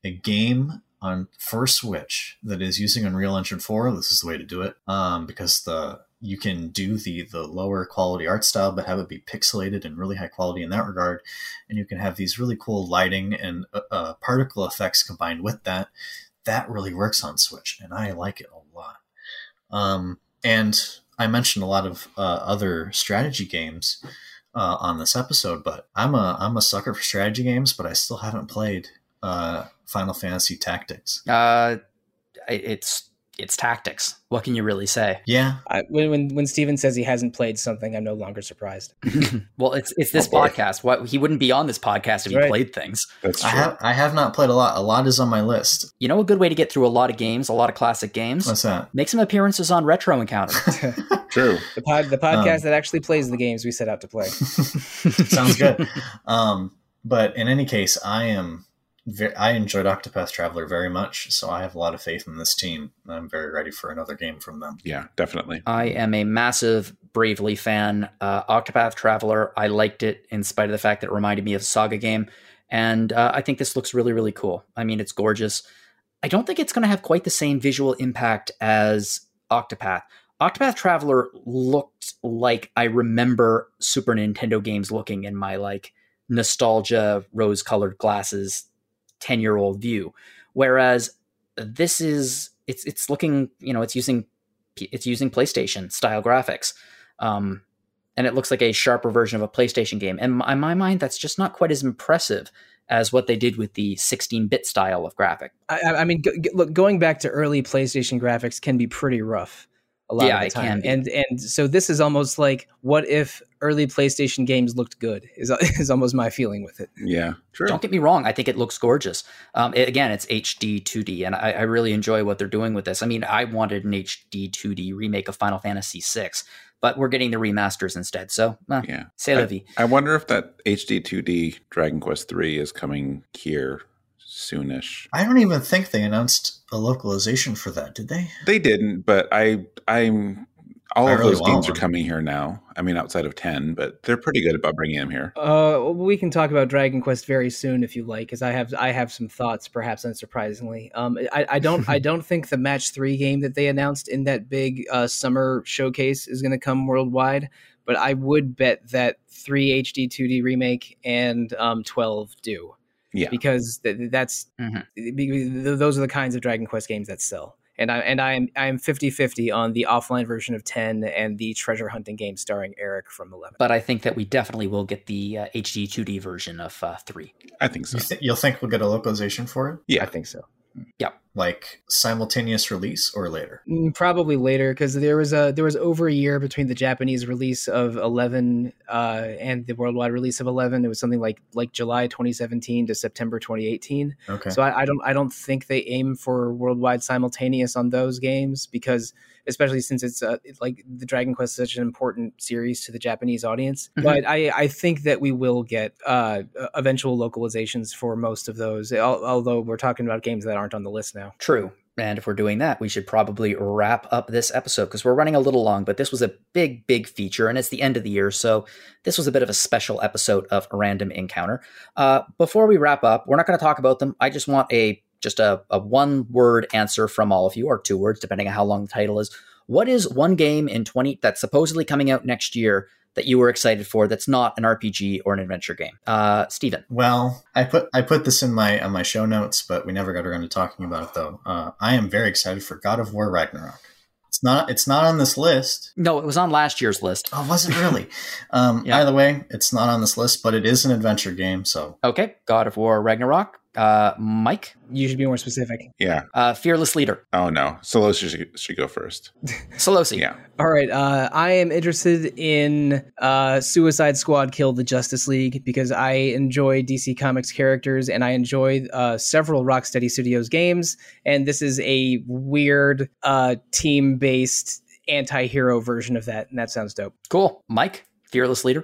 a game on for Switch that is using Unreal Engine 4, this is the way to do it. Um, because the you can do the the lower quality art style but have it be pixelated and really high quality in that regard. And you can have these really cool lighting and uh, uh, particle effects combined with that. That really works on switch and i like it a lot. Um, and i mentioned a lot of uh, other strategy games uh, on this episode but i'm a i'm a sucker for strategy games but i still haven't played uh, final fantasy tactics. Uh, it's it's tactics. What can you really say? Yeah. I, when when when Steven says he hasn't played something, I'm no longer surprised. <laughs> <laughs> well, it's it's this Oh, podcast. What he wouldn't be on this podcast if he Right. played things. That's I true. have I have not played a lot. A lot is on my list. You know, a good way to get through a lot of games, a lot of classic games. What's that? Make some appearances on Retro Encounter. <laughs> True. The pod, the podcast Um, that actually plays the games we set out to play. Sounds good. Um, but in any case, I am. Ve- I enjoyed Octopath Traveler very much, so I have a lot of faith in this team. I'm very ready for another game from them. Yeah, definitely. I am a massive Bravely fan. Uh, Octopath Traveler, I liked it in spite of the fact that it reminded me of a Saga game. And uh, I think this looks really, really cool. I mean, it's gorgeous. I don't think it's going to have quite the same visual impact as Octopath. Octopath Traveler looked like I remember Super Nintendo games looking in my like nostalgia rose colored glasses 10 year old view. Whereas this is, it's, it's looking, you know, it's using it's using PlayStation style graphics. Um, and it looks like a sharper version of a PlayStation game. And in my mind, that's just not quite as impressive as what they did with the 16-bit style of graphic. I, I mean, go, look, going back to early PlayStation graphics can be pretty rough. A lot Yeah, of the it time. and and so this is almost like, what if early PlayStation games looked good? Is <laughs> is almost my feeling with it. Yeah, true. Don't get me wrong; I think it looks gorgeous. Um, it- again, it's HD 2D, and I, I really enjoy what they're doing with this. I mean, I wanted an HD 2D remake of Final Fantasy VI, but we're getting the remasters instead. So, eh, Yeah. c'est la vie. I wonder if that HD 2D Dragon Quest 3 is coming here soonish. I don't even think they announced a localization for that, did they? They didn't, but I I'm all I of really those want games are coming here now. I mean, outside of 10, but they're pretty good about bringing them here. Uh, we can talk about Dragon Quest very soon if you like, because I have I have some thoughts, perhaps unsurprisingly. Um, I, I don't I <laughs> don't think the Match Three game that they announced in that big uh, summer showcase is going to come worldwide, but I would bet that three HD 2D remake and um, twelve do. Yeah. because th- that's Mhm. be- th- those are the kinds of Dragon Quest games that sell. And I and I am I am 50-50 on the offline version of 10 and the treasure hunting game starring Eric from 11. But I think that we definitely will get the uh, HD 2D version of uh, 3. I think so. You th- you'll think we'll get a localization for it, Yeah. I think so. Like simultaneous release or later. Mm, Probably later because there was a there was over a year between the Japanese release of 11 uh, and the worldwide release of 11. It was something like like July 2017 to September 2018. Okay. So I, I don't I don't think they aim for worldwide simultaneous on those games because especially since it's uh, it- like the Dragon Quest is such an important series to the Japanese audience. Mhm. But I I think that we will get uh, eventual localizations for most of those. Although we're talking about games that aren't on the list now. True. And if we're doing that, we should probably wrap up this episode because we're running a little long, but this was a big, big feature and it's the end of the year. So this was a bit of a special episode of random encounter. Uh, before we wrap up, we're not going to talk about them. I just want a just a, a one word answer from all of you, or two words, depending on how long the title is. What is one game in 20 that's supposedly coming out next year that you were excited for that's not an RPG or an adventure game? Uh, Steven. Well, I put I put this in my on my show notes, but we never got around to talking about it though. Uh, I am very excited for God of War Ragnarok. It's not it's not on this list. No, it was on last year's list. Oh, was it really? <laughs> um, Yeah. Either way, it's not on this list, but it is an adventure game. So Okay, God of War Ragnarok. Uh, Mike, You should be more specific. Yeah. uh, Fearless Leader. Oh no. Solo should, should go first. <laughs> Sollosi. Yeah. All right, uh, I am interested in uh, Suicide Squad Kill the Justice League because I enjoy DC Comics characters and I enjoy uh, several Rocksteady Studios games, and this is a weird uh, team-based anti-hero version of that, and that sounds dope. Cool. Mike, Fearless Leader.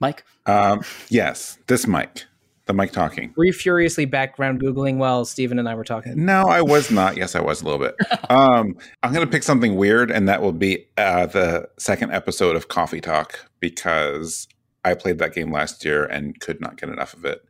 Mike. Um, yes. This mic. The mic talking. Were you furiously background googling while Stephen and I were talking? No, I was not. Yes, I was a little bit. <laughs> Um, I'm going to pick something weird, and that will be uh, the second episode of Coffee Talk because I played that game last year and could not get enough of it.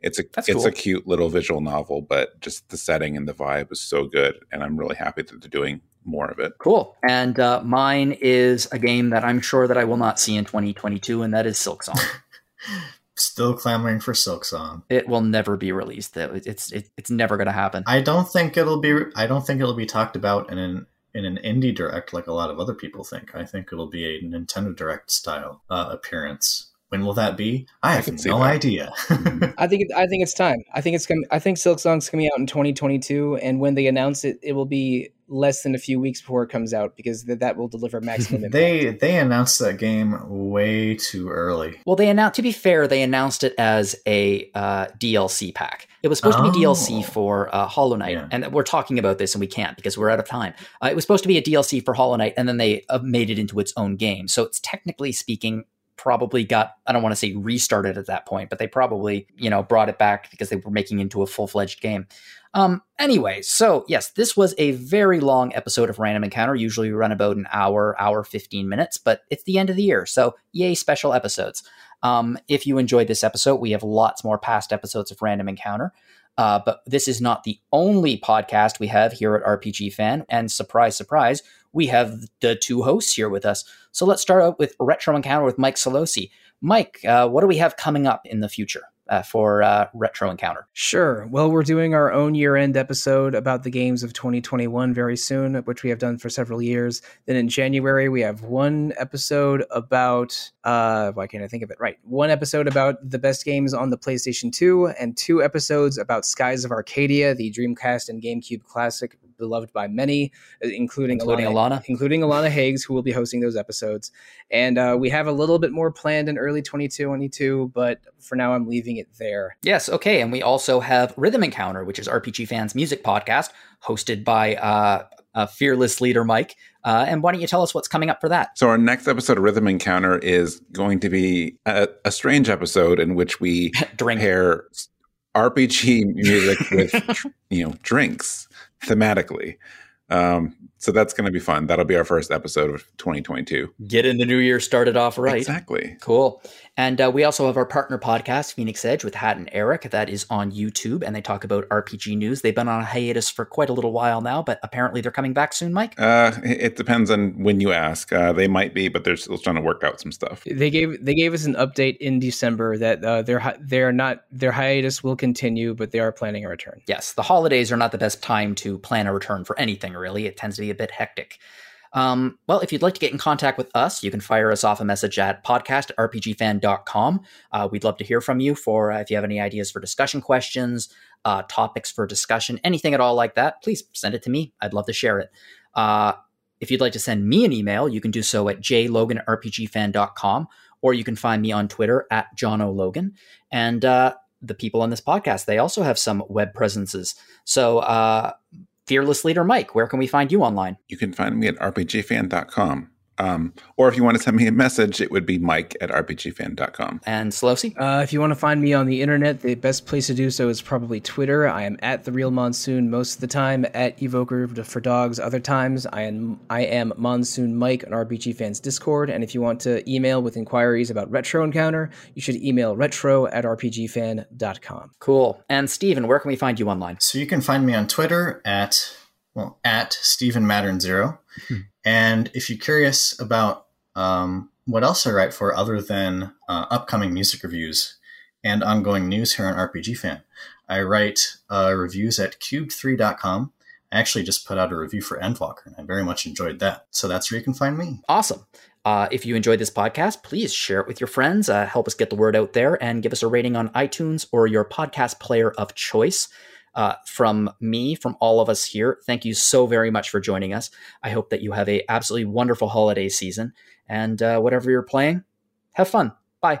It's a That's it's cool. a cute little visual novel, but just the setting and the vibe is so good, and I'm really happy that they're doing more of it. Cool. And uh, mine is a game that I'm sure that I will not see in 2022, and that is Silksong. <laughs> still clamoring for Silksong. it will never be released. It- It's it, it's never going to happen. I don't think it'll be. I don't think it'll be talked about in an in an indie direct like a lot of other people think. I think it'll be a Nintendo Direct style uh, appearance. When will that be? I have can see no idea. <laughs> I think it, I think it's time. I think it's coming. I think Silksong's coming out in 2022, and when they announce it, it will be less than a few weeks before it comes out because th- that will deliver maximum <laughs> impact. they they announced that game way too early. Well, they announced. To be fair, they announced it as a uh, DLC pack. It was supposed to be DLC Oh. for uh, Hollow Knight, Yeah. and we're talking about this, and we can't because we're out of time. Uh, it was supposed to be a DLC for Hollow Knight, and then they uh, made it into its own game. So it's technically speaking, probably got. I don't want to say restarted at that point, but they probably you know brought it back because they were making into a full fledged game. Um, anyway, so yes, this was a very long episode of Random Encounter. Usually we run about an hour, hour, 15 minutes, but it's the end of the year. So yay, special episodes. Um, if you enjoyed this episode, we have lots more past episodes of Random Encounter. Uh, but this is not the only podcast we have here at RPG Fan. And surprise, surprise, we have the two hosts here with us. So let's start out with Retro Encounter with Mike Sollosi. Mike, uh, what do we have coming up in the future uh, for uh, Retro Encounter? Sure. Well, we're doing our own year end episode about the games of 2021 very soon, which we have done for several years. Then in January, we have one episode about, uh, why can't I think of it? Right. One episode about the best games on the PlayStation 2, and two episodes about Skies of Arcadia, the Dreamcast and GameCube classic beloved by many, uh, including, Including Alana? including Alana Hagues, who will be hosting those episodes. And uh, we have a little bit more planned in early 2022, but for now, I'm leaving it there. Yes, okay. And we also have Rhythm Encounter, which is RPG Fans' music podcast, hosted by uh, uh, fearless leader Mike. Uh, and why don't you tell us what's coming up for that? So our next episode of Rhythm Encounter is going to be a, a strange episode in which we <laughs> Drink. pair RPG music with <laughs> you know drinks thematically. Um, so that's going to be fun. That'll be our first episode of 2022. Getting the new year started off right. Exactly. Cool. And uh, we also have our partner podcast, Phoenix Edge, with Hat and Eric. That is on YouTube, and they talk about RPG news. They've been on a hiatus for quite a little while now, but apparently they're coming back soon, Mike. Uh, it it depends on when you ask. Uh, they might be, but they're still trying to work out some stuff. They gave they gave us an update in December that uh, their hi- they're not their hiatus will continue, but they are planning a return. Yes, the holidays are not the best time to plan a return for anything, really. It tends to be a bit hectic. Um, well, if you'd like to get in contact with us, you can fire us off a message at podcast rpgfan.com. Uh, we'd love to hear from you for uh, if you have any ideas for discussion questions, uh, topics for discussion, anything at all like that, please send it to me. I'd love to share it. Uh, if you'd like to send me an email, you can do so at jlogan at rpgfan.com, or you can find me on Twitter at John O. Logan. And uh, the people on this podcast, they also have some web presences. So, uh, fearless leader Mike, where can we find you online? You can find me at rpgfan.com. Um, or if you want to send me a message, it would be mike at rpgfan.com. And Sollosi? Uh, if you want to find me on the internet, the best place to do so is probably Twitter. I am at the Real Monsoon most of the time. At Evoker for Dogs other times. I am I am Monsoon Mike on RPG Fans Discord. And if you want to email with inquiries about Retro Encounter, you should email retro at rpgfan.com. Cool. And Steven, where can we find you online? So you can find me on Twitter at well at Stephen Mattern Zero. And if you're curious about um, what else I write for other than uh, upcoming music reviews and ongoing news here on RPG Fan, I write uh, reviews at cubed3.com. I actually just put out a review for Endwalker, and I very much enjoyed that. So that's where you can find me. Awesome. Uh, if you enjoyed this podcast, please share it with your friends. Uh, help us get the word out there and give us a rating on iTunes or your podcast player of choice. Uh, from me, from all of us here, thank you so very much for joining us. I hope that you have a absolutely wonderful holiday season, and uh, whatever you're playing, have fun. Bye.